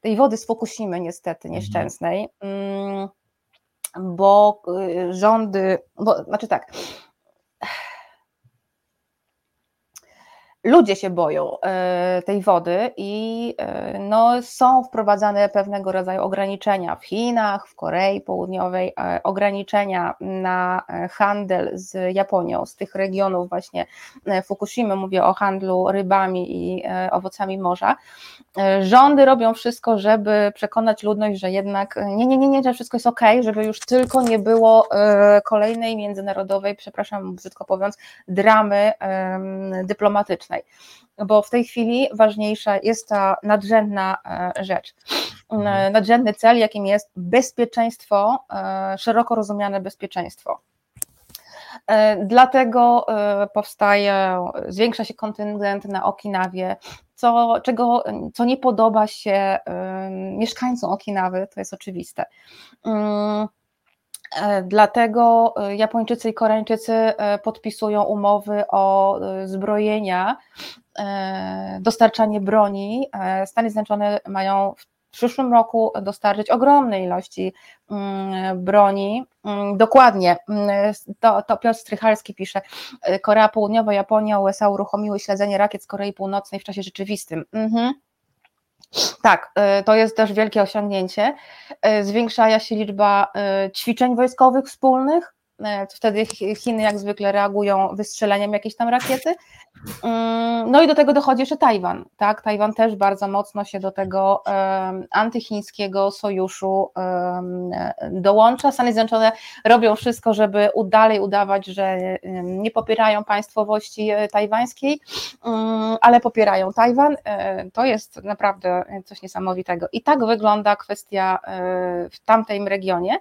[SPEAKER 1] tej wody z Fukushimy niestety, mhm. nieszczęsnej, mm, bo rządy, bo, znaczy tak, ludzie się boją e, tej wody i e, no, są wprowadzane pewnego rodzaju ograniczenia w Chinach, w Korei Południowej, e, ograniczenia na handel z Japonią, z tych regionów właśnie Fukushimy, mówię o handlu rybami i owocami morza. Rządy robią wszystko, żeby przekonać ludność, że jednak nie, nie, nie, nie, że wszystko jest ok, żeby już tylko nie było kolejnej międzynarodowej, przepraszam brzydko mówiąc, dramy dyplomatycznej bo w tej chwili ważniejsza jest ta nadrzędna e, rzecz. Mhm. Nadrzędny cel, jakim jest bezpieczeństwo, e, szeroko rozumiane bezpieczeństwo. E, dlatego powstaje, zwiększa się kontyngent na Okinawie, co, czego, co nie podoba się mieszkańcom Okinawy, to jest oczywiste. E, dlatego e, Japończycy i Koreańczycy e, podpisują umowy o zbrojenia, dostarczanie broni. Stany Zjednoczone mają w przyszłym roku dostarczyć ogromne ilości mm, broni. Mm, dokładnie, mm, to, to Piotr Strychalski pisze, Korea Południowa, Japonia, USA uruchomiły śledzenie rakiet z Korei Północnej w czasie rzeczywistym. Mhm. Tak, y, to jest też wielkie osiągnięcie. Y, zwiększa się liczba y, ćwiczeń wojskowych wspólnych. Wtedy Chiny jak zwykle reagują wystrzeleniem jakiejś tam rakiety. Mm, no i do tego dochodzi jeszcze Tajwan. Tak? Tajwan też bardzo mocno się do tego antychińskiego sojuszu dołącza. Stany Zjednoczone robią wszystko, żeby dalej udawać, że nie popierają państwowości e, tajwańskiej, mm, ale popierają Tajwan. E, to jest naprawdę coś niesamowitego. I tak wygląda kwestia e, w tamtym regionie.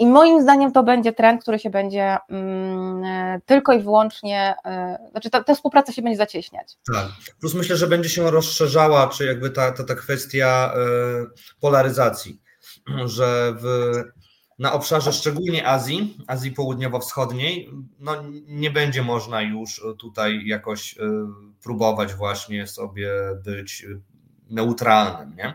[SPEAKER 1] I moim zdaniem to będzie trend, który się będzie mm, e, tylko i wyłącznie, e, znaczy ta, ta, współpraca się będzie zacieśniać.
[SPEAKER 2] Tak, plus myślę, że będzie się rozszerzała, czy jakby ta, ta, ta kwestia e, polaryzacji, że w, na obszarze szczególnie Azji, Azji Południowo-Wschodniej, no nie będzie można już tutaj jakoś próbować właśnie sobie być neutralnym, nie?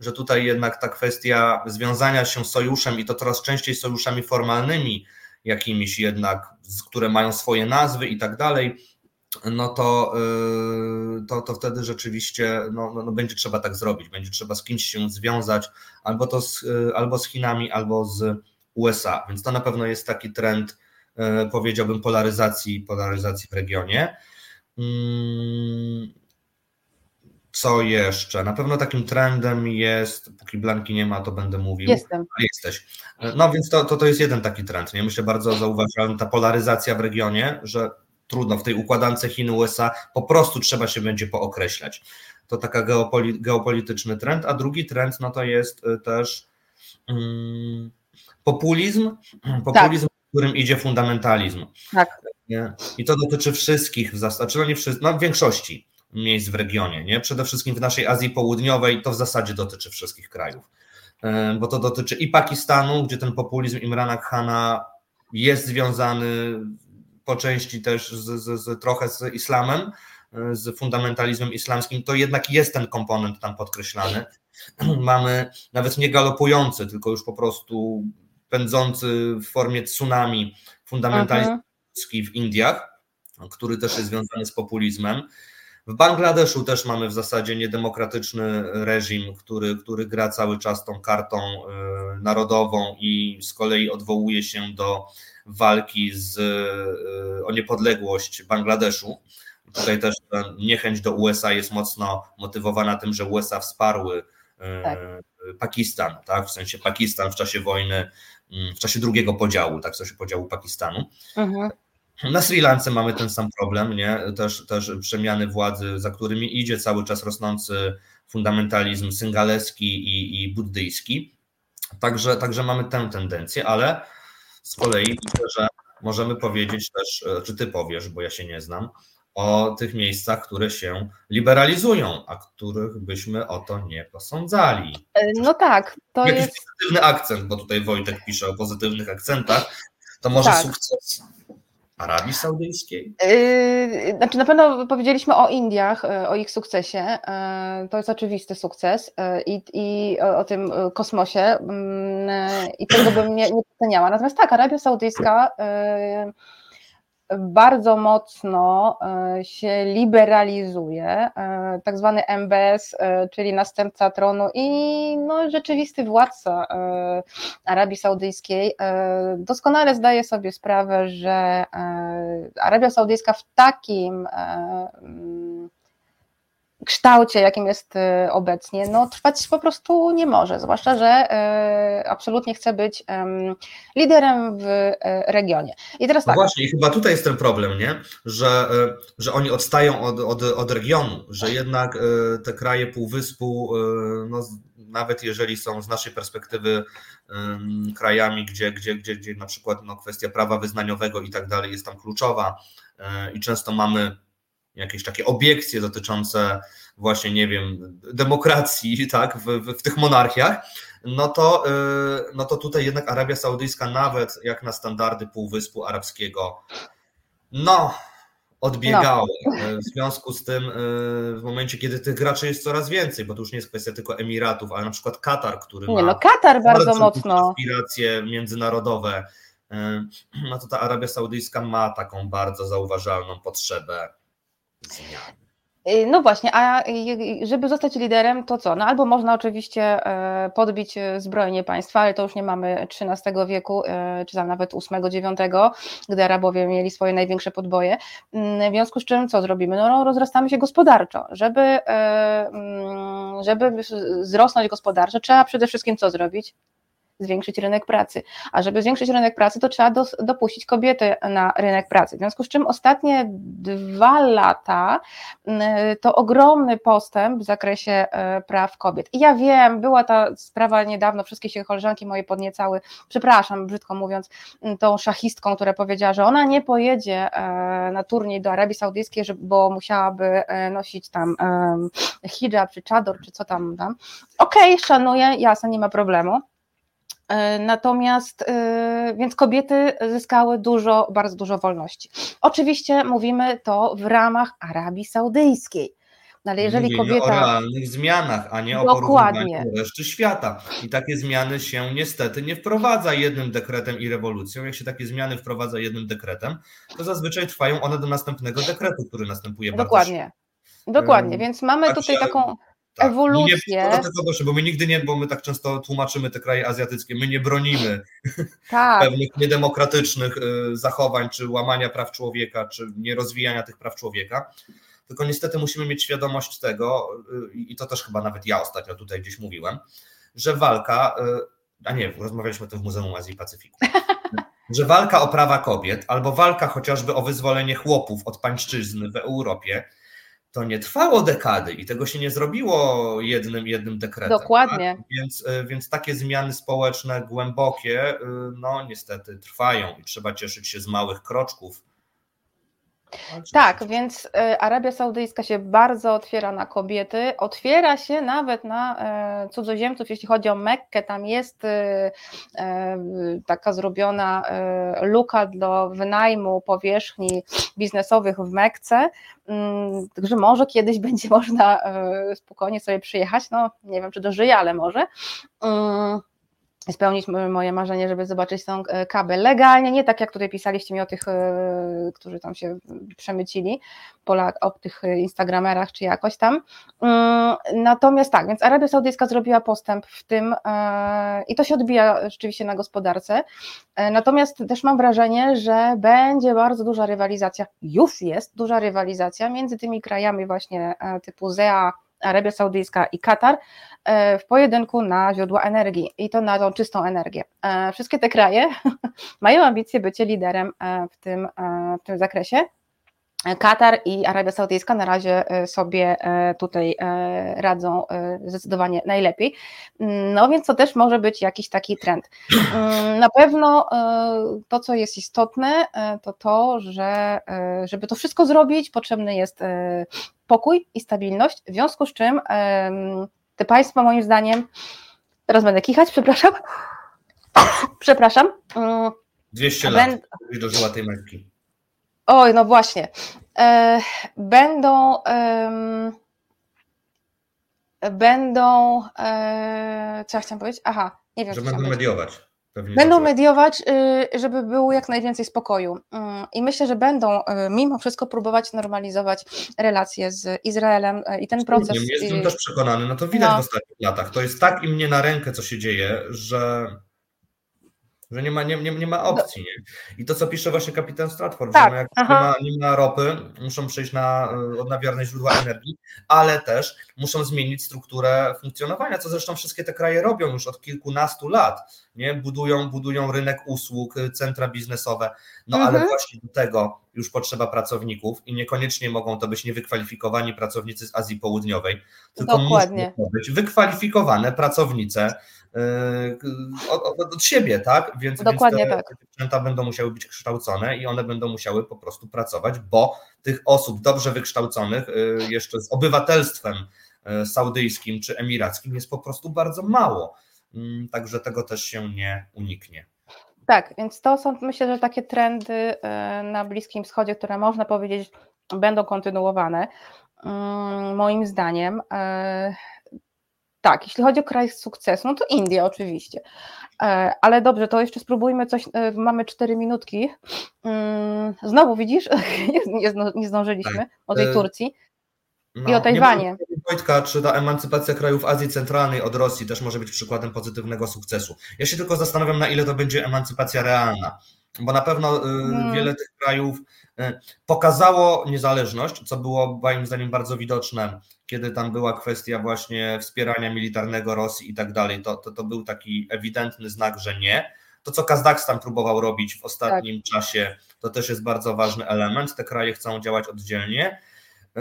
[SPEAKER 2] że tutaj jednak ta kwestia związania się sojuszem i to coraz częściej sojuszami formalnymi, jakimiś jednak, które mają swoje nazwy i tak dalej, no to, yy, to, to wtedy rzeczywiście no, no, no, będzie trzeba tak zrobić, będzie trzeba z kimś się związać, albo to z, yy, albo z Chinami, albo z USA, więc to na pewno jest taki trend, yy, powiedziałbym, polaryzacji, polaryzacji w regionie. Mm, co jeszcze? Na pewno takim trendem jest, póki Blanki nie ma, to będę mówił.
[SPEAKER 1] Jestem.
[SPEAKER 2] Jesteś. No więc to, to, to jest jeden taki trend. Nie? Myślę, bardzo zauważalny ta polaryzacja w regionie, że trudno w tej układance Chin-USA po prostu trzeba się będzie pookreślać. To taka geopoli geopolityczny trend, a drugi trend no to jest y, też um, populizm, populizm, tak. w którym idzie fundamentalizm.
[SPEAKER 1] Tak.
[SPEAKER 2] I to dotyczy wszystkich w zasadzie, no nie wszystkich, no w większości miejsc w regionie. Nie? Przede wszystkim w naszej Azji Południowej to w zasadzie dotyczy wszystkich krajów, e, bo to dotyczy i Pakistanu, gdzie ten populizm Imrana Khana jest związany po części też z, z, z, trochę z islamem, e, z fundamentalizmem islamskim, to jednak jest ten komponent tam podkreślany. Mamy nawet nie galopujący, tylko już po prostu pędzący w formie tsunami fundamentalizm mhm. w Indiach, który też jest związany z populizmem. W Bangladeszu też mamy w zasadzie niedemokratyczny reżim, który, który gra cały czas tą kartą e, narodową i z kolei odwołuje się do walki z, e, o niepodległość Bangladeszu. Tutaj też niechęć do USA jest mocno motywowana tym, że USA wsparły e, tak. Pakistan, tak? w sensie Pakistan w czasie wojny, mm, w czasie drugiego podziału, tak, w sensie podziału Pakistanu. Mhm. Na Sri Lance mamy ten sam problem, nie? Też, też przemiany władzy, za którymi idzie cały czas rosnący fundamentalizm syngaleski i, i buddyjski. Także, także mamy tę tendencję, ale z kolei myślę, że możemy powiedzieć też, e, czy ty powiesz, bo ja się nie znam, o tych miejscach, które się liberalizują, a których byśmy o to nie posądzali.
[SPEAKER 1] E, no tak, to
[SPEAKER 2] Jakiś
[SPEAKER 1] jest...
[SPEAKER 2] pozytywny akcent, bo tutaj Wojtek pisze o pozytywnych akcentach, to może
[SPEAKER 1] Tak.
[SPEAKER 2] sukces Arabii Saudyjskiej?
[SPEAKER 1] Yy, Znaczy na pewno powiedzieliśmy o Indiach, yy, o ich sukcesie. Yy, To jest oczywisty sukces yy, i, i o, o tym kosmosie yy, i tego bym nie, nie doceniała. Natomiast tak, Arabia Saudyjska bardzo mocno yy, się liberalizuje, yy, tak zwany MBS, yy, czyli następca tronu i no, rzeczywisty władca Arabii Saudyjskiej doskonale zdaje sobie sprawę, że Arabia Saudyjska w takim kształcie, jakim jest yy, obecnie, no, trwać po prostu nie może, zwłaszcza, że yy, absolutnie chce być liderem w yy, regionie. I teraz
[SPEAKER 2] No
[SPEAKER 1] tak,
[SPEAKER 2] właśnie, i chyba tutaj jest ten problem, nie? Że, że oni odstają od, od, od regionu, że jednak te kraje Półwyspu, no, nawet jeżeli są z naszej perspektywy krajami, gdzie, gdzie, gdzie, gdzie na przykład no, kwestia prawa wyznaniowego i tak dalej jest tam kluczowa i często mamy jakieś takie obiekcje dotyczące właśnie, nie wiem, demokracji, tak, w, w, w tych monarchiach, no to, y, no to tutaj jednak Arabia Saudyjska, nawet jak na standardy Półwyspu Arabskiego, no, odbiegało. Y, W związku z tym, y, w momencie, kiedy tych graczy jest coraz więcej, bo to już nie jest kwestia tylko Emiratów, ale na przykład Katar, który
[SPEAKER 1] nie
[SPEAKER 2] ma
[SPEAKER 1] no, Katar bardzo
[SPEAKER 2] duże
[SPEAKER 1] mocno.
[SPEAKER 2] aspiracje międzynarodowe, y, no to ta Arabia Saudyjska ma taką bardzo zauważalną potrzebę
[SPEAKER 1] Y, No właśnie, a y, żeby zostać liderem, to co? No albo można oczywiście e, podbić e, zbrojnie państwa, ale to już nie mamy XIII wieku, e, czy tam nawet VIII-IX, gdy Arabowie mieli swoje największe podboje. Mm, W związku z czym co zrobimy? No, no rozrastamy się gospodarczo. Żeby, mm, żeby wzrosnąć gospodarczo, trzeba przede wszystkim co zrobić? Zwiększyć rynek pracy. A żeby zwiększyć rynek pracy, to trzeba dopuścić kobiety na rynek pracy. W związku z czym ostatnie dwa lata mm, to ogromny postęp w zakresie e, praw kobiet. I ja wiem, była ta sprawa niedawno, wszystkie się koleżanki moje podniecały, przepraszam, brzydko mówiąc, m, tą szachistką, która powiedziała, że ona nie pojedzie e, na turniej do Arabii Saudyjskiej, bo musiałaby e, nosić tam hijab, czy czador, czy co tam. tam. Okej, szanuję, jasne, nie ma problemu. E, Natomiast, e, więc kobiety zyskały dużo, bardzo dużo wolności. Oczywiście mówimy to w ramach Arabii Saudyjskiej. No ale jeżeli
[SPEAKER 2] Mówimy o
[SPEAKER 1] kobieta.
[SPEAKER 2] realnych zmianach, a nie o
[SPEAKER 1] Dokładnie.
[SPEAKER 2] porównywaniu do reszty świata. I takie zmiany się niestety nie wprowadza jednym dekretem i rewolucją. Jak się takie zmiany wprowadza jednym dekretem, to zazwyczaj trwają one do następnego dekretu, który następuje
[SPEAKER 1] Dokładnie. Dokładnie, więc mamy
[SPEAKER 2] także-
[SPEAKER 1] tutaj taką
[SPEAKER 2] Tak.
[SPEAKER 1] ewolucję.
[SPEAKER 2] Nie, to tego, bo my nigdy nie, bo my tak często tłumaczymy te kraje azjatyckie, my nie bronimy
[SPEAKER 1] Tak,
[SPEAKER 2] pewnych niedemokratycznych y, zachowań, czy łamania praw człowieka, czy nierozwijania tych praw człowieka. Tylko niestety musimy mieć świadomość tego, y, i to też chyba nawet ja ostatnio tutaj gdzieś mówiłem, że walka, y, a nie, rozmawialiśmy o tym w Muzeum Azji i Pacyfiku, że walka o prawa kobiet, albo walka chociażby o wyzwolenie chłopów od pańszczyzny w Europie, to nie trwało dekady i tego się nie zrobiło jednym, jednym dekretem.
[SPEAKER 1] Dokładnie.
[SPEAKER 2] Tak? Więc, y, więc takie zmiany społeczne głębokie, y, no niestety trwają i trzeba cieszyć się z małych kroczków.
[SPEAKER 1] Tak, więc e, Arabia Saudyjska się bardzo otwiera na kobiety, otwiera się nawet na e, cudzoziemców, jeśli chodzi o Mekkę, tam jest e, e, taka zrobiona e, luka do wynajmu powierzchni biznesowych w Mekce, Mm, także może kiedyś będzie można spokojnie sobie przyjechać, no nie wiem czy dożyję, ale może. Spełnić moje marzenie, żeby zobaczyć tą e, kabel legalnie, nie tak jak tutaj pisaliście mi o tych, e, którzy tam się przemycili, Polak, o tych e, instagramerach czy jakoś tam. Mm, Natomiast tak, więc Arabia Saudyjska zrobiła postęp w tym i to się odbija rzeczywiście na gospodarce. Natomiast też mam wrażenie, że będzie bardzo duża rywalizacja, już jest duża rywalizacja między tymi krajami właśnie typu ZEA, Arabia Saudyjska i Katar w pojedynku na źródła energii i to na tą czystą energię. Wszystkie te kraje mają ambicje bycie liderem w tym, w tym zakresie. Katar i Arabia Saudyjska na razie e, sobie e, tutaj e, radzą zdecydowanie najlepiej. No więc to też może być jakiś taki trend. Mm, na pewno to, co jest istotne, to to, że żeby to wszystko zrobić, potrzebny jest pokój i stabilność, w związku z czym te państwa moim zdaniem, teraz będę kichać, przepraszam, przepraszam.
[SPEAKER 2] 200 lat, dożyła tej marki.
[SPEAKER 1] Oj, no właśnie. E, będą. będą. E, co ja chciałam powiedzieć? Aha, nie wiem.
[SPEAKER 2] Że będą mediować.
[SPEAKER 1] Pewnie będą mediować, y, żeby było jak najwięcej spokoju. Mm, I myślę, że będą y, mimo wszystko próbować normalizować relacje z Izraelem y, i ten proces.
[SPEAKER 2] Jestem też przekonany, no to widać no. w ostatnich latach. To jest tak im nie na rękę, co się dzieje, że że nie ma, nie, nie, nie ma opcji. Nie? I to, co pisze właśnie kapitan Stratford, tak, że no jak nie ma, nie ma ropy, muszą przejść na e, odnawialne źródła energii, ale też muszą zmienić strukturę funkcjonowania, co zresztą wszystkie te kraje robią już od kilkunastu lat. Nie? Budują, budują rynek usług, centra biznesowe, no mhm. ale właśnie do tego już potrzeba pracowników i niekoniecznie mogą to być niewykwalifikowani pracownicy z Azji Południowej, tylko Dokładnie. muszą być wykwalifikowane pracownice Yy, od, od, siebie, tak? Więc,
[SPEAKER 1] Dokładnie
[SPEAKER 2] więc
[SPEAKER 1] te, tak.
[SPEAKER 2] Zwierzęta będą musiały być kształcone i one będą musiały po prostu pracować, bo tych osób dobrze wykształconych, yy, jeszcze z obywatelstwem yy, saudyjskim czy emirackim jest po prostu bardzo mało. Mm, także tego też się nie uniknie.
[SPEAKER 1] Tak, więc to są myślę, że takie trendy na Bliskim Wschodzie, które można powiedzieć będą kontynuowane. Mm, moim zdaniem tak, jeśli chodzi o kraj sukcesu, no to Indie oczywiście. E, ale dobrze, to jeszcze spróbujmy coś. E, mamy cztery minutki. Mm, znowu widzisz, nie, zdążyliśmy tak. o tej e, Turcji. No, I o Tajwanie.
[SPEAKER 2] Wojtka, czy ta emancypacja krajów Azji Centralnej od Rosji też może być przykładem pozytywnego sukcesu? Ja się tylko zastanawiam, na ile to będzie emancypacja realna, bo na pewno hmm. wiele tych krajów pokazało niezależność, co było moim zdaniem bardzo widoczne kiedy tam była kwestia właśnie wspierania militarnego Rosji i tak dalej, to, to, to był taki ewidentny znak, że nie. To, co Kazachstan próbował robić w ostatnim tak. czasie, to też jest bardzo ważny element. Te kraje chcą działać oddzielnie. Y,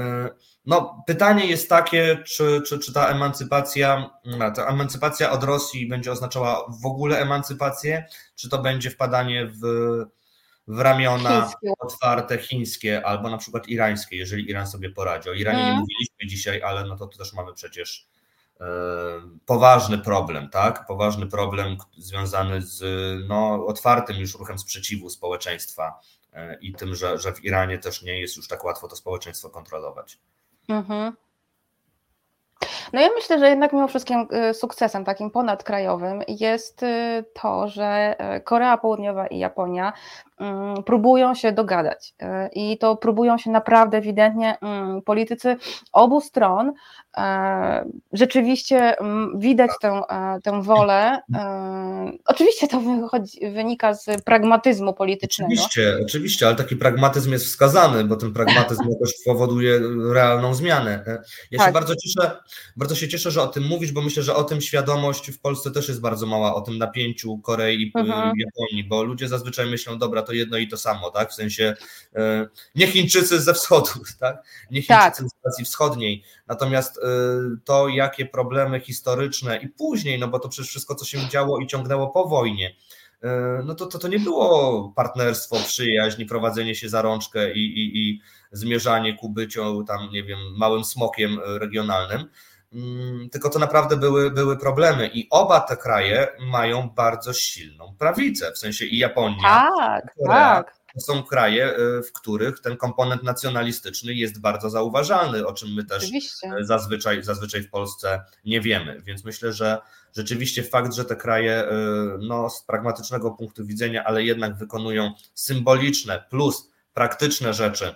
[SPEAKER 2] no, pytanie jest takie, czy, czy, czy ta emancypacja, ta emancypacja od Rosji będzie oznaczała w ogóle emancypację, czy to będzie wpadanie w w ramiona chińskie. otwarte chińskie albo na przykład irańskie, jeżeli Iran sobie poradzi. O Iranie nie mówiliśmy dzisiaj, ale no to, to też mamy przecież e, poważny problem, tak? Poważny problem związany z no, otwartym już ruchem sprzeciwu społeczeństwa e, i tym, że, że w Iranie też nie jest już tak łatwo to społeczeństwo kontrolować. Mhm.
[SPEAKER 1] No ja myślę, że jednak mimo wszystkim y, sukcesem takim ponadkrajowym jest to, że Korea Południowa i Japonia próbują się dogadać i to próbują się naprawdę ewidentnie mm, politycy obu stron. Rzeczywiście mm, widać tę, tę wolę. Oczywiście to wychodzi, wynika z pragmatyzmu politycznego.
[SPEAKER 2] Oczywiście, oczywiście, ale taki pragmatyzm jest wskazany, bo ten pragmatyzm jakoś powoduje realną zmianę. Ja tak. się bardzo cieszę, bardzo się cieszę, że o tym mówisz, bo myślę, że o tym świadomość w Polsce też jest bardzo mała, o tym napięciu Korei i mhm. Japonii, bo ludzie zazwyczaj myślą, dobra, to jedno i to samo, tak? W sensie e, nie Chińczycy ze wschodu, tak? Nie Chińczycy tak. z Azji Wschodniej. Natomiast e, to, jakie problemy historyczne i później, no bo to przecież wszystko, co się działo i ciągnęło po wojnie, e, no to, to, to nie było partnerstwo, przyjaźń, prowadzenie się za rączkę i, i, i zmierzanie ku byciu tam, nie wiem, małym smokiem regionalnym, tylko to naprawdę były, były problemy i oba te kraje mają bardzo silną prawicę, w sensie i Japonia,
[SPEAKER 1] tak, i Korea, tak.
[SPEAKER 2] To są kraje, y, w których ten komponent nacjonalistyczny jest bardzo zauważalny, o czym my też y, zazwyczaj, zazwyczaj w Polsce nie wiemy. Więc myślę, że rzeczywiście fakt, że te kraje y, no, z pragmatycznego punktu widzenia, ale jednak wykonują symboliczne plus praktyczne rzeczy,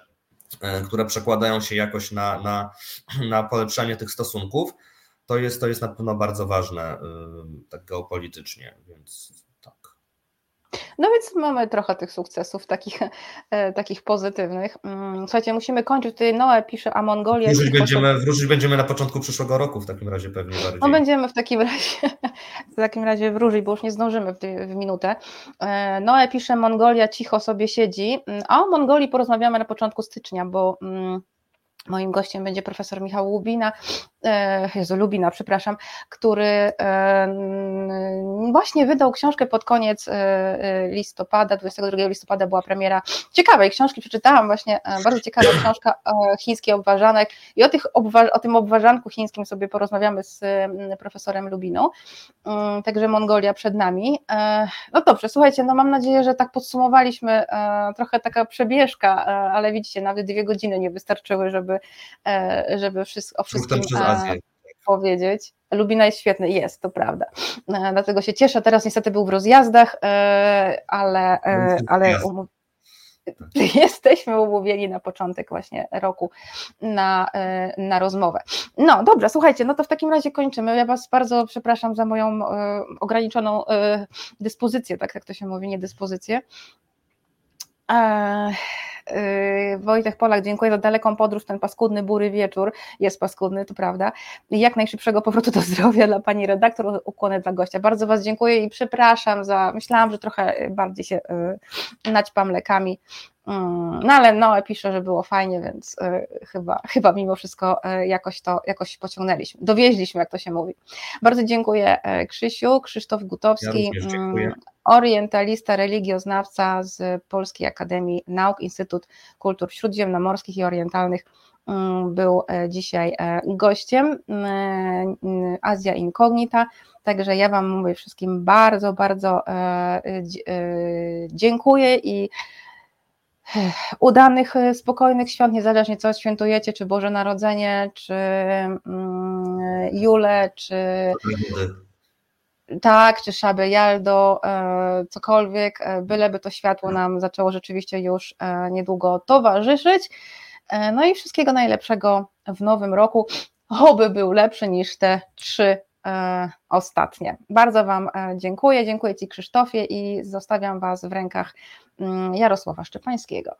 [SPEAKER 2] które przekładają się jakoś na, na, na polepszanie tych stosunków, to jest, to jest na pewno bardzo ważne e, tak geopolitycznie, więc.
[SPEAKER 1] No więc mamy trochę tych sukcesów takich, e, takich pozytywnych. Mm, słuchajcie, musimy kończyć. Tutaj Noe pisze, a Mongolia...
[SPEAKER 2] Wróżyć będziemy, wróżyć będziemy na początku przyszłego roku w takim razie pewnie bardziej.
[SPEAKER 1] No będziemy w takim razie, w takim razie wróżyć, bo już nie zdążymy w, w minutę. E, Noe pisze, Mongolia cicho sobie siedzi, mm, a o Mongolii porozmawiamy na początku stycznia, bo... Mm, Moim gościem będzie profesor Michał Łubina, Jezu, Lubina, przepraszam, który e, właśnie wydał książkę pod koniec e, listopada, 22 listopada była premiera. Ciekawej książki, przeczytałam właśnie, bardzo ciekawa książka chiński obważanek. I o, tych o tym obważanku chińskim sobie porozmawiamy z profesorem Lubiną, mm, także Mongolia przed nami. No dobrze, słuchajcie, no mam nadzieję, że tak podsumowaliśmy, trochę taka przebieżka, ale widzicie, nawet dwie godziny nie wystarczyły, żeby E, żeby, wszystko, o wszystkim e, powiedzieć. Lubina jest świetny, jest, to prawda. E, dlatego się cieszę. Teraz niestety był w rozjazdach, ale, ale um, jesteśmy umówieni na początek właśnie roku na, na rozmowę. No dobrze, słuchajcie, no to w takim razie kończymy. Ja Was bardzo przepraszam za moją ograniczoną dyspozycję, tak jak to się mówi, nie dyspozycję. Yy, Wojtek Polak, dziękuję za daleką podróż, ten paskudny, bury wieczór, jest paskudny, to prawda. Jak najszybszego powrotu do zdrowia dla Pani redaktor, ukłony dla gościa. Bardzo Was dziękuję i przepraszam za, myślałam, że trochę bardziej się yy, naćpam lekami, no ale Noe pisze, że było fajnie, więc y, chyba, chyba mimo wszystko y, jakoś to jakoś pociągnęliśmy. Dowieźliśmy, jak to się mówi. Bardzo dziękuję y, Krzysiu, Krzysztof Gutowski. Ja dziękuję orientalista, religioznawca z Polskiej Akademii Nauk, Instytut Kultur Śródziemnomorskich i Orientalnych mm, był e, dzisiaj e, gościem mm, Azja Incognita. Także ja Wam mówię wszystkim bardzo, bardzo e, dziękuję i udanych, spokojnych świąt, niezależnie co świętujecie, czy Boże Narodzenie, czy mm, Jule, czy tak, czy Szabę Jaldo, e, cokolwiek, e, byleby to światło nam zaczęło rzeczywiście już e, niedługo towarzyszyć. No i wszystkiego najlepszego w nowym roku. Oby był lepszy niż te trzy ostatnie. Bardzo Wam dziękuję. Dziękuję Ci Krzysztofie i zostawiam Was w rękach mm, Jarosława Szczepańskiego.